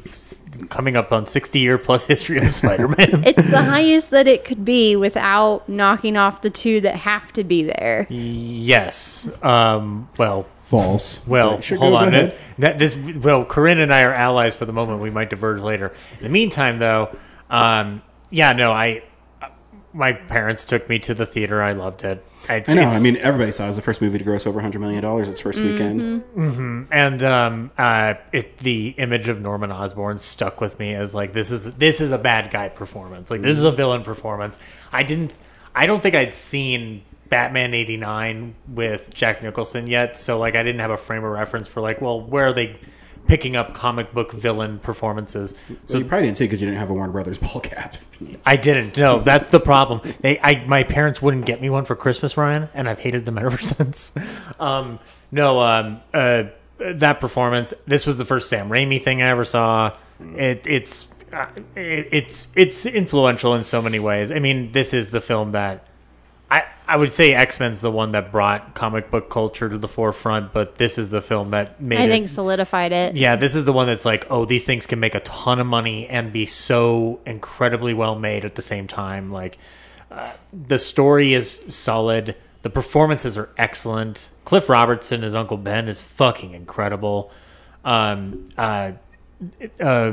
coming up on sixty year plus history of Spider Man. It's the highest that it could be without knocking off the two that have to be there. yes. Um. Well. False. Well, sure, hold go- go on. ahead. That this well, Corinne and I are allies for the moment. We might diverge later. In the meantime, though, um, yeah, no, I, my parents took me to the theater. I loved it. It's, I know. I mean, everybody saw it was the first movie to gross over $100 million its 1st weekend. hmm And um, uh, it the image of Norman Osborn stuck with me as like this is this is a bad guy performance. Like this is a villain performance. I didn't. I don't think I'd seen Batman eighty nine with Jack Nicholson yet, so like I didn't have a frame of reference for like, well, where are they picking up comic book villain performances? So you probably didn't see because you didn't have a Warner Brothers ball cap. I didn't. No, that's the problem. They, I, my parents wouldn't get me one for Christmas, Ryan, and I've hated them ever since. Um, no, um, uh, that performance. This was the first Sam Raimi thing I ever saw. It, it's, uh, it, it's, it's influential in so many ways. I mean, this is the film that I, I would say X Men's the one that brought comic book culture to the forefront, but this is the film that made I it. think solidified it. Yeah, this is the one that's like, oh, these things can make a ton of money and be so incredibly well made at the same time. Like, uh, the story is solid. The performances are excellent. Cliff Robertson as Uncle Ben is fucking incredible. Um, uh, uh,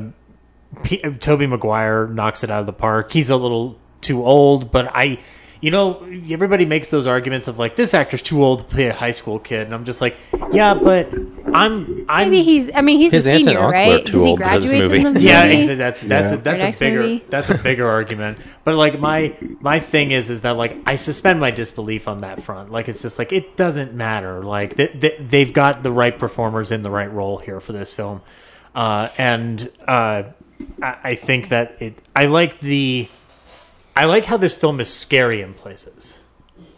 P- Tobey Maguire knocks it out of the park. He's a little too old, but I, you know, everybody makes those arguments of like this actor's too old to play a high school kid, and I'm just like, yeah, but I'm, I'm Maybe he's. I mean, he's His a aunt and senior, uncle are right? too Because he old for this graduates in the movie. movie. yeah, exactly. That's that's Yeah. a, that's Or a bigger movie. that's a bigger argument. But like my my thing is is that like I suspend my disbelief on that front. Like it's just like it doesn't matter. Like th- th- they've got the right performers in the right role here for this film, uh, and uh, I-, I think that it. I like the. I like how this film is scary in places.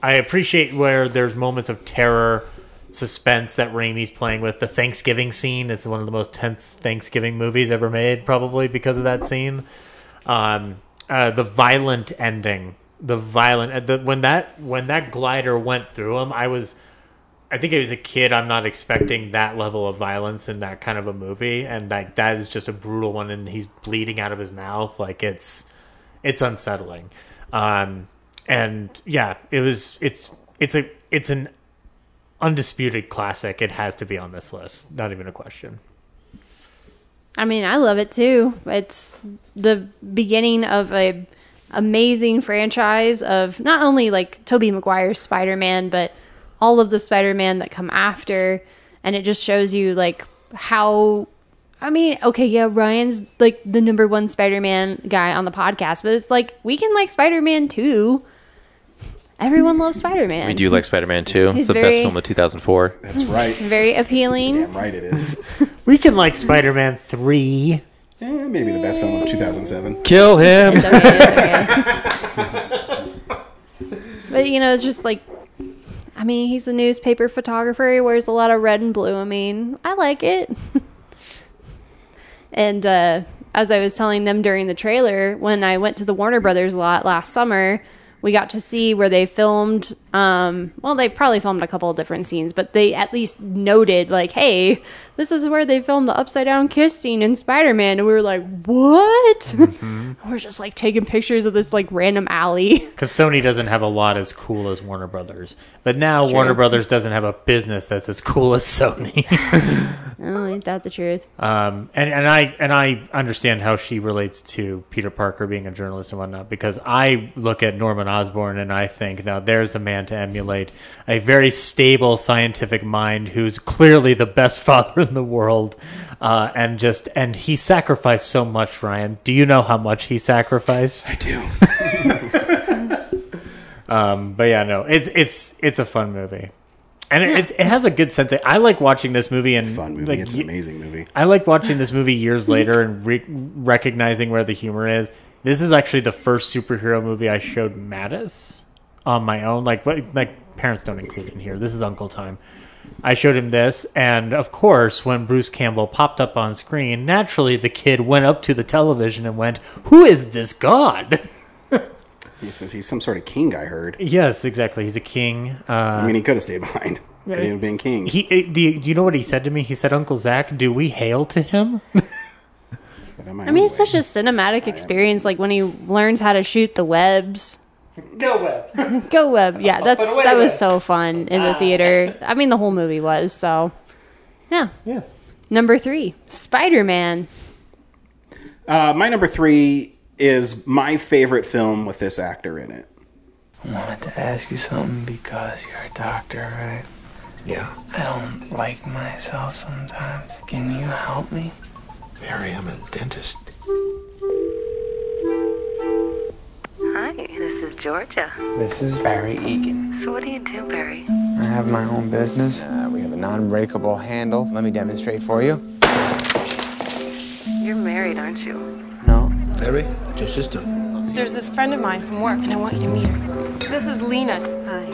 I appreciate where there's moments of terror, suspense that Raimi's playing with. The Thanksgiving scene is one of the most tense Thanksgiving movies ever made, probably because of that scene. Um, uh, the violent ending, the violent uh, the, when that when that glider went through him, I was. I think I was a kid, I'm not expecting that level of violence in that kind of a movie, and that that is just a brutal one, and he's bleeding out of his mouth, like it's it's unsettling. Um, and yeah, it was it's it's a it's an undisputed classic. It has to be on this list. Not even a question. I mean, I love it too. It's the beginning of a amazing franchise of not only like Tobey Maguire's Spider-Man, but all of the Spider-Man that come after, and it just shows you like how. I mean, okay, yeah, Ryan's like the number one Spider-Man guy on the podcast, but it's like we can like Spider-Man too. Everyone loves Spider-Man. We do like Spider Man 2. He's It's the very- best film of 2004. That's right. Very appealing. Damn right it is. We can like Spider Man 3. Eh, maybe the best film of 2007. Kill him. It's okay, it's okay. but you know, it's just like, I mean, he's a newspaper photographer. He wears a lot of red and blue. I mean, I like it. And uh, as I was telling them during the trailer, when I went to the Warner Brothers lot last summer, we got to see where they filmed. Um, well, they probably filmed a couple of different scenes, but they at least noted, like, hey, this is where they filmed the upside down kiss scene in Spider Man. And we were like, what? we're just like taking pictures of this like random alley. Because Sony doesn't have a lot as cool as Warner Brothers. But now Warner Brothers doesn't have a business that's as cool as Sony. oh, ain't that the truth? Um, and, and I and I understand how she relates to Peter Parker being a journalist and whatnot because I look at Norman Osborn and I think now there's a man to emulate, a very stable scientific mind who's clearly the best father in the world, uh, and just and he sacrificed so much. Ryan, do you know how much he sacrificed? I do. Um, but yeah, no, it's it's it's a fun movie, and it, it, it has a good sense. Of, I like watching this movie and Fun movie. like, it's an amazing movie. I like watching this movie years later and re- recognizing where the humor is. This is actually the first superhero movie I showed Mattis on my own. Like, what- like parents don't include in here. This is Uncle Time. I showed him this, and of course, when Bruce Campbell popped up on screen, naturally the kid went up to the television and went, "Who is this god?" He says he's some sort of king. I heard. yes, exactly. He's a king. Uh, I mean, he could have stayed behind. Could have been king. He, do, you, do you know what he said to me? He said, "Uncle Zach, do we hail to him?" I mean, it's such a cinematic experience. Like when he learns how to shoot the webs. Go web. Go web. Yeah, that's away that was web. so fun in the theater. I mean, the whole movie was so. Yeah. Yeah. Number three, Spider Man. Uh, my number three is my favorite film with this actor in it. I wanted to ask you something because you're a doctor, right? Yeah. I don't like myself sometimes. Can you help me? Barry, I'm a dentist. This is Georgia. This is Barry Egan. So what do you do, Barry? I have my own business. Uh, we have a non-breakable handle. Let me demonstrate for you. You're married, aren't you? No. Barry, that's your sister. There's this friend of mine from work, and I want you to meet her. This is Lena. Hi.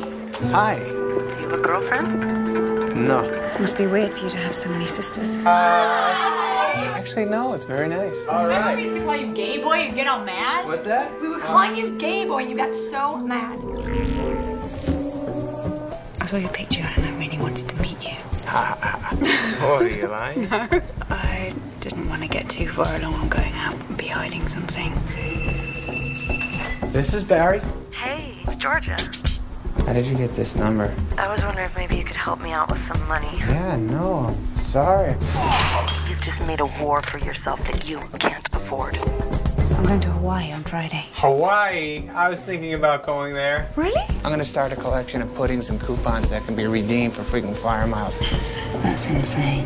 Hi. Do you have a girlfriend? No. It Must be weird for you to have so many sisters. Actually, no. It's very nice. Remember we used to call you gay boy and get all mad? What's that? We were calling you gay boy and you got so mad. I saw your picture and I really wanted to meet you. What are you lying? No. I didn't want to get too far along on going out and be hiding something. This is Barry. Hey, it's Georgia. How did you get this number? I was wondering if maybe you could help me out with some money. Yeah, no. I'm sorry. You've just made a war for yourself that you can't afford. I'm going to Hawaii on Friday. Hawaii. I was thinking about going there. Really? I'm gonna start a collection of puddings and coupons that can be redeemed for freaking flyer miles. That's insane.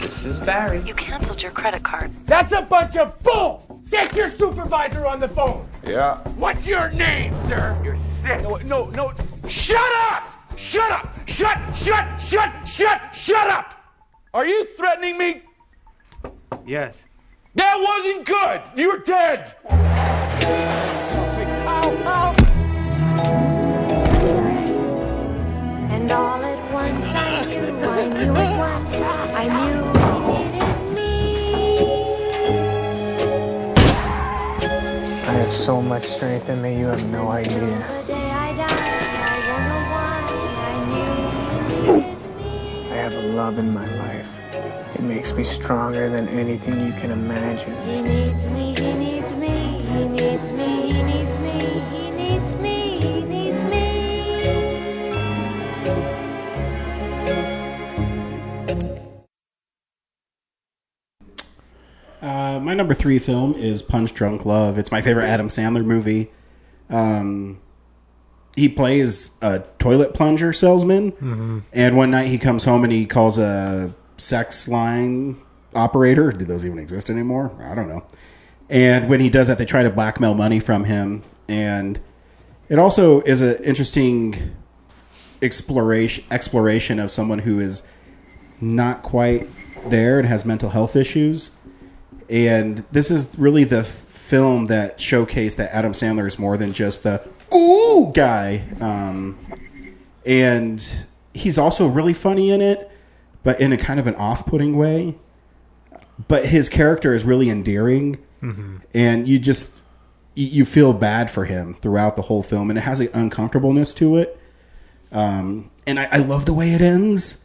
This is Barry. You canceled your credit card. That's a bunch of bull! Get your supervisor on the phone! Yeah. What's your name, sir? You're sick. No, no, no. Shut up! Shut up! Shut, shut, shut, shut, shut up! Are you threatening me? Yes. That wasn't good! You're dead! Ow, ow! And all at once I knew, I knew at once, I knew have so much strength in me, you have no idea. I have a love in my life. It makes me stronger than anything you can imagine. he needs me, he needs me, he needs me. My number three film is Punch Drunk Love. It's my favorite Adam Sandler movie. Um, he plays a toilet plunger salesman, Mhm. and one night he comes home and he calls a sex line operator. Do those even exist anymore? I don't know. And when he does that, they try to blackmail money from him, and it also is an interesting exploration exploration of someone who is not quite there and has mental health issues. And this is really the film that showcased that Adam Sandler is more than just the ooh guy. Um, and he's also really funny in it, but in a kind of an off-putting way. But his character is really endearing, Mhm. and you just you- you feel bad for him throughout the whole film, and it has an uncomfortableness to it. Um, and I, I love the way it ends.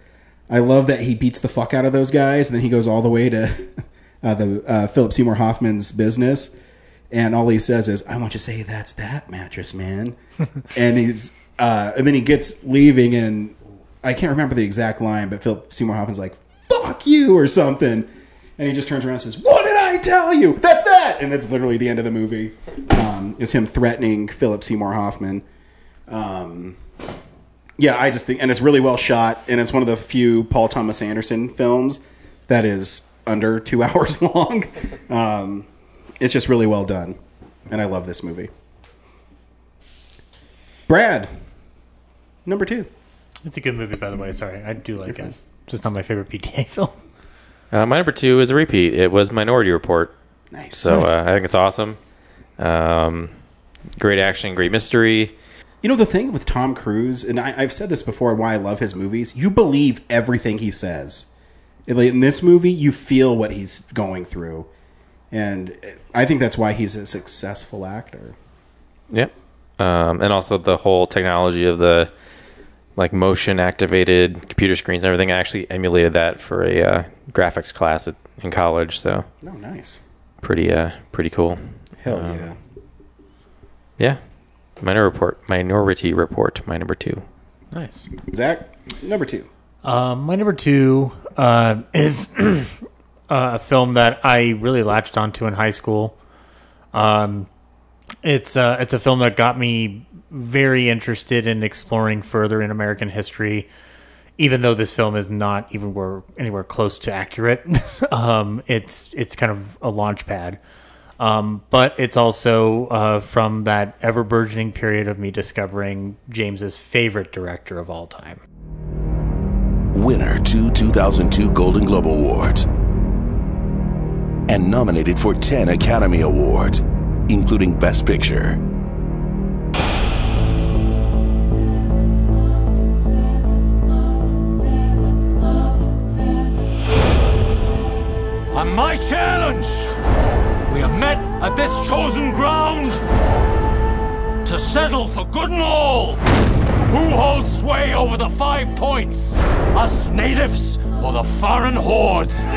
I love that he beats the fuck out of those guys, and then he goes all the way to uh, the uh, Philip Seymour Hoffman's business, and all he says is, "I want you to say that's that mattress, man." and he's uh, and then he gets leaving, and I can't remember the exact line, but Philip Seymour Hoffman's like, "Fuck you" or something, and he just turns around and says, "What did I tell you? That's that!" And that's literally the end of the movie. Um, is him threatening Philip Seymour Hoffman. Um, yeah, I just think, and it's really well shot, and it's one of the few Paul Thomas Anderson films that is under two hours long. Um, it's just really well done, and I love this movie. Brad, number two. It's a good movie, by the way. Sorry, I do like it. Just not my favorite PTA film. Uh, my number two is a repeat. It was Minority Report. Nice. So Nice. uh, I think it's awesome. Um, great action, great mystery. You know the thing with Tom Cruise, and I, I've said this before. Why I love his movies. You believe everything he says. In, like, in this movie, you feel what he's going through, and I think that's why he's a successful actor. Yep. Um, and also the whole technology of the like motion activated computer screens and everything. I actually emulated that for a uh, graphics class at, in college. So Oh, nice. pretty uh pretty cool. Hell Um, yeah. Yeah. Minor report minority report, my number two. Nice. Zach, number two. Um, my number two uh, is uh, a film that I really latched onto in high school. Um, it's uh, it's a film that got me very interested in exploring further in American history, even though this film is not even where, anywhere close to accurate. um, it's it's kind of a launch pad. Um, but it's also uh, from that ever burgeoning period of me discovering James's favorite director of all time. Winner two 2002 Golden Globe Awards. And nominated for 10 Academy Awards, including Best Picture. On my challenge, we are met at this chosen ground to settle for good and all. Who holds sway over the five points? Us natives or the foreign hordes? With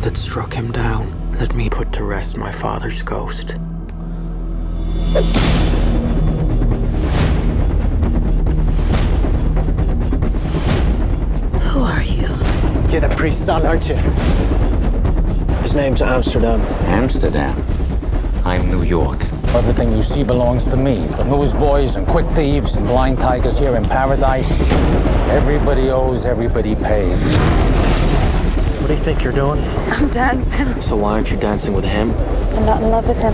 knife that struck him down, let me put to rest my father's ghost. Who are you? You're the priest's son, aren't you? His name's Amsterdam. Amsterdam. I'm New York. Everything you see belongs to me. The newsboys and quick thieves and blind tigers here in paradise. Everybody owes, everybody pays. What do you think you're doing? I'm dancing. So why aren't you dancing with him? I'm not in love with him.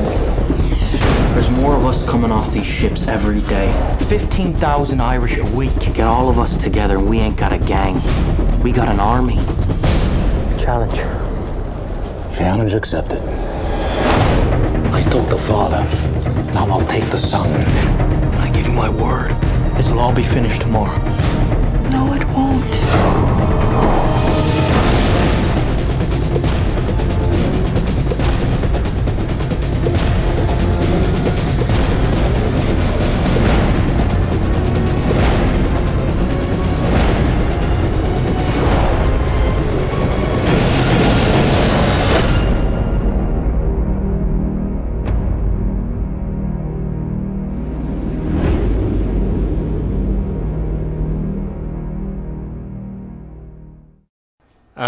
There's more of us coming off these ships every day. 15,000 Irish a week. Get all of us together and we ain't got a gang. We got an army. Challenge. Challenge accepted. I took the father. Now I'll take the son. I give you my word. This'll all be finished tomorrow. No, it won't.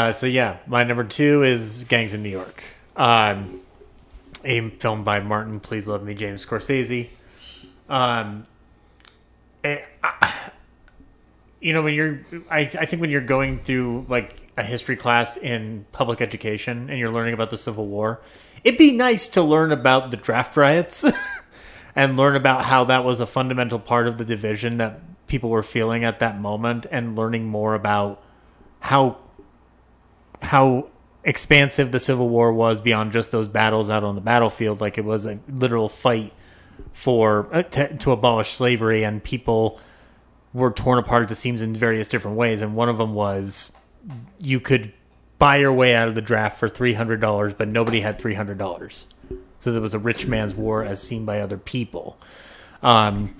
Uh, so yeah, my number two is Gangs in New York. Um, a film by Martin, please love me, James Scorsese. Um, eh, I- you know when you're, I, I think when you're going through like a history class in public education and you're learning about the Civil War, it'd be nice to learn about the draft riots and learn about how that was a fundamental part of the division that people were feeling at that moment and learning more about how how expansive the Civil War was beyond just those battles out on the battlefield. Like it was a literal fight for uh, to, to abolish slavery, and people were torn apart at the seams in various different ways. And one of them was you could buy your way out of the draft for three hundred dollars, but nobody had three hundred dollars. So there was a rich man's war as seen by other people. Um,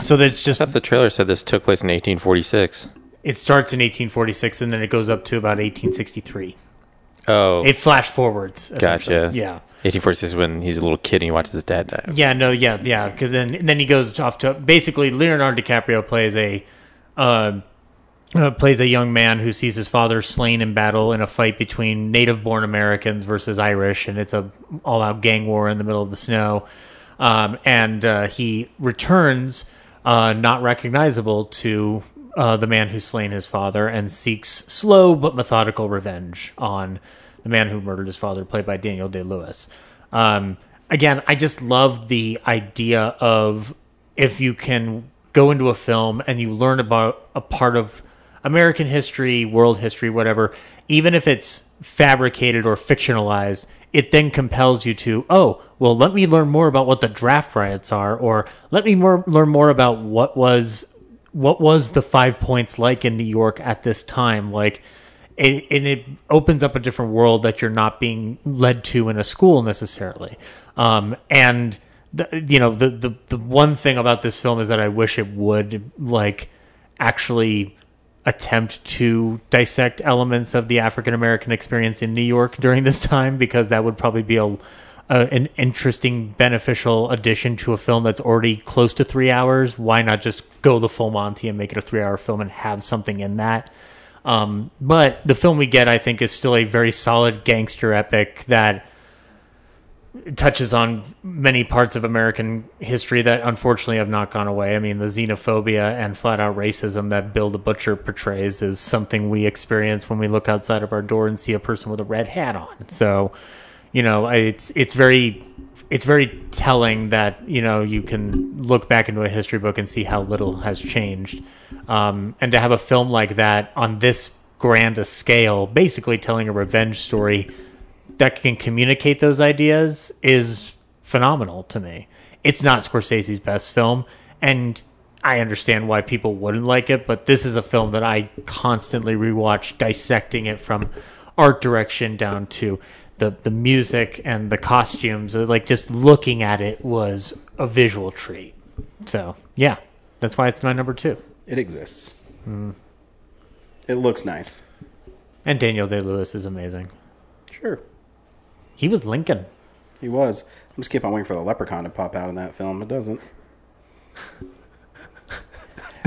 so that's just the trailer said this took place in 1846. It starts in 1846 and then it goes up to about 1863. Oh, It flash forwards. essentially. gotcha. Yeah. 1846 is when he's a little kid and he watches his dad die. Yeah, no, yeah, yeah. Because then, then he goes off to basically Leonardo DiCaprio plays a uh, uh, plays a young man who sees his father slain in battle in a fight between native-born Americans versus Irish, and it's a all-out gang war in the middle of the snow. Um, and uh, he returns uh, not recognizable to uh, the man who's slain his father and seeks slow but methodical revenge on the man who murdered his father, played by Daniel Day Lewis. Um, again, I just love the idea of if you can go into a film and you learn about a part of American history, world history, whatever, even if it's fabricated or fictionalized, it then compels you to, oh, well, let me learn more about what the draft riots are, or let me more, learn more about what was what was the five points like in New York at this time, like. It, and it opens up a different world that you're not being led to in a school necessarily. Um, and the, you know the, the the one thing about this film is that I wish it would like actually attempt to dissect elements of the African American experience in New York during this time because that would probably be a, an interesting beneficial addition to a film that's already close to 3 hours why not just go the full Monty and make it a 3 hour film and have something in that um, but the film we get I think is still a very solid gangster epic that touches on many parts of American history that unfortunately have not gone away. I mean, the xenophobia and flat out racism that Bill the Butcher portrays is something we experience when we look outside of our door and see a person with a red hat on. So, you know, it's it's very it's very telling that you know you can look back into a history book and see how little has changed, um, and to have a film like that on this grand a scale, basically telling a revenge story that can communicate those ideas is phenomenal to me. It's not Scorsese's best film, and I understand why people wouldn't like it, but this is a film that I constantly rewatch, dissecting it from art direction down to the the music and the costumes. Like just looking at it was a visual treat. So yeah, that's why it's my number two. It exists. Mm. It looks nice. And Daniel Day Lewis is amazing. Sure. He was Lincoln. He was. I'm just keep on waiting for the leprechaun to pop out in that film. It doesn't.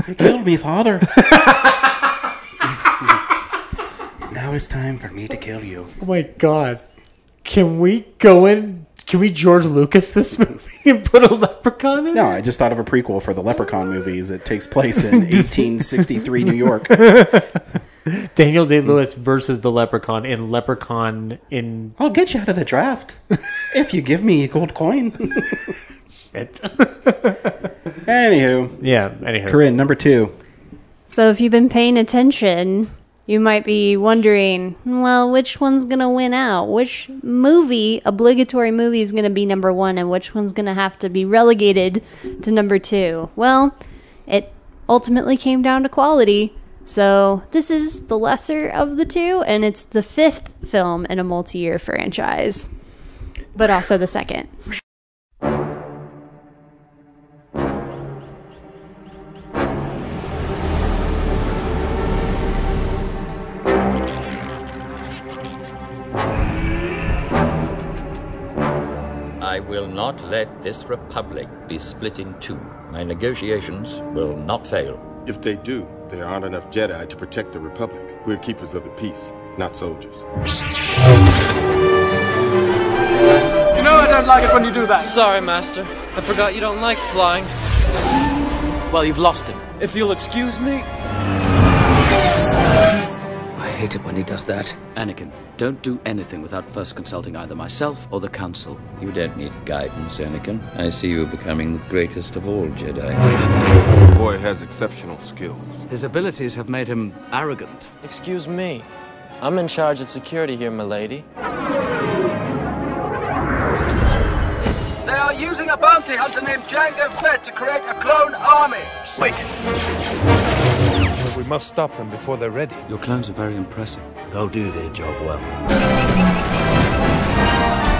you killed me, father. now it's time for me to kill you. Oh my god. Can we go in? Can we George Lucas this movie and put a leprechaun in? No, I just thought of a prequel for the Leprechaun ah. movies. It takes place in 1863 New York. Daniel Day Lewis versus the Leprechaun in Leprechaun in. I'll get you out of the draft if you give me a gold coin. Shit. Anywho, Yeah, anywho. Corinne, number two. So if you've been paying attention, you might be wondering, well, which one's going to win out? Which movie, obligatory movie, is going to be number one, and which one's going to have to be relegated to number two? Well, it ultimately came down to quality. So this is the lesser of the two, and it's the fifth film in a multi year franchise, but also the second. I will not let this republic be split in two. My negotiations will not fail. If they do, there aren't enough Jedi to protect the Republic. We're keepers of the peace. not soldiers. You know I don't like it when you do that. Sorry, Master. I forgot you don't like flying. Well, you've lost him. If you'll excuse me. I hate it when he does that. Anakin, don't do anything without first consulting either myself or the Council. You don't need guidance, Anakin. I see you becoming the greatest of all Jedi. The boy has exceptional skills. His abilities have made him arrogant. Excuse me. I'm in charge of security here, milady. They are using a bounty hunter named Jango Fett to create a clone army. Wait. We must stop them before they're ready. Your clones are very impressive. They'll do their job well.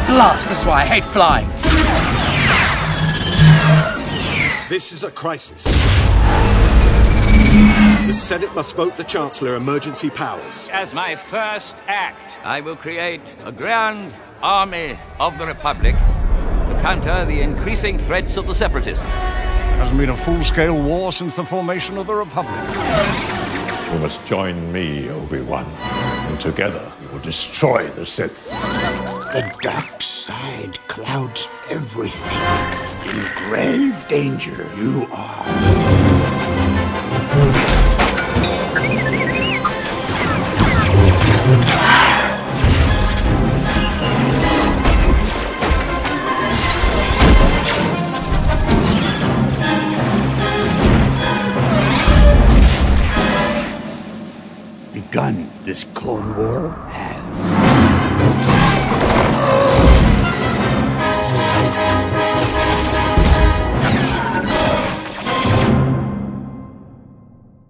Blast, that's why I hate flying. This is a crisis. The Senate must vote the Chancellor emergency powers. As my first act, I will create a grand army of the Republic to counter the increasing threats of the Separatists. Hasn't been a full-scale war since the formation of the Republic. You must join me, Obi-Wan. And together we will destroy the Sith. The dark side clouds everything. In grave danger you are. Begun this Clone War has.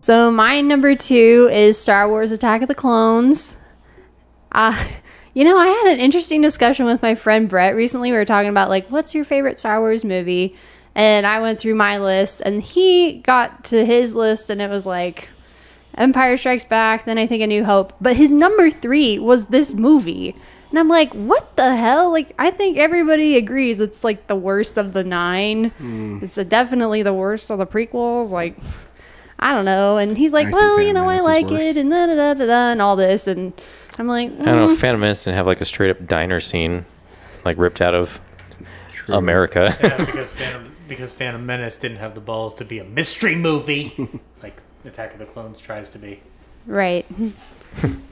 So my number two is Star Wars Attack of the Clones. Uh, you know, I had an interesting discussion with my friend Brett recently. We were talking about like, what's your favorite Star Wars movie? And I went through my list, and he got to his list, and it was like Empire Strikes Back, then I think A New Hope. But his number three was this movie. And I'm like, what the hell? Like, I think everybody agrees it's like the worst of the nine. Hmm. It's a, definitely the worst of the prequels. Like, I don't know. And he's like, I well, you know, I Menace is like worse. it, and da da da da da, and all this. And I'm like, I don't know. mm. Phantom Menace didn't have like a straight up diner scene, like ripped out of America. Yeah, because Phantom, because Phantom Menace didn't have the balls to be a mystery movie like Attack of the Clones tries to be. right.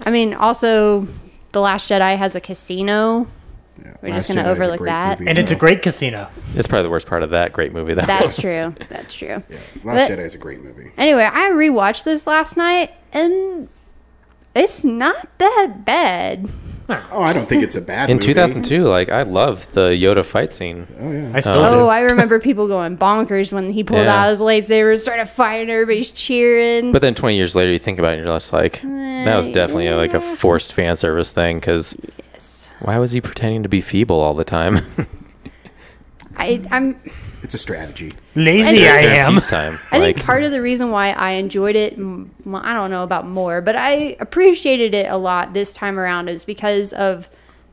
I mean, also, The Last Jedi has a casino. We're just going to Jedi is a overlook that. movie. And it's a great casino. It's probably the worst part of that great movie. Though. That's true. That's true. Yeah. Last But- Jedi is a great movie. Anyway, I rewatched this last night, and it's not that bad. Oh, I don't think it's a bad In movie. 2002, like I love the Yoda fight scene. Oh yeah, I still um, do. Oh, I remember people going bonkers when he pulled Yeah. out his lightsaber and started fighting. Everybody's cheering. But then 20 years later, you think about it, and you're just like, that was definitely like a forced fan service thing. Because why was he pretending to be feeble all the time? I, I'm. It's a strategy. Lazy I am. Peacetime. I like, think part of the reason why I enjoyed it, I don't know about more, but I appreciated it a lot this time around is because of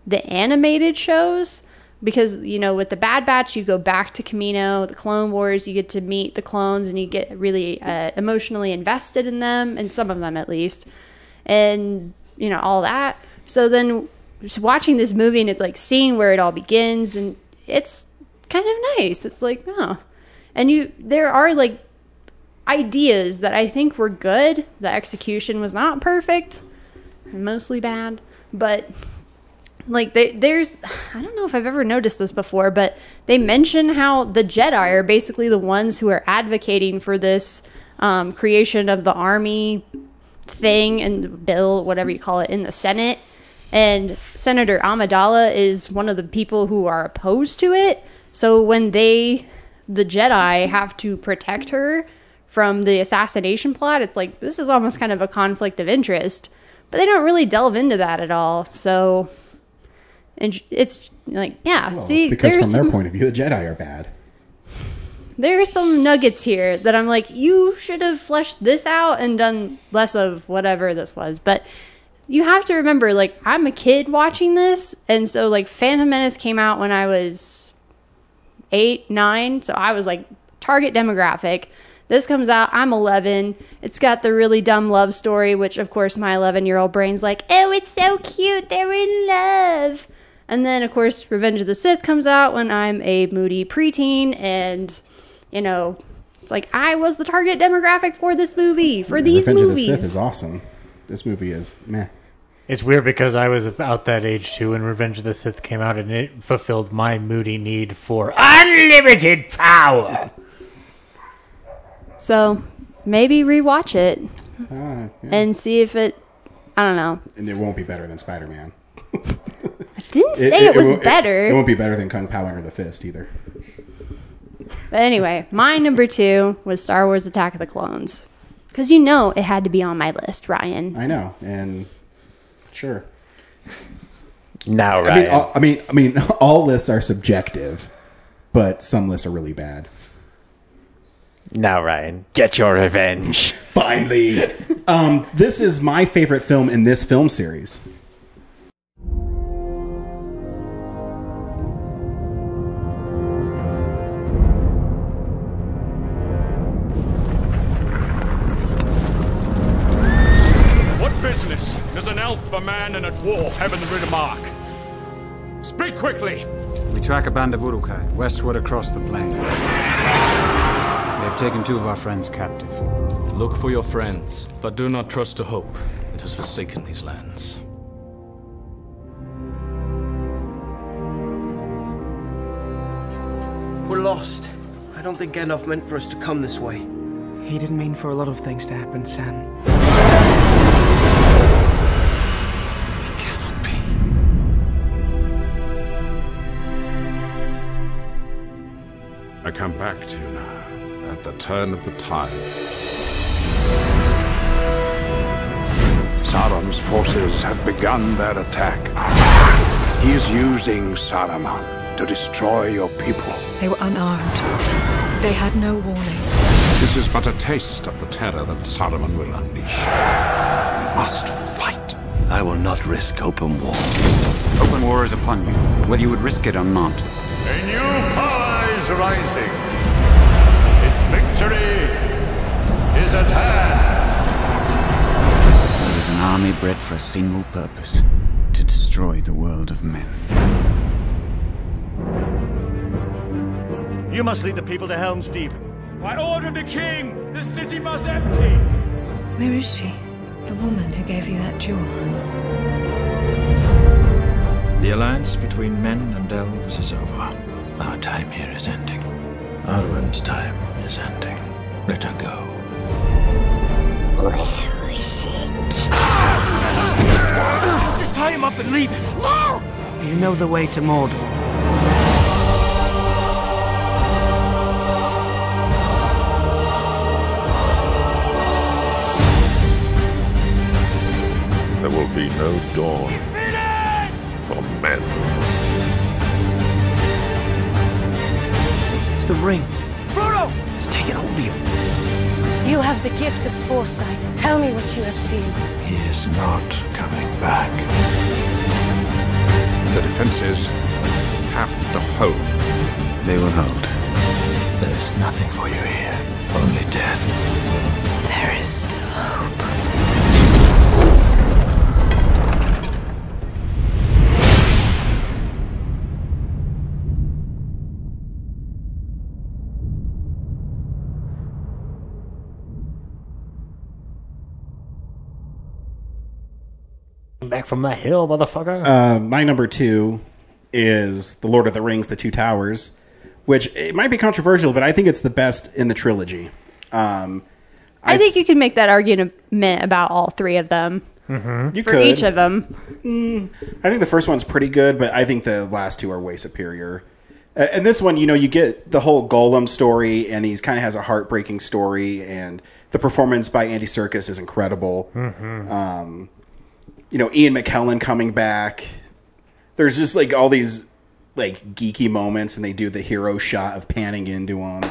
the animated shows. Because, you know, with the Bad Batch, you go back to Kamino, the Clone Wars, you get to meet the clones and you get really uh, emotionally invested in them, and some of them at least, and, you know, all that. So then just watching this movie and it's like seeing where it all begins, and it's kind of nice. It's like, oh. And you, there are like ideas that I think were good. The execution was not perfect, mostly bad, but like they, there's I don't know if I've ever noticed this before, but they mention how the Jedi are basically the ones who are advocating for this um, creation of the army thing and bill, whatever you call it, in the Senate. And Senator Amidala is one of the people who are opposed to it. So when they, the Jedi, have to protect her from the assassination plot, it's like this is almost kind of a conflict of interest. But they don't really delve into that at all. So, and it's like, yeah, Well, see, it's because from their point of view, the Jedi are bad. there are some nuggets here that I'm like, you should have fleshed this out and done less of whatever this was. But you have to remember, like, I'm a kid watching this, and so like Phantom Menace came out when I was eight, nine, so I was like target demographic. This comes out. I'm 11. It's got the really dumb love story, which of course my 11 year old brain's like, oh, it's so cute. They're in love. And then of course Revenge of the Sith comes out when I'm a moody preteen, and you know, it's like I was the target demographic for this movie for these Revenge movies. of the Sith is awesome. This movie is meh. It's weird because I was about that age too when Revenge of the Sith came out, and it fulfilled my moody need for unlimited power. So maybe rewatch it Ah, yeah. and see if it. I don't know. and it won't be better than Spider Man. I didn't say it, was better. It, won't be better than Kung Pow Enter the Fist either. But anyway, my number two was Star Wars Attack of the Clones. Because you know it had to be on my list, Ryan. I know, and sure. Now, I mean, Ryan. all, I mean, I mean, all lists are subjective, but some lists are really bad. now, Ryan, get your revenge. Finally, um, this is my favorite film in this film series. Business does an elf, a man, and a dwarf have in the Riddermark? Speak quickly! We track a band of Uruk-hai westward across the plain. They have taken two of our friends captive. Look for your friends, but do not trust a hope that has forsaken these lands. We're lost. I don't think Gandalf meant for us to come this way. He didn't mean for a lot of things to happen, Sam. Come back to you now, at the turn of the tide. Sauron's forces have begun their attack. He is using Saruman to destroy your people. They were unarmed. They had no warning. This is but a taste of the terror that Saruman will unleash. You must fight. I will not risk open war. Open war is upon you, whether you would risk it or not. A new power is rising. Its victory is at hand. There is an army bred for a single purpose to destroy the world of men. You must lead the people to Helm's Deep. By order of the king, the city must empty. Where is she? The woman who gave you that jewel. The alliance between men and elves is over. Our time here is ending. Arwen's time is ending. Let her go. Where is it? Just tie him up and leave him. No! You know the way to Mordor. There will be no dawn It's the ring. Frodo! It's taken hold of you. You have the gift of foresight. Tell me what you have seen. He is not coming back. The defenses have to hold. They will hold. There is nothing for you here. Only death. There is Back from the hill, motherfucker. Uh, my number two is The Lord of the Rings: The Two Towers, which it might be controversial, but I think it's the best in the trilogy. Um, I think you can make that argument about all three of them. Mhm. You for could. each of them. Mm, I think the first one's pretty good, but I think the last two are way superior. Uh, and this one, you know, you get the whole Gollum story, and he's kind of has a heartbreaking story, and the performance by Andy Serkis is incredible. Mhm. Um, you know, Ian McKellen coming back. There's just like all these like geeky moments, and they do the hero shot of panning into him,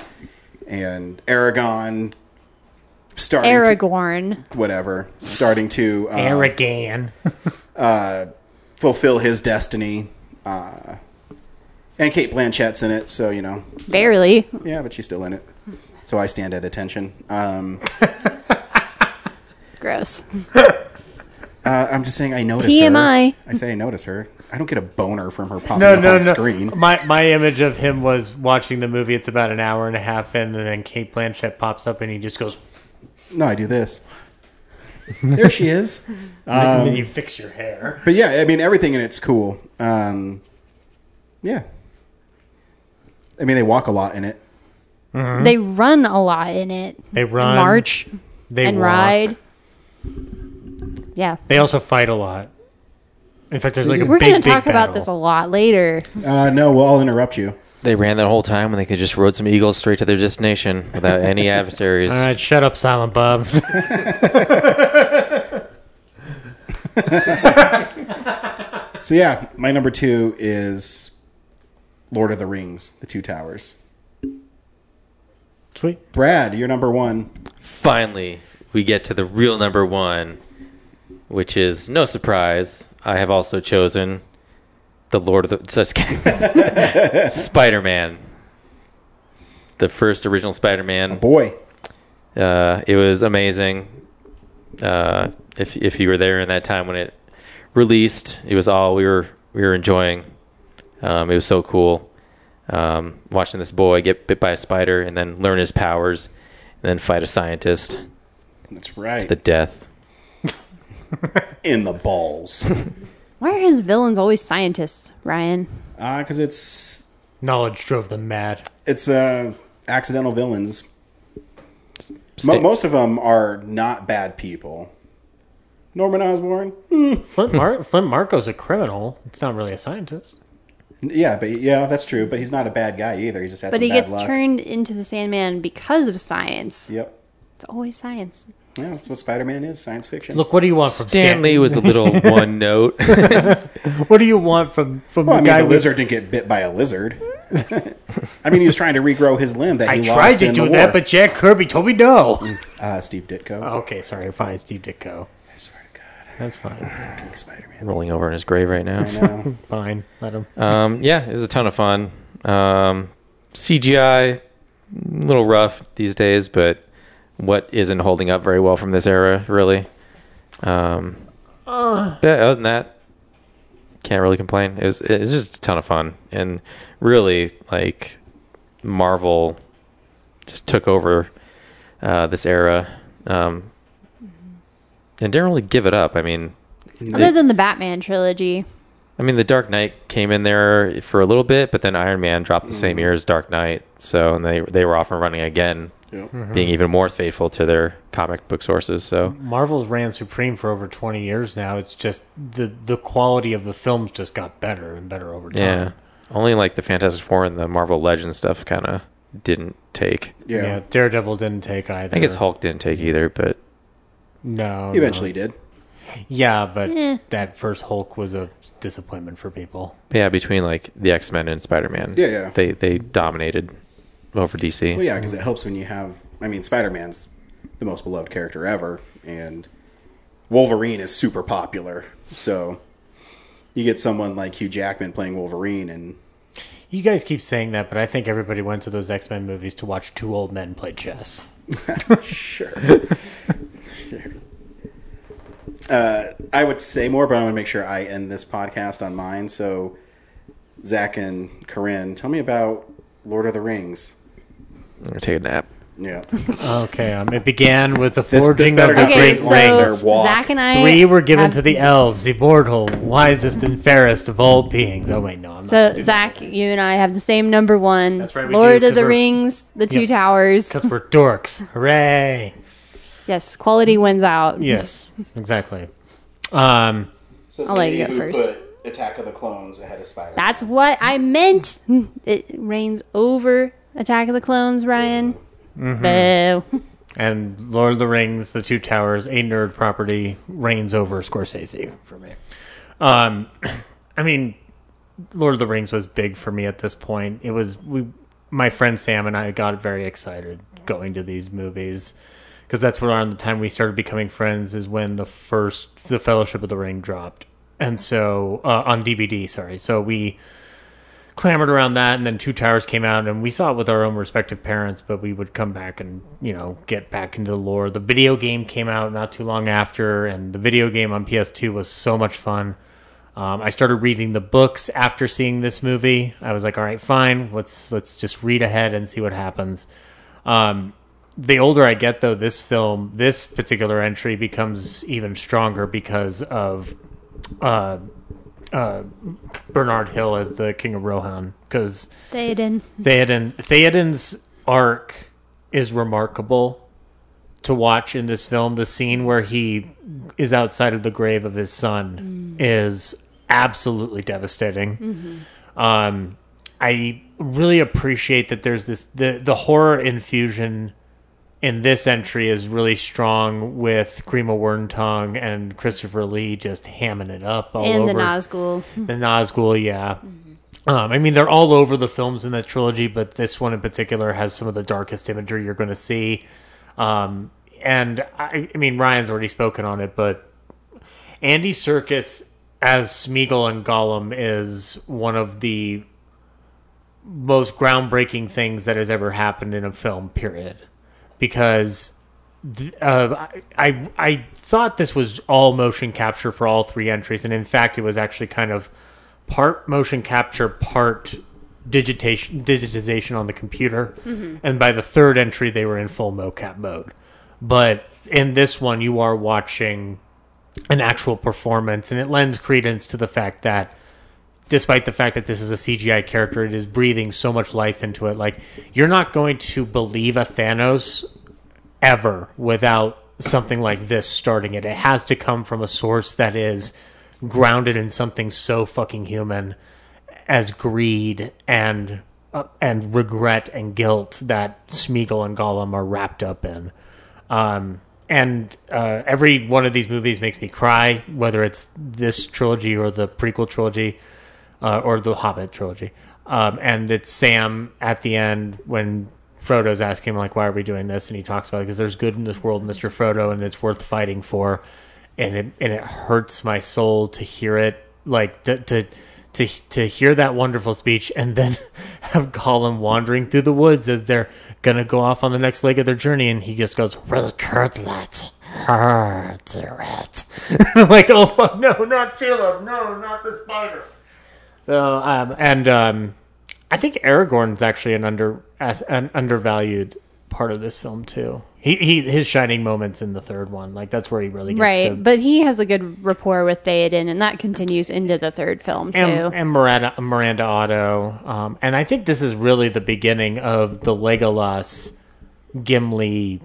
and Aragon starting to- Aragorn. whatever, starting to uh, Arrogant. uh, fulfill his destiny. Uh, and Cate Blanchett's in it, so you know. Barely. Yeah, but she's still in it. so I stand at attention. Um, Gross. uh, I'm just saying I notice TMI. her. I say I notice her. I don't get a boner from her popping No, up no, on no. screen. My my image of him was watching the movie. It's about an hour and a half in, and then Cate Blanchett pops up, and he just goes. No, I do this. There she is. and then Um, you fix your hair. But yeah, I mean everything in it's cool. Um, yeah. I mean they walk a lot in it. They run a lot in it. They run, march, they and walk. ride. Yeah. They also fight a lot. In fact, there's like a We're big, going to big talk about battle. this a lot later. Uh, no, well I'll interrupt you. They ran that whole time when they could just rode some eagles straight to their destination without any adversaries. All right, shut up, Silent Bob. So yeah, my number two is Lord of the Rings: The Two Towers. Sweet. Brad, you're number one. Finally, we get to the real number one, which is no surprise. I have also chosen the Lord of the just. Spider-Man, the first original Spider-Man. boy, uh, it was amazing. Uh, if if you were there in that time when it released, it was all we were we were enjoying. Um, it was so cool. Um, watching this boy get bit by a spider and then learn his powers, and then fight a scientist That's to right. the death. In the balls. Why are his villains always scientists, Ryan? Because Uh, it's Knowledge drove them mad. it's uh, accidental villains. Mo- Sta- most of them are not bad people. Norman Osborn, hmm. Flint, Mar- Flint Marko's a criminal. It's not really a scientist. yeah, but yeah, that's true. But he's not a bad guy either. He just had But some he bad gets luck. turned into the Sandman because of science. Yep. It's always science. Yeah, that's what Spider-Man is. Science fiction. Look, what do you want from Stan Lee was a little one note. what do you want from from Well, I mean, guy the with- lizard didn't get bit by a lizard. I mean, he was trying to regrow his limb that I he tried lost to in do the that, war. but Jack Kirby told me no. uh, Steve Ditko. okay, sorry, fine, Steve Ditko. I swear to God, That's fine. fucking Spider-Man. rolling over in his grave right now. I know. Fine, let him. Um, yeah, it was a ton of fun. Um, CGI, a little rough these days, but what isn't holding up very well from this era, really. Um, Uh. yeah, other than that, can't really complain. It was it was just a ton of fun, and really like Marvel just took over uh, this era, um, and didn't really give it up. I mean, Other than the Batman trilogy. I mean, The Dark Knight came in there for a little bit, but then Iron Man dropped the same year as Dark Knight, so and they they were off and running again, Yep. being even more faithful to their comic book sources. So Marvel's ran supreme for over twenty years now. It's just the the quality of the films just got better and better over time. yeah, only like the Fantastic Four and the Marvel Legends stuff kind of didn't take. Yeah. Daredevil didn't take either. I guess Hulk didn't take either, but No, He no. eventually did. Yeah, but Eh. that first Hulk was a disappointment for people. yeah, between like the X Men and Spider Man, Yeah, yeah. they they dominated over DC. Well, yeah, because it helps when you have. I mean, Spider-Man's the most beloved character ever, and Wolverine is super popular. So you get someone like Hugh Jackman playing Wolverine, and You guys keep saying that, but I think everybody went to those X Men movies to watch two old men play chess. sure. Sure. Uh, I would say more, but I want to make sure I end this podcast on mine. So, Zach and Corinne, tell me about Lord of the Rings. I'm gonna take a nap. Yeah. Okay, um, it began with the This- this forging better of the not be Great as long Ring. as their walk. Zach and I Three were given have- to the elves, the immortal, wisest, and fairest of all beings. Oh wait, no, I'm not. So Zach, you and I have the same number one. That's right, we Lord do, of 'cause the we're- Rings, the Two Yep. Towers. Because we're dorks. Hooray! Yes, quality wins out. Yes, exactly. Um, Says I'll the let you lady go who first. Put Attack of the Clones ahead of Spider. That's what I meant. It reigns over Attack of the Clones, Ryan. Mhm. Boo. and Lord of the Rings, The Two Towers, a nerd property, reigns over Scorsese for me. Um, I mean, Lord of the Rings was big for me at this point. It was we, my friend Sam and I got very excited going to these movies because that's around the time we started becoming friends. Is when the first The Fellowship of the Ring dropped, and so uh, on DVD. Sorry, so we clamored around that, and then Two Towers came out, and we saw it with our own respective parents. But we would come back and you know get back into the lore. The video game came out not too long after, and the video game on PS2 was so much fun. Um, I started reading the books after seeing this movie. I was like, all right, fine, let's let's just read ahead and see what happens. Um, the older I get, though, this film, this particular entry becomes even stronger because of uh, uh, Bernard Hill as the King of Rohan. Because Theoden. Theoden, Theoden's arc is remarkable to watch in this film. The scene where he is outside of the grave of his son is absolutely devastating. Um, I really appreciate that there's this the the horror infusion in this entry is really strong with Grima Wormtongue and Christopher Lee just hamming it up all and over the Nazgul. the Nazgul, yeah. Um, I mean, they're all over the films in the trilogy, but this one in particular has some of the darkest imagery you're going to see. Um, and I, I mean, Ryan's already spoken on it, but Andy Serkis as Smeagol and Gollum is one of the most groundbreaking things that has ever happened in a film. Period. Because uh, I I thought this was all motion capture for all three entries, and in fact, it was actually kind of part motion capture, part digitation digitization on the computer. Mhm. And by the third entry, they were in full mocap mode. But in this one, you are watching an actual performance, and it lends credence to the fact that despite the fact that this is a CGI character, it is breathing so much life into it. Like you're not going to believe a Thanos ever without something like this starting it. It has to come from a source that is grounded in something so fucking human as greed and uh, and regret and guilt that Smeagol and Gollum are wrapped up in. Um, and uh, every one of these movies makes me cry, whether it's this trilogy or the prequel trilogy uh, or the Hobbit trilogy. Um, and it's Sam at the end when Frodo's asking him like, "Why are we doing this?" And he talks about it because there's good in this world, Mister Frodo, and it's worth fighting for. And it and it hurts my soul to hear it, like to to to to hear that wonderful speech, and then have Gollum wandering through the woods as they're gonna go off on the next leg of their journey, and he just goes, "Recurtlet, it." I'm like, oh fuck, no, not Shelob, no, not the spider. So, um, and um, I think Aragorn's actually an under an undervalued part of this film too. He, he his shining moments in the third one, like that's where he really gets Right, to but he has a good rapport with Theoden, and that continues into the third film too. and, and Miranda Miranda Otto, um, and I think this is really the beginning of the Legolas Gimli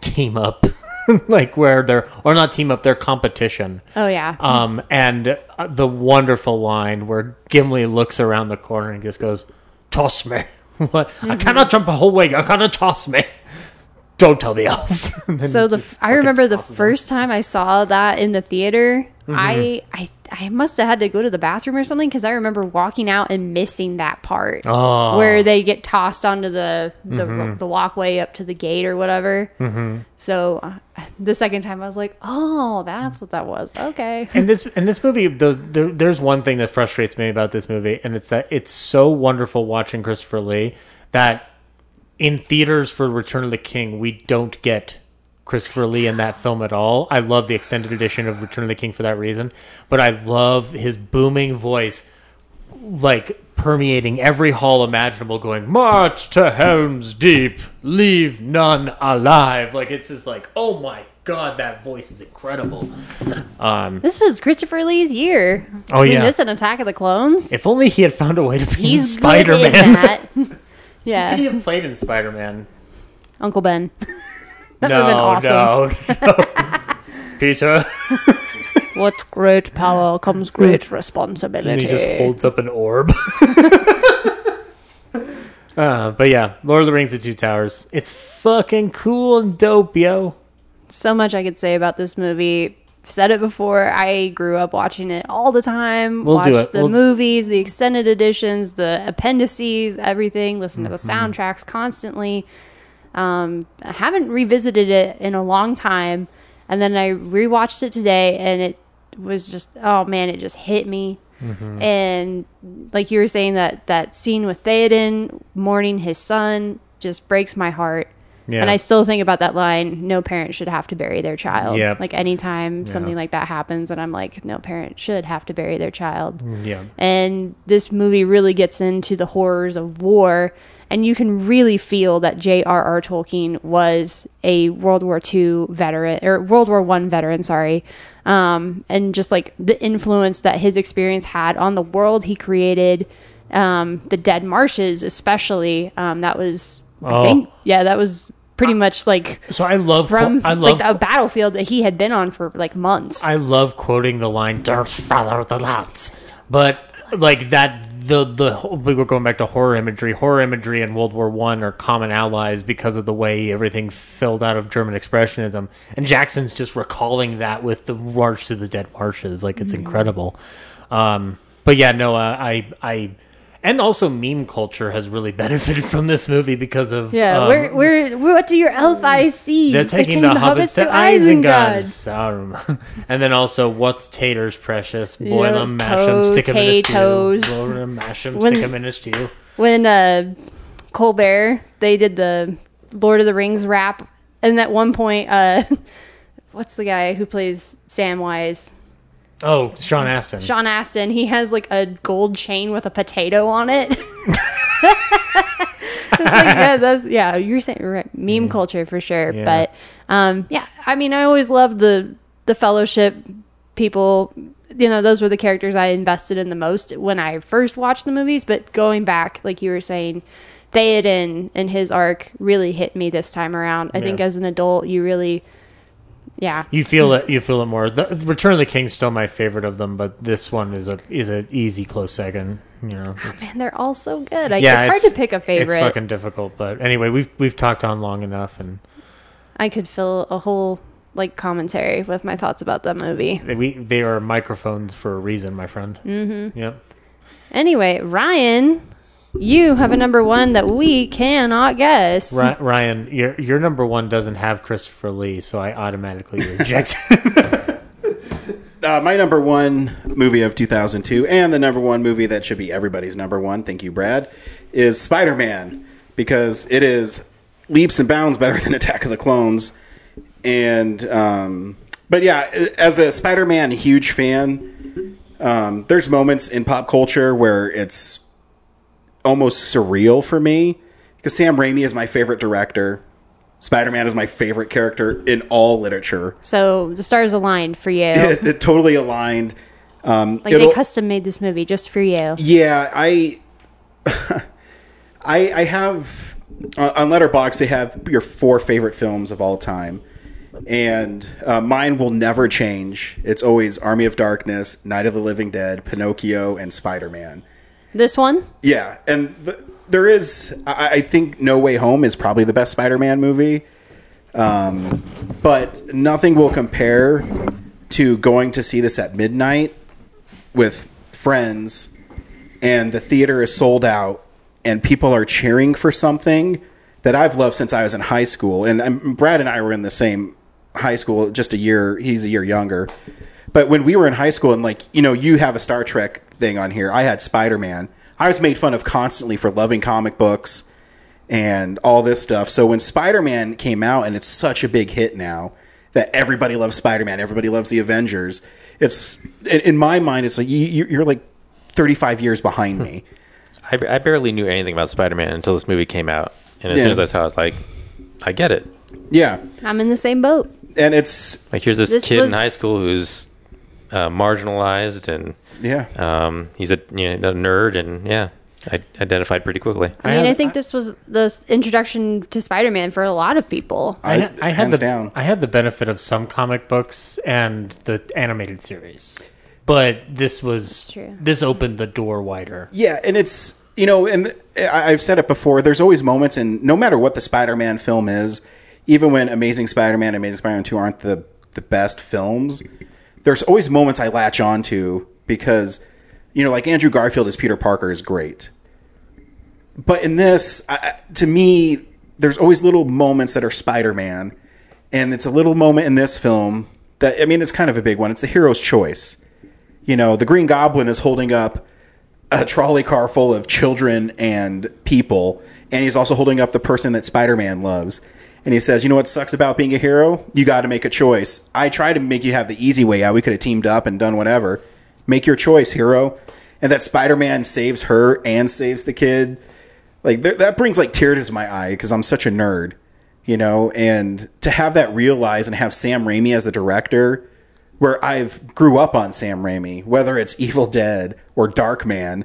team up, like where they're or not team up, their competition. Oh, yeah. Um, and uh, the wonderful line where Gimli looks around the corner and just goes, "Toss me." what? I Mhm. cannot jump a whole way. I cannot toss me. Don't tell the elf. So the I remember the first time I saw that in the theater, Mhm. I I I must have had to go to the bathroom or something because I remember walking out and missing that part Oh. where they get tossed onto the the, Mhm. the walkway up to the gate or whatever. Mhm. So uh, the second time I was like, oh, that's what that was. Okay. and this and this movie those, there, there's one thing that frustrates me about this movie and it's that it's so wonderful watching christopher lee that in theaters for return of the king we don't get christopher lee in that film at all i love the extended edition of return of the king for that reason but i love his booming voice like permeating every hall imaginable going march to helm's deep leave none alive like it's just like oh my god that voice is incredible um This was Christopher Lee's year. Oh, Between yeah. This and Attack of the Clones. If only he had found a way to be He's Spider Man. yeah. Could he have played in Spider Man? Uncle Ben. That no, awesome. no, no. Peter. With great power comes great responsibility. and he just holds up an orb. uh, but yeah, Lord of the Rings: The Two Towers. It's fucking cool and dope, yo. so much I could say about this movie. Said it before. I grew up watching it all the time. We'll watched the We'll- movies, the extended editions, the appendices, everything. Listen to the Mhm. soundtracks constantly. Um, I haven't revisited it in a long time, and then I rewatched it today, and it was just oh man, it just hit me. Mhm. And like you were saying that that scene with Theoden mourning his son just breaks my heart. Yeah. And I still think about that line, no parent should have to bury their child. Like anytime Yeah. something like that happens and I'm like, no parent should have to bury their child. Yeah. And this movie really gets into the horrors of war and you can really feel that J.R.R. Tolkien was a World War II veteran or World War One veteran, sorry. Um, and just like the influence that his experience had on the world he created, um, the Dead Marshes especially. Um, that was I Oh. think yeah, that was pretty much like So I love from I love like a battlefield that he had been on for like months. I love quoting the line "Don't follow the lads," but like that the the we were going back to horror imagery. Horror imagery and World War One are common allies because of the way everything filled out of German expressionism. And Jackson's just recalling that with the March to the Dead Marshes, like it's Mhm. incredible. Um, but yeah, no, uh, I I. And also, meme culture has really benefited from this movie because of yeah, um, where, where, what do your elf eyes see? they're taking, the, hobbits, to Isengard. Saruman. and then also, what's Tater's precious? Boil Yeah, them, mash them, stick them in a stew. Boil them, mash them, When- stick them in a stew. when uh, Colbert they did the Lord of the Rings rap, and at one point, uh, what's the guy who plays Samwise? Oh, Sean Astin. Sean Astin. He has like a gold chain with a potato on it. Like, yeah, that's yeah. You're saying right, meme culture for sure. Yeah. But um, yeah, I mean, I always loved the the Fellowship people. You know, those were the characters I invested in the most when I first watched the movies. But going back, like you were saying, Theoden and his arc really hit me this time around. I Yeah. think as an adult, you really, yeah, You feel it. You feel it more. The, Return of the King's still my favorite of them, but this one is a is a easy close second. You know. It's- man, they're all so good. Like, it's hard to pick a favorite. It's fucking difficult, but anyway, we've we've talked on long enough, and I could fill a whole like commentary with my thoughts about that movie. we they are microphones for a reason, my friend. Mm-hmm. Yep. Anyway, Ryan, you have a number one that we cannot guess. Ry- Ryan, your your number one doesn't have Christopher Lee, so I automatically reject. Uh, my number one movie of 2002, and the number one movie that should be everybody's number one, thank you, Brad, is Spider Man, because it is leaps and bounds better than Attack of the Clones. And, um, but yeah, as a Spider Man huge fan, um, there's moments in pop culture where it's almost surreal for me, because Sam Raimi is my favorite director. Spider Man is my favorite character in all literature. So the stars aligned for you. It, it totally aligned. Um, like they custom made this movie just for you. yeah, I, I, I have on on Letterboxd. They have your four favorite films of all time, and uh, mine will never change. It's always Army of Darkness, Night of the Living Dead, Pinocchio, and Spider Man. This one? Yeah, and th- there is. I, I think No Way Home is probably the best Spider-Man movie, um, but nothing will compare to going to see this at midnight with friends, and the theater is sold out, and people are cheering for something that I've loved since I was in high school. And um, Brad and I were in the same high school, just a year. He's a year younger. But when we were in high school, and like you know, you have a Star Trek thing on here. I had Spider Man. I was made fun of constantly for loving comic books and all this stuff. So when Spider Man came out, and it's such a big hit now that everybody loves Spider Man, everybody loves the Avengers. It's in, in my mind, it's like you, you- you're like 35 years behind me. I, I barely knew anything about Spider-Man until this movie came out, and as Yeah. soon as I saw, it, I was like, I get it. Yeah, I'm in the same boat. and it's Like here's this, This kid was- in high school who's uh, marginalized, and yeah, um, he's a, you know, a nerd, and yeah, I identified pretty quickly. I mean, I think this was the introduction to Spider-Man for a lot of people. I, had- I had the down. I had the benefit of some comic books and the animated series, but this was true. this opened the door wider. Yeah, and it's you know, and I- I've said it before. There's always moments, and no matter what the Spider-Man film is, even when Amazing Spider-Man, and Amazing Spider-Man Two aren't the the best films, there's always moments I latch onto because you know, like Andrew Garfield as Peter Parker is great, but in this, I, to me, there's always little moments that are Spider-Man, and it's a little moment in this film that I mean, it's kind of a big one. It's the hero's choice You know, the Green Goblin is holding up a trolley car full of children and people, and he's also holding up the person that Spider Man loves. And he says, You know what sucks about being a hero? You got to make a choice. I try to make you have the easy way out. We could have teamed up and done whatever. Make your choice, hero. And that Spider Man saves her and saves the kid. Like, th- that brings like tears to my eye because I'm such a nerd, you know? And to have that realized and have Sam Raimi as the director, where I've grew up on Sam Raimi, whether it's Evil Dead or Darkman,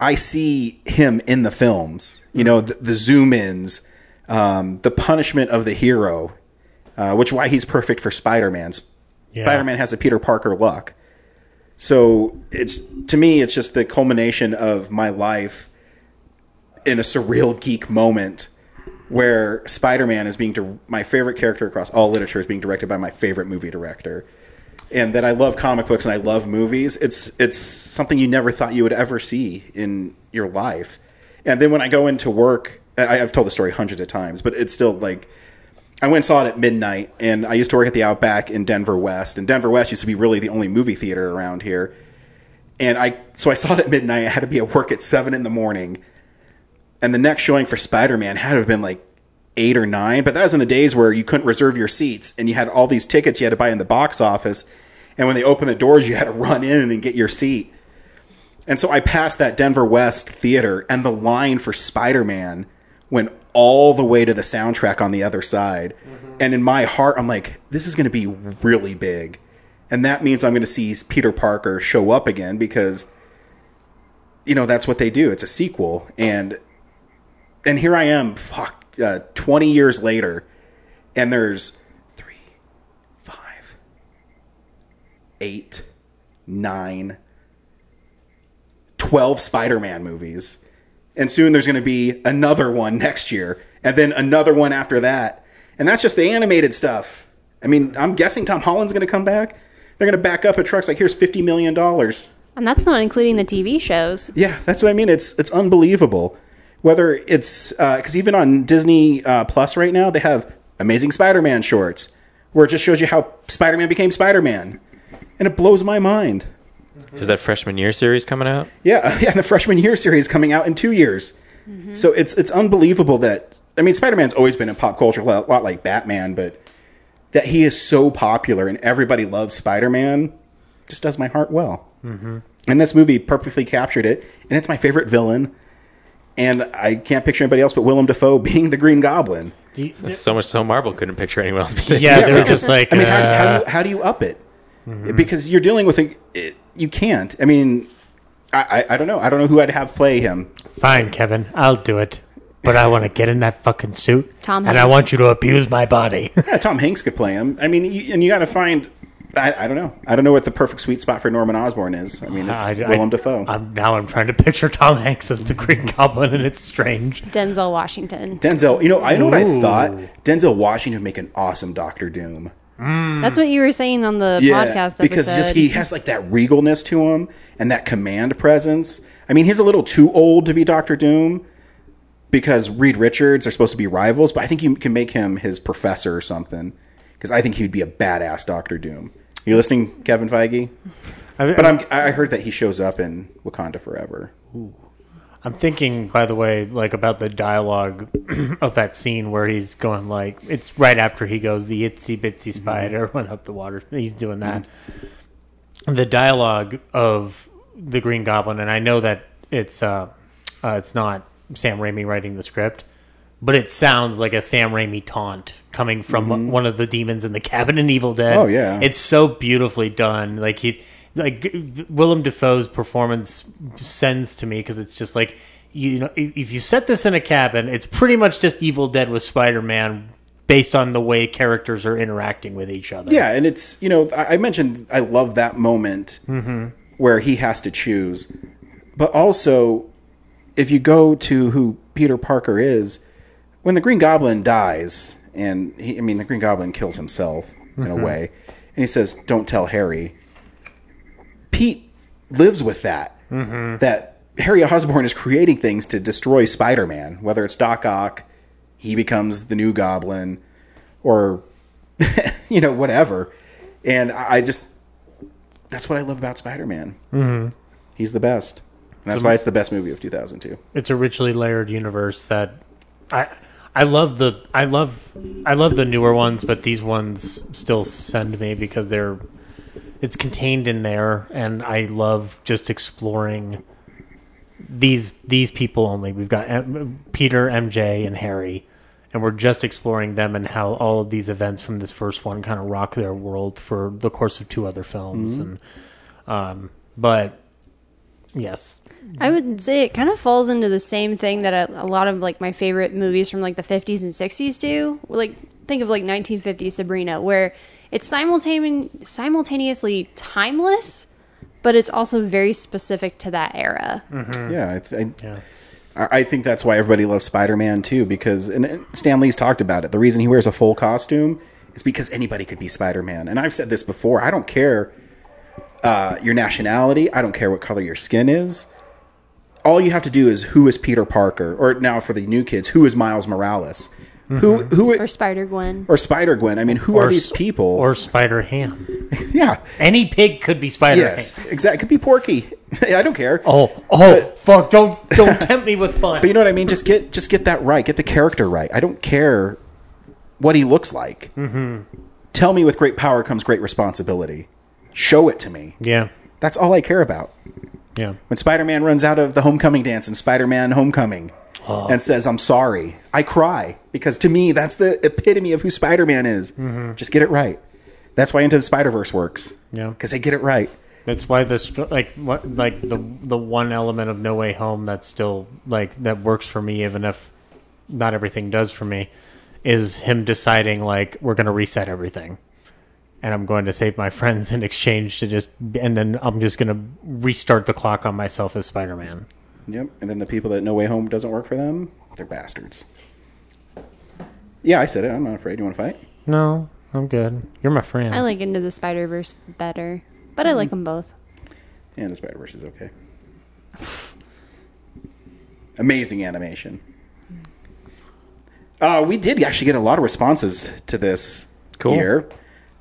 I see him in the films. You know, the, the zoom ins, um, the punishment of the hero, uh, which why he's perfect for Spider Man's. Yeah. Spider Man has a Peter Parker look. So it's to me, it's just the culmination of my life in a surreal geek moment where Spider Man is being di- my favorite character across all literature is being directed by my favorite movie director. And that I love comic books and I love movies. It's it's something you never thought you would ever see in your life. And then when I go into work, I, I've told the story hundreds of times, but it's still like I went and saw it at midnight, and I used to work at the Outback in Denver West, and Denver West used to be really the only movie theater around here. And I so I saw it at midnight. I had to be at work at seven in the morning, and the next showing for Spider Man had to have been like eight or nine. But that was in the days where you couldn't reserve your seats, and you had all these tickets you had to buy in the box office. And when they opened the doors, you had to run in and get your seat. And so I passed that Denver West theater, and the line for Spider Man went all the way to the soundtrack on the other side. And in my heart, I'm like, this is going to be really big. And that means I'm going to see Peter Parker show up again because, you know, that's what they do. It's a sequel. And and here I am, fuck, uh, 20 years later, and there's three, five, eight, nine, 12 Spider Man movies. And soon there's going to be another one next year, and then another one after that. And that's just the animated stuff. I mean, I'm guessing Tom Holland's going to come back. They're going to back up a truck's like, here's $50 million. And that's not including the TV shows. Yeah, that's what I mean. It's it's unbelievable. Whether it's because even on Disney uh, Plus right now, they have Amazing Spider-Man shorts, where it just shows you how Spider-Man became Spider-Man, and it blows my mind. Is that freshman year series coming out? Yeah, yeah. The freshman year series coming out in two years. So it's it's unbelievable that I mean Spider-Man's always been in pop culture a lot, lot like Batman, but that he is so popular and everybody loves Spider-Man just does my heart well. Mm-hmm. And this movie perfectly captured it, and it's my favorite villain. And I can't picture anybody else but Willem Dafoe being the Green Goblin. So much so Marvel couldn't picture anyone else. But Yeah, they were because- just like, I mean, how, do- how, do uh, you, how do you up it? Mhm. Because you're dealing with a, it- you can't. I mean, I, I I don't know. I don't know who I'd have play him. Fine, Kevin, I'll do it. But I want to get in that fucking suit, Tom and I want you to abuse my body. Yeah, Tom Hanks could play him. I mean, you, and you got to find. I, I don't know. I don't know what the perfect sweet spot for Norman Osborn is. I mean, it's I- I- Willem Dafoe. I'm, now I'm trying to picture Tom Hanks as the Green Goblin, and it's strange. Denzel Washington. Denzel. You know, I know what I Ooh. thought. Denzel Washington would make an awesome Doctor Doom. Mm. That's what you were saying on the podcast episode. because just he has like that regalness to him and that command presence. I mean, he's a little too old to be Doctor Doom because Reed Richards are supposed to be rivals, but I think you can make him his professor or something because I think he'd be a badass Doctor Doom. You listening, Kevin Feige? I- but I'm, I heard that he shows up in Wakanda Forever. I'm thinking, by the way, like about the dialogue of that scene where he's going like it's right after he goes the itsy bitsy spider went up the water. He's doing that. The dialogue of the Green Goblin, and I know that it's uh, uh, it's not Sam Raimi writing the script, but it sounds like a Sam Raimi taunt coming from Mhm. one of the demons in the cabin in Evil Dead. Oh, yeah. it's so beautifully done. Like he, like Willem Dafoe's performance sends to me because it's just like you know if you set this in a cabin, it's pretty much just Evil Dead with Spider Man based on the way characters are interacting with each other. Yeah, and it's you know I I mentioned I love that moment Mhm. where he has to choose, but also if you go to who Peter Parker is, when the Green Goblin dies, and he, I mean the Green Goblin kills himself in a Mhm. way, and he says, "Don't tell Harry." Pete lives with that. Mhm. That Harry Osborn is creating things to destroy Spider-Man, whether it's Doc Ock, he becomes the new Goblin, or you know whatever. And I just that's what I love about Spider Man. Mhm. He's the best. And that's So- why it's the best movie of 2002. it's a richly layered universe that I I love the I love I love the newer ones, but these ones still send me because they're it's contained in there, and I love just exploring these these people only. We've got M- Peter, MJ, and Harry, and we're just exploring them and how all of these events from this first one kind of rock their world for the course of two other films, Mhm. and um, but yes, I would say it kind of falls into the same thing that a, a lot of like my favorite movies from like the 50s and 60s do. Like think of like 1950 Sabrina, where it's simultaneous simultaneously timeless, but it's also very specific to that era. Yeah, I, th- I, I think that's why everybody loves Spider Man too. Because and- and Stan Lee's talked about it. The reason he wears a full costume is because anybody could be Spider Man. And I've said this before. I don't care uh, your nationality. I don't care what color your skin is. All you have to do is who is Peter Parker, or now for the new kids, who is Miles Morales, who who Or Spider Gwen. or Spider Gwen. I mean, who Or are these people? or Spider Ham. yeah, any pig could be Spider yes, exactly. Could be Porky. I don't care. Oh, oh, fuck! Don't don't tempt me with fun. But you know what I mean? Just get just get that right. Get the character right. I don't care what he looks like. Mm-hmm. Tell me with great power comes great responsibility. Show it to me. Yeah. That's all I care about. Yeah. When Spider-Man runs out of the homecoming dance in Spider-Man Homecoming Oh. and says I'm sorry, I cry because to me that's the epitome of who Spider-Man is. Mhm. Just get it right. That's why Into the Spider-Verse works. Yeah. Because they get it right. That's why the like what like the the one element of No Way Home that's still like that works for me, even if not everything does for me, is him deciding like we're gonna reset everything, and I'm going to save my friends in exchange to just and then I'm just gonna restart the clock on myself as Spider Man. Yep. And then the people that No Way Home doesn't work for them, they're bastards. Yeah, I said it. I'm not afraid. You want to fight? No, I'm good. You're my friend. I like Into the Spider Verse better, but I like them both. And the Spider Verse is okay. Amazing animation. Uh, we did actually get a lot of responses to this Cool. here.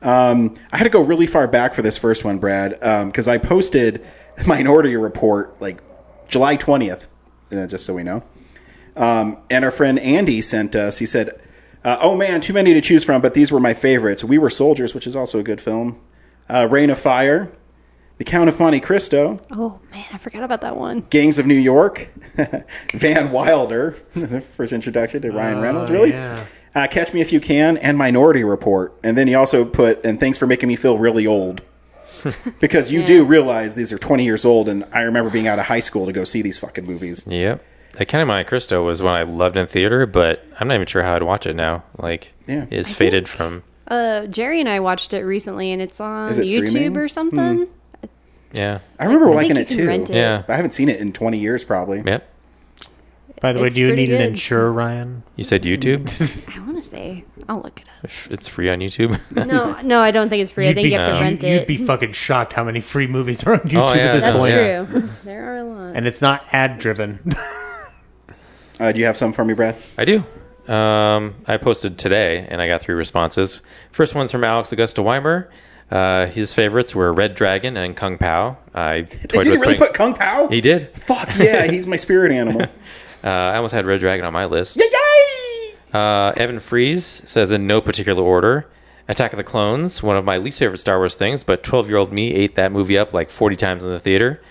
Um, I had to go really far back for this first one, Brad, because I posted Minority Report like July 20th, uh, just so we know. Um, and our friend Andy sent us, he said, uh, Oh man, too many to choose from, but these were my favorites. We Were Soldiers, which is also a good film. Uh, Reign of Fire, The Count of Monte Cristo, Oh man, I forgot about that one. Gangs of New York, Van Wilder, first introduction to Ryan Oh, Reynolds, really? yeah. Uh, Catch Me If You Can, and Minority Report. And then he also put, and thanks for making me feel really old. because you do realize these are 20 years old, and I remember being out of high school to go see these fucking movies. Yep. That Count of Monte Cristo was one I loved in theater, but I'm not even sure how I'd watch it now. Like, Yeah. it's faded from. Uh, Jerry and I watched it recently, and it's on it YouTube streaming? or something. Yeah. I remember I liking it too. it. Yeah. I haven't seen it in 20 years, probably. Yep. By the way, It's do you pretty need an good. insure, Ryan? You said YouTube? I want to say I'll look it up. it's free on YouTube. No, no, I don't think it's free. I You'd think be, you have to rent you'd it. be fucking shocked how many free movies are on YouTube yeah, at this that's point. yeah. True. there are a lot. And it's not ad driven. Uh, do you have some for me, Brad? I do. Um, I posted today, and I got three responses. First one's from Alex Augusta Weimer. Uh, his favorites were Red Dragon and Kung Pow. I Did toyed you with really putting- put Kung Pow? He did. Fuck yeah, he's my spirit animal. Uh, I almost had Red Dragon on my list. Uh, Evan Fries says in no particular order. Attack of the Clones, one of my least favorite Star Wars things, but 12 year old me ate that movie up like 40 times in the theater.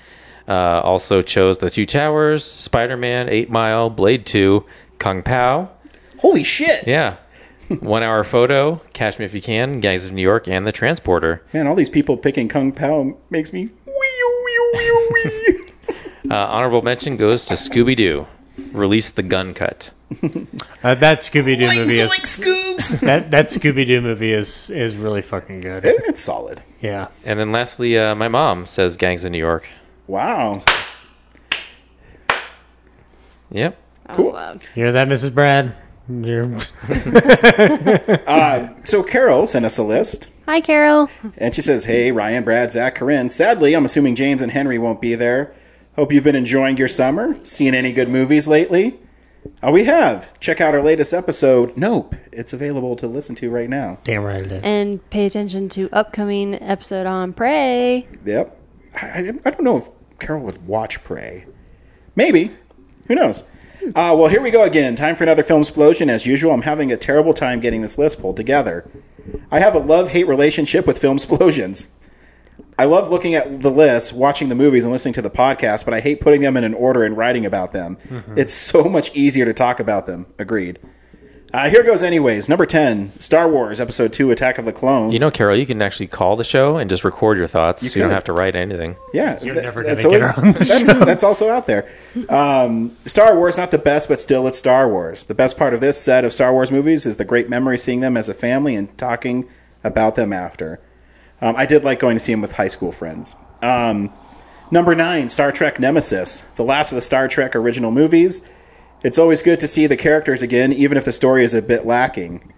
Uh, also chose The Two Towers, Spider Man, Eight Mile, Blade 2, Kung Pow. Holy shit. Yeah. one hour photo, Catch Me If You Can, Gangs of New York, and The Transporter. Man, all these people picking Kung Pow makes me. Wee, wee, wee, wee. uh, honorable mention goes to Scooby Doo. Release the Gunn cut. Uh, that Scooby Doo movie is like Scoobs. that that Scooby Doo movie is is really fucking good. It's solid. Yeah. And then lastly, uh, my mom says Gangs in New York. Wow. Yep. Cool. You hear that, Mrs. Brad? You're Uh, so Carol sent us a list, Hi, Carol. and she says, "Hey, Ryan, Brad, Zach, Corinne. Sadly, I'm assuming James and Henry won't be there. Hope you've been enjoying your summer. Seen any good movies lately? Uh, we have. Check out our latest episode, Nope. It's available to listen to right now. Damn right it is. And pay attention to upcoming episode on Prey. Yep. I, I I don't know if Carol would watch Prey. Maybe. Who knows? Uh, well, here we go again. Time for another film explosion. As usual, I'm having a terrible time getting this list pulled together. I have a love hate relationship with film explosions. I love looking at the list, watching the movies, and listening to the podcast, but I hate putting them in an order and writing about them. Mhm. It's so much easier to talk about them. Agreed. Uh, here goes, anyways. Number 10 Star Wars Episode 2 Attack of the Clones. You know, Carol, you can actually call the show and just record your thoughts. You You, don't have to write anything. Yeah, You're th- never that's gonna get always- her the that's, show. that's also out there. Um, Star Wars, not the best, but still, it's Star Wars. The best part of this set of Star Wars movies is the great memory seeing them as a family and talking about them after. Um, I did like going to see him with high school friends. Um, number nine, Star Trek Nemesis, the last of the Star Trek original movies. It's always good to see the characters again, even if the story is a bit lacking.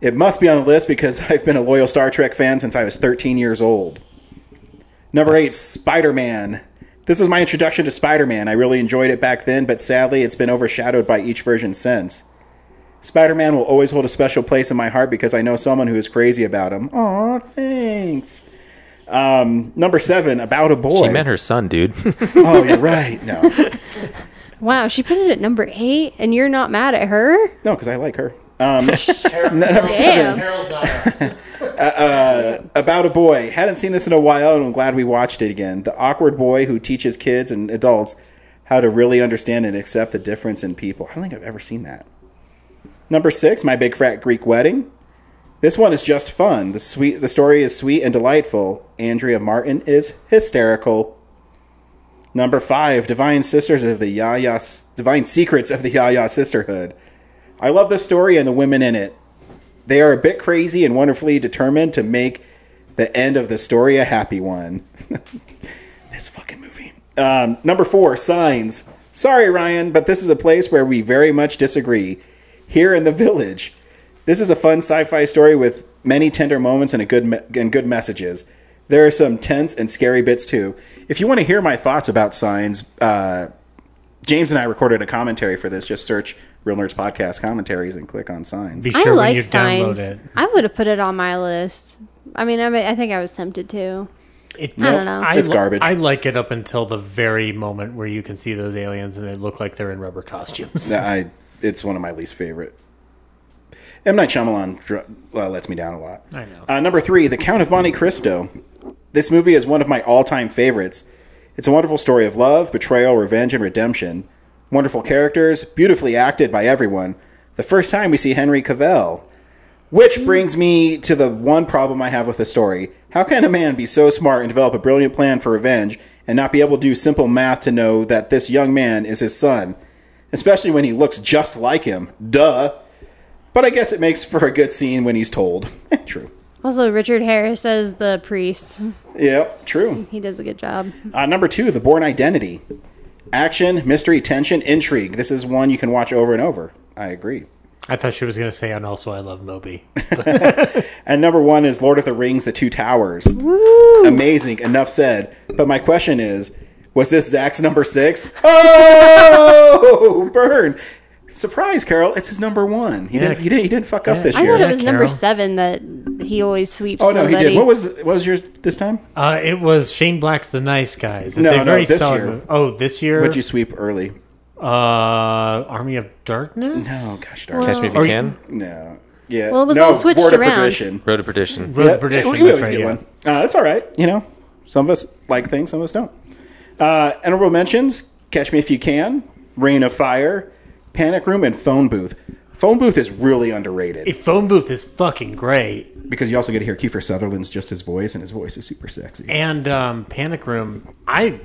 It must be on the list because I've been a loyal Star Trek fan since I was 13 years old. Number eight, Spider Man. This was my introduction to Spider Man. I really enjoyed it back then, but sadly, it's been overshadowed by each version since. Spider Man will always hold a special place in my heart because I know someone who is crazy about him. Aw, thanks. Um, number seven, About a Boy. She meant her son, dude. oh, you're right. No, Wow, she put it at number eight, and you're not mad at her? no, because I like her. Um, n- number seven. Damn. uh, uh, about a boy. Hadn't seen this in a while, and I'm glad we watched it again. The awkward boy who teaches kids and adults how to really understand and accept the difference in people. I don't think I've ever seen that. Number six, my big fat Greek wedding. This one is just fun. The sweet, the story is sweet and delightful. Andrea Martin is hysterical. Number five, Divine Sisters of the Yaya, Divine Secrets of the Yaya Sisterhood. I love the story and the women in it. They are a bit crazy and wonderfully determined to make the end of the story a happy one. this fucking movie. Um, number four, Signs. Sorry, Ryan, but this is a place where we very much disagree. Here in the village. This is a fun sci-fi story with many tender moments and a good me- and good messages. There are some tense and scary bits too. If you want to hear my thoughts about Signs, uh, James and I recorded a commentary for this. Just search Real Nerds Podcast commentaries and click on Signs. Be I sure when like you signs. download it. I would have put it on my list. I mean, I, mean, I think I was tempted to. It, I don't know. I It's li- garbage. I like it up until the very moment where you can see those aliens and they look like they're in rubber costumes. I, it's one of my least favorite. M Night Shyamalan uh, lets me down a lot. I know. Uh, number three, The Count of Monte Cristo. This movie is one of my all-time favorites. It's a wonderful story of love, betrayal, revenge, and redemption. Wonderful characters, beautifully acted by everyone. The first time we see Henry Cavill. Which brings me to the one problem I have with the story. How can a man be so smart and develop a brilliant plan for revenge and not be able to do simple math to know that this young man is his son? Especially when he looks just like him. Duh. But I guess it makes for a good scene when he's told. true. Also, Richard Harris as the priest. Yeah, true. He does a good job. Uh, number two, The Bourne Identity. Action, mystery, tension, intrigue. This is one you can watch over and over. I agree. I thought she was going to say, and also I love Moby. And number one is Lord of the Rings: The Two Towers. Woo! Amazing. Enough said. But my question is, was this Zach's number six? Oh, burn! Surprise, Carol! It's his number one. He Yeah. didn't. He didn't. He didn't fuck up this I year. I thought it was number seven that he always sweeps. oh no, he did. What was what was yours this time? Uh, it was Shane Black's The Nice Guys. It's No, a no, very this solid year. movie. Oh, this year? What'd you sweep early? Uh, Army of Darkness? No, gosh darn. Catch me if Or- you can. No. Yeah. Well, it was no, all switched Board of around. Perdition. Road to Perdition. Road Yeah, to Perdition. We, we that's always get one. Uh, it's all right. You know, some of us like things, some of us don't. Uh, honorable mentions: Catch Me If You Can, Reign of Fire, Panic Room, and Phone Booth. Phone Booth is really underrated phone booth is fucking great. because you also get to hear Kiefer Sutherland's just his voice, and his voice is super sexy. And um, Panic Room, I.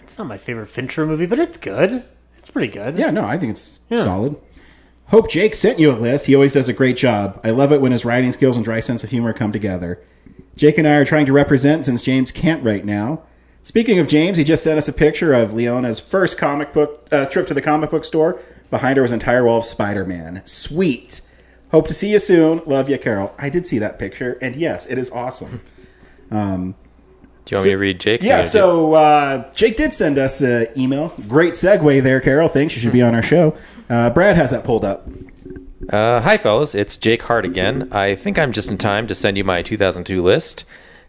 It's not my favorite Fincher movie, but it's good. It's pretty good. Yeah, no, I think it's Yeah. solid. Hope Jake sent you a list. He always does a great job. I love it when his writing skills and dry sense of humor come together. Jake and I are trying to represent since James can't right now. Speaking of James, he just sent us a picture of Leona's first comic book uh, trip to the comic book store. Behind her was an entire wall of Spider-Man. Sweet. Hope to see you soon. Love you, Carol. I did see that picture, and yes, it is awesome. Um, Do you want me to read Jake? Yeah, so uh, Jake did send us an email. Great segue there, Carol. Thinks you should be on our show. Uh, Brad has that pulled up. Uh, hi, fellas. It's Jake Hart again. I think I'm just in time to send you my 2002 list.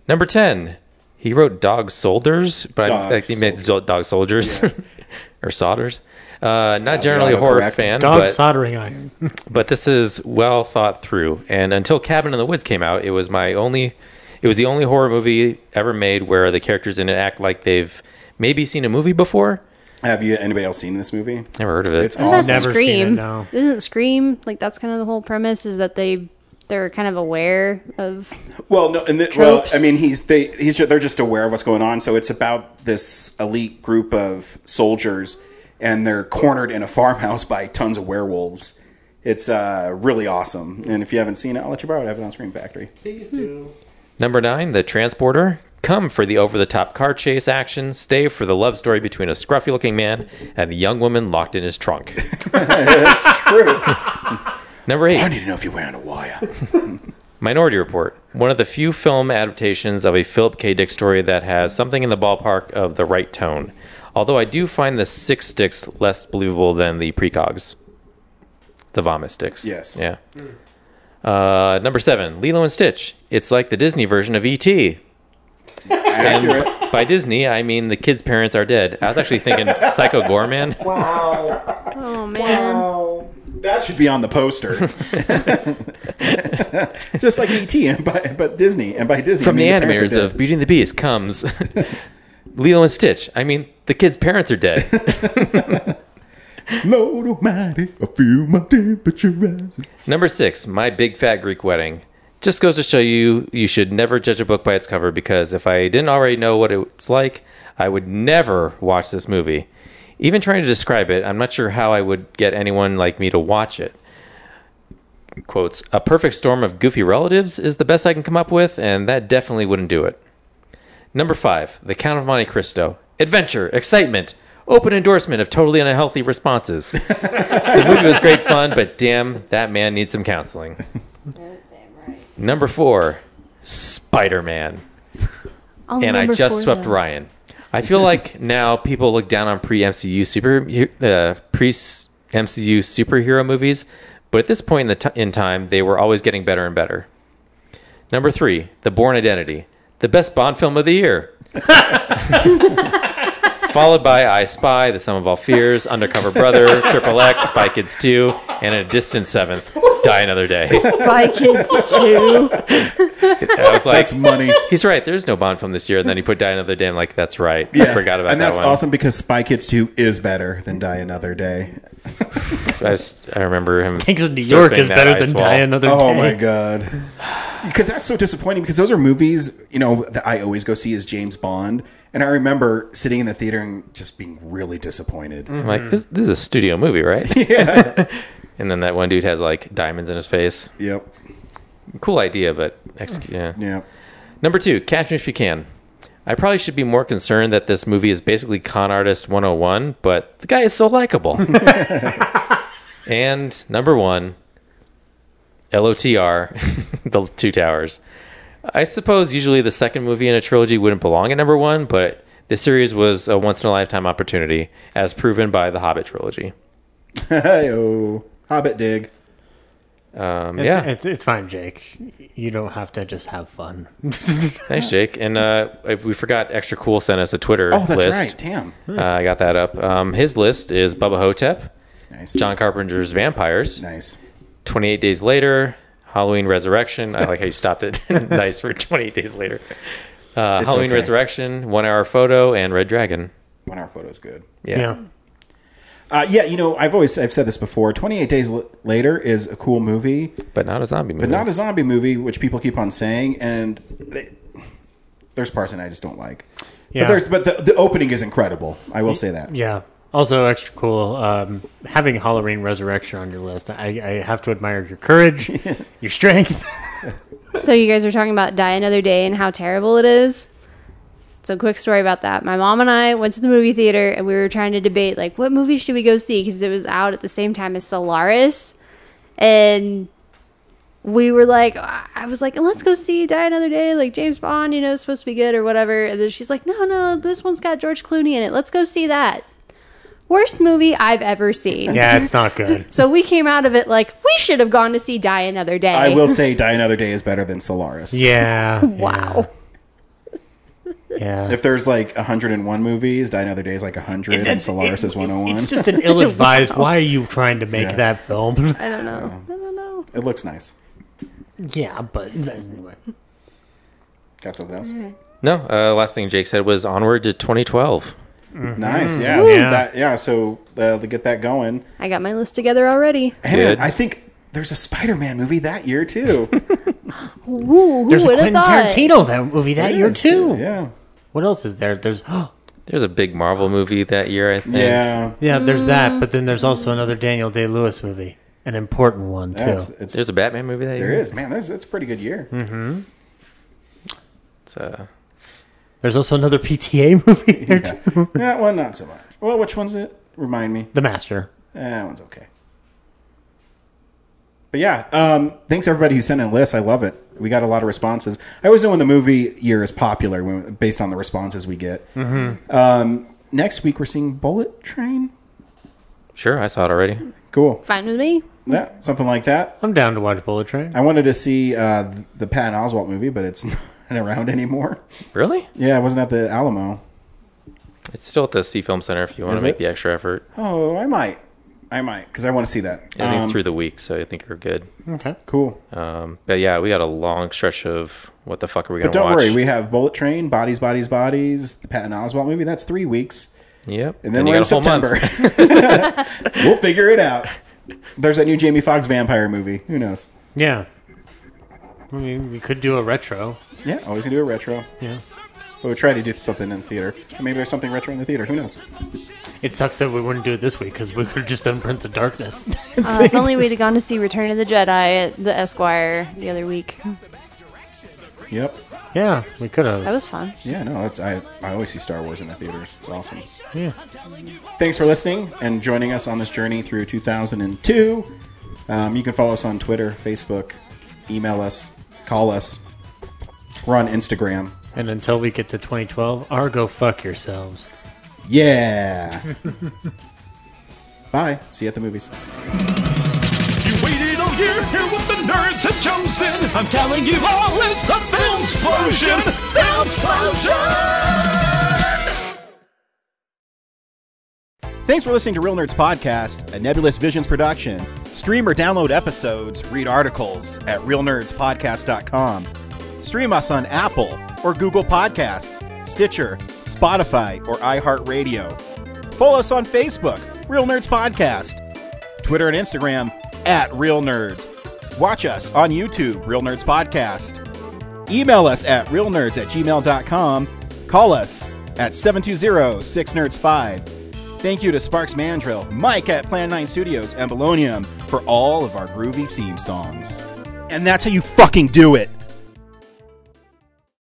Number 10. He wrote Dog Soldiers, but I think he meant Zo- Dog Soldiers or Solders. Uh, not That's generally a horror autocorrect. fan, Dog but, soldering iron. but this is well thought through. And until Cabin in the Woods came out, it was my only. It was the only horror movie ever made where the characters in it act like they've maybe seen a movie before. Have you anybody else seen this movie? Never heard of it. It's What about awesome. Scream? Isn't Scream like that's kind of the whole premise? Is that they they're kind of aware of Well, no, and the, well, I mean, he's they he's they're just aware of what's going on. So it's about this elite group of soldiers, and they're cornered in a farmhouse by tons of werewolves. It's uh, really awesome. And if you haven't seen it, I'll let you borrow it. I have it on Scream Factory. Please do. Number nine, The Transporter. Come for the over the top car chase action. Stay for the love story between a scruffy looking man and the young woman locked in his trunk. It's true. Number eight. I need to know if you're wearing a wire. Minority Report, one of the few film adaptations of a Philip K. Dick story that has something in the ballpark of the right tone. Although I do find the sick sticks less believable than the precogs. The vomit sticks. Yes. Yeah. Uh, number seven, Lilo and Stitch. It's like the Disney version of E.T. And by Disney, I mean the kid's parents are dead. I was actually thinking Psycho Goreman. Wow. oh man. That should be on the poster. just like ET, and by, but Disney, and by Disney From I the mean are animators of Beauty and the Beast comes Lilo and Stitch. I mean, the kid's parents are dead. Lord Almighty, I feel my temperature rising. Number six, My Big Fat Greek Wedding. Just goes to show you, you should never judge a book by its cover because if I didn't already know what it's like, I would never watch this movie. Even trying to describe it, I'm not sure how I would get anyone like me to watch it. Quotes, a perfect storm of goofy relatives is the best I can come up with, and that definitely wouldn't do it. Number five, The Count of Monte Cristo. Adventure, excitement, open endorsement of totally unhealthy responses. the movie was great fun, but damn, that man needs some counseling. Number four, Spider Man. And I just swept though. Ryan. I feel like now people look down on pre MCU super uh, pre MCU superhero movies, but at this point in the t- in time, they were always getting better and better. Number three, The Bourne Identity, the best Bond film of the year. Followed by I Spy, The Sum of All Fears, Undercover Brother, Triple X, Spy Kids 2, and a distant seventh, Die Another Day. Spy Kids 2. I was like, That's money. He's right. There's no Bond film this year. And then he put Die Another Day. I'm like, that's right. I Yeah, forgot about and that that's one. awesome because Spy Kids 2 is better than Die Another Day. I, just, I remember him. Gangs of New York surfing is that better ice than wall. Die Another Oh Day. my god. Because that's so disappointing because those are movies, you know, that I always go see as James Bond. And I remember sitting in the theater and just being really disappointed. I'm like, this, this is a studio movie, right? And then that one dude has like diamonds in his face. Yep. Cool idea, but execute. Mm. Yeah. Yeah. Number two, Catch Me If You Can. I probably should be more concerned that this movie is basically Con Artist 101, but the guy is so likable. and number one, LOTR, The Two Towers. I suppose usually the second movie in a trilogy wouldn't belong at number one, but this series was a once in a lifetime opportunity, as proven by the Hobbit trilogy. oh, Hobbit dig. Um, It's, yeah. it's it's fine, Jake. You don't have to just have fun. Thanks, Jake. And uh, we forgot, Extra Cool sent us a Twitter Oh, that's list. right. Damn. Uh, I got that up. Um, his list is Bubba Ho-Tep, Nice. John Carpenter's Vampires, Nice. 28 Days Later, Halloween Resurrection. I like how you stopped it. nice for 28 Days Later. Uh, Halloween okay. Resurrection, One Hour Photo, and Red Dragon. One hour photo is good. Yeah. Yeah. Uh, yeah, you know, I've always I've said this before. Twenty Eight Days L- Later is a cool movie, But not a zombie movie. but not a zombie movie, which people keep on saying. And they, there's parts in it I just don't like. Yeah. But there's but the, the opening is incredible. I will say that. Yeah. Also, extra cool. Um, having Halloween Resurrection on your list, I, I have to admire your courage, your strength. So you guys are talking about Die Another Day and how terrible it is. So quick story about that. My mom and I went to the movie theater and we were trying to debate like what movie should we go see because it was out at the same time as Solaris, and we were like, I was like, let's go see Die Another Day, like James Bond, you know, it's supposed to be good or whatever. And then she's like, no, no, this one's got George Clooney in it. Let's go see that. Worst movie I've ever seen. Yeah, it's not good. So we came out of it like we should have gone to see Die Another Day. I will say Die Another Day is better than Solaris. Yeah. wow. Yeah. If there's like 101 movies, Die Another Day is like 100 and That's- Solaris is 101. It's just an ill-advised. Why are you trying to make Yeah. that film? I don't know. I don't know. It looks nice. yeah, but anyway. Got something else? No, uh, last thing Jake said was onward to 2012. Nice. Yeah. Woo. so Yeah. That, yeah. So uh, to get that going, I got my list together already. Hey, man, I think there's a Spider-Man movie that year too. Ooh, who There's a would have Quentin thought? Tarantino that movie that There year is, too. Yeah. What else is there? There's There's a big Marvel movie that year, I think. Yeah. yeah, there's Mm. that, but then there's also another Daniel Day Lewis movie, an important one too. Yeah, it's, it's, There's a Batman movie that there year. is man. There's it's a pretty good year. mm-hmm. It's, uh, There's also another PTA movie there Yeah. too. That one not so much. Well, which one's it? Remind me. The Master. Eh, that one's okay. But yeah, um, thanks everybody who sent in lists. I love it. We got a lot of responses. I always know when the movie year is popular when, based on the responses we get. Mhm. Um, next week we're seeing Bullet Train. sure, I saw it already. Cool. Fine with me. Yeah, something like that. I'm down to watch Bullet Train. I wanted to see uh, the Patton Oswalt movie, but it's not around anymore. Really? Yeah, it wasn't at the Alamo. It's still at the Sie FilmCenter if you want Is to make it? the extra effort. Oh, I might. I might, because I want to see that. I think Um, it's through the week, so I think you're good. Okay. Cool. Um, but yeah, we got a long stretch of what the fuck are we But gonna don't watch? worry, we have Bullet Train, Bodies, Bodies, Bodies, the Patton Oswalt movie. That's three weeks. Yep. And then you we're in got a whole September. we'll figure it out. There's that new Jamie Foxx vampire movie. Who knows? Yeah. I mean, we could do a retro. Yeah, always can do a retro. Yeah. But we'll try to do something in the theater. Or maybe there's something retro in the theater. Who knows? It sucks that we wouldn't do it this week because we could have just done Prince of Darkness. Uh, if only we'd have gone to see Return of the Jedi at the Esquire the other week. Yep. yeah, we could have. That was fun. Yeah, no, it's, I, I always see Star Wars in the theaters. It's awesome. Yeah. Thanks for listening and joining us on this journey through 2002. Um, you can follow us on Twitter, Facebook, email us, call us. We're on Instagram. And until we get to 2012, or go fuck yourselves. Yeah. Bye. See you at the movies. You waited all year, hear what the nerds have chosen. I'm telling you all, it's a film explosion! Film explosion! Thanks for listening to Real Nerds Podcast, a Nebulous Visions production. Stream or download episodes, read articles at realnerdspodcast.com. Stream us on Apple or Google Podcast, Stitcher, Spotify, or iHeartRadio. Follow us on Facebook, Real Nerds Podcast, Twitter and Instagram at Real Nerds. Watch us on YouTube, Real Nerds Podcast. Email us at realnerds at gmail.com. Call us at 720-6nerds5. Thank you to Sparks Mandrill, Mike at Plan 9 Studios, and Bolognium for all of our groovy theme songs. And that's how you fucking do it.